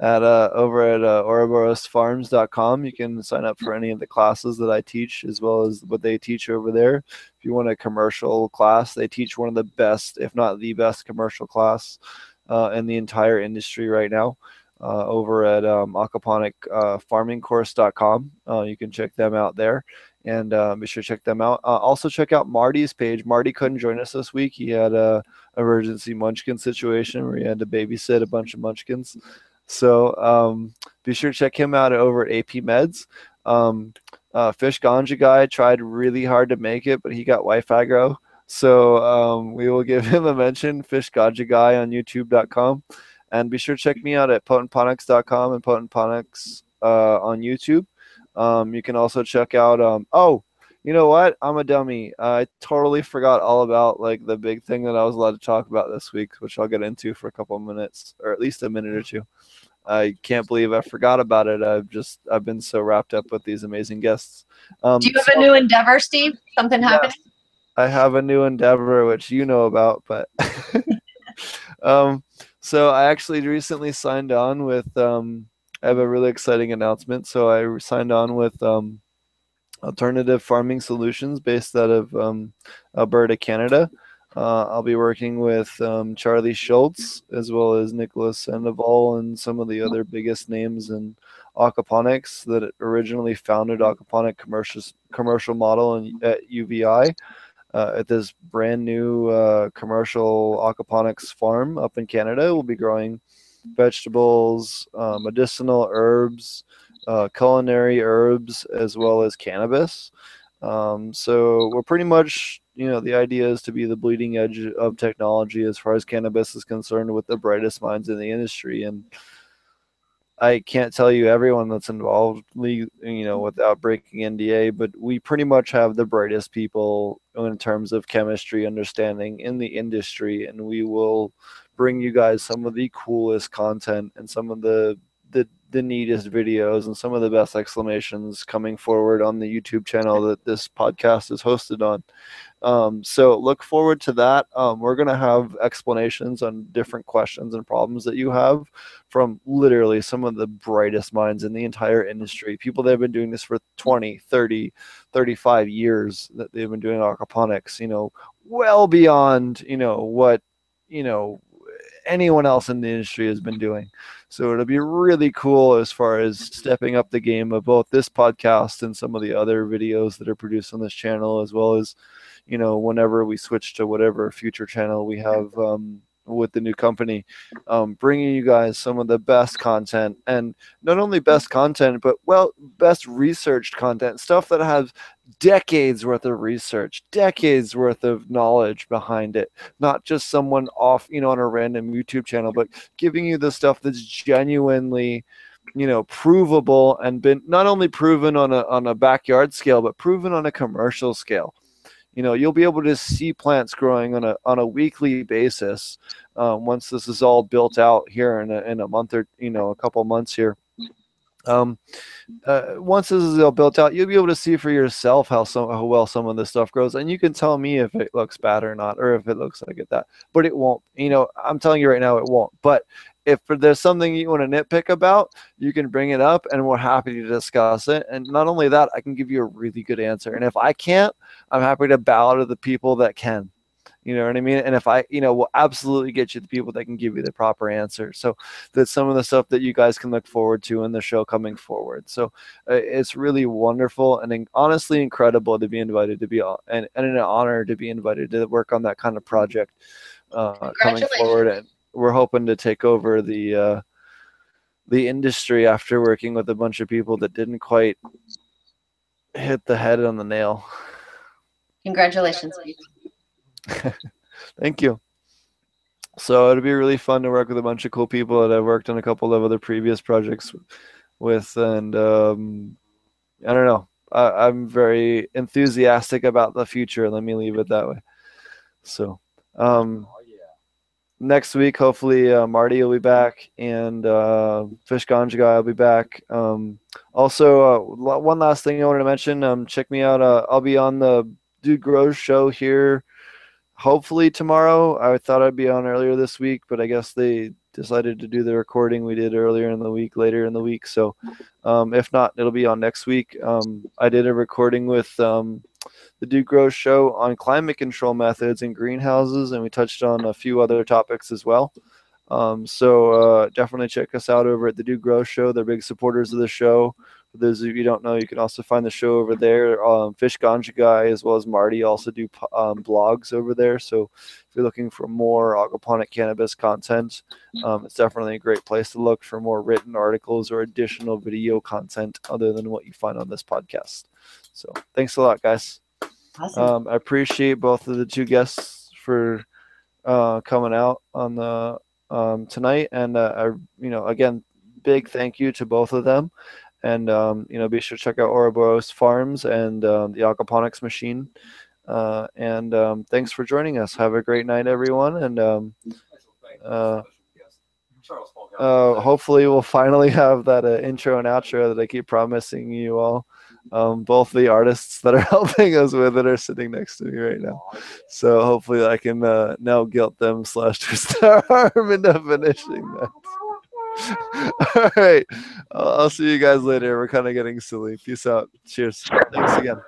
at uh, over at uh, ouroborosfarms.com. You can sign up for any of the classes that I teach, as well as what they teach over there. If you want a commercial class, they teach one of the best, if not the best, commercial class uh, in the entire industry right now. Uh, over at um, aquaponicfarmingcourse.com. Uh, you can check them out there and uh, be sure to check them out. Uh, also, check out Marty's page. Marty couldn't join us this week. He had a emergency munchkin situation where he had to babysit a bunch of munchkins. So um, be sure to check him out over at AP Meds. Um, uh, Fish Ganja guy tried really hard to make it, but he got wife aggro. So um, we will give [LAUGHS] him a mention. Fish Ganja guy on YouTube.com, and be sure to check me out at potentponics.com and potentponics uh, on YouTube. Um, you can also check out. Um, oh, you know what? I'm a dummy. I totally forgot all about like the big thing that I was allowed to talk about this week, which I'll get into for a couple of minutes, or at least a minute or two. I can't believe I forgot about it. I've just I've been so wrapped up with these amazing guests. Um, Do you have so a new endeavor, Steve? Something happening? I have a new endeavor which you know about, but [LAUGHS] um, so I actually recently signed on with. Um, I have a really exciting announcement. So I signed on with um, Alternative Farming Solutions, based out of um, Alberta, Canada. Uh, I'll be working with um, Charlie Shultz as well as Nicholas Savidov and some of the other biggest names in aquaponics that originally founded aquaponic commercial commercial model in, at UVI uh, at this brand new uh, commercial aquaponics farm up in Canada. We'll be growing vegetables, uh, medicinal herbs, uh, culinary herbs, as well as cannabis. Um, so we're pretty much, you know, the idea is to be the bleeding edge of technology as far as cannabis is concerned with the brightest minds in the industry. And I can't tell you everyone that's involved, you know, without breaking NDA, but we pretty much have the brightest people in terms of chemistry understanding in the industry, and we will bring you guys some of the coolest content and some of the the the neatest videos and some of the best exclamations coming forward on the YouTube channel that this podcast is hosted on. Um, so look forward to that. Um, we're going to have explanations on different questions and problems that you have from literally some of the brightest minds in the entire industry. People that have been doing this for 20, 30, 35 years that they've been doing aquaponics, you know, well beyond, you know, what, you know, anyone else in the industry has been doing. So it'll be really cool as far as stepping up the game of both this podcast and some of the other videos that are produced on this channel, as well as, you know, whenever we switch to whatever future channel we have um, with the new company, um, bringing you guys some of the best content and not only best content, but well, best researched content, stuff that has decades worth of research, decades worth of knowledge behind it, not just someone off, you know, on a random YouTube channel, but giving you the stuff that's genuinely you know provable and been not only proven on a on a backyard scale but proven on a commercial scale you know you'll be able to see plants growing on a on a weekly basis um, once this is all built out here in a, in a month or you know a couple months here um, uh, once this is all built out, you'll be able to see for yourself how some how well some of this stuff grows, and you can tell me if it looks bad or not, or if it looks like it that. But it won't. You know, I'm telling you right now, it won't. But if there's something you want to nitpick about, you can bring it up, and we're happy to discuss it. And not only that, I can give you a really good answer. And if I can't, I'm happy to bow to the people that can. You know what I mean? And if I, you know, will absolutely get you the people that can give you the proper answer. So that's some of the stuff that you guys can look forward to in the show coming forward. So uh, it's really wonderful and in, honestly incredible to be invited to be and, and an honor to be invited to work on that kind of project uh, coming forward. And we're hoping to take over the uh, the industry after working with a bunch of people that didn't quite hit the head on the nail. Congratulations. [LAUGHS] Thank you. So it'll be really fun to work with a bunch of cool people that I've worked on a couple of other previous projects with, and um, I don't know. I, I'm very enthusiastic about the future. Let me leave it that way. So, um, next week, hopefully, uh, Marty will be back and uh, Fish Ganja guy will be back. Um, also, uh, one last thing I wanted to mention. Um, check me out. Uh, I'll be on the Dude Grows show here hopefully tomorrow. I thought I'd be on earlier this week, but I guess they decided to do the recording we did earlier in the week, later in the week. So um, if not, it'll be on next week. Um, I did a recording with um, the Dude Grows show on climate control methods in greenhouses, and we touched on a few other topics as well. Um, so uh, definitely check us out over at the Dude Grows show. They're big supporters of the show. For those of you don't know, you can also find the show over there. Um, Fish Ganja Guy as well as Marty also do um, blogs over there. So if you're looking for more aquaponic cannabis content, um, it's definitely a great place to look for more written articles or additional video content other than what you find on this podcast. So thanks a lot, guys. Awesome. Um, I appreciate both of the two guests for uh, coming out on the um, tonight, and uh, I, you know, again, big thank you to both of them. And um, you know, be sure to check out Ouroboros Farms and um, the aquaponics machine. Uh, and um, thanks for joining us. Have a great night, everyone. And um, uh, uh, hopefully, we'll [LAUGHS] finally have that uh, intro and outro that I keep promising you all. Um, both the artists that are [LAUGHS] helping us with it are sitting next to me right now. So hopefully, I can uh, now guilt them slash [LAUGHS] twist their arm into finishing that. [LAUGHS] All right. I'll see you guys later. We're kind of getting silly. Peace out. Cheers. Thanks again.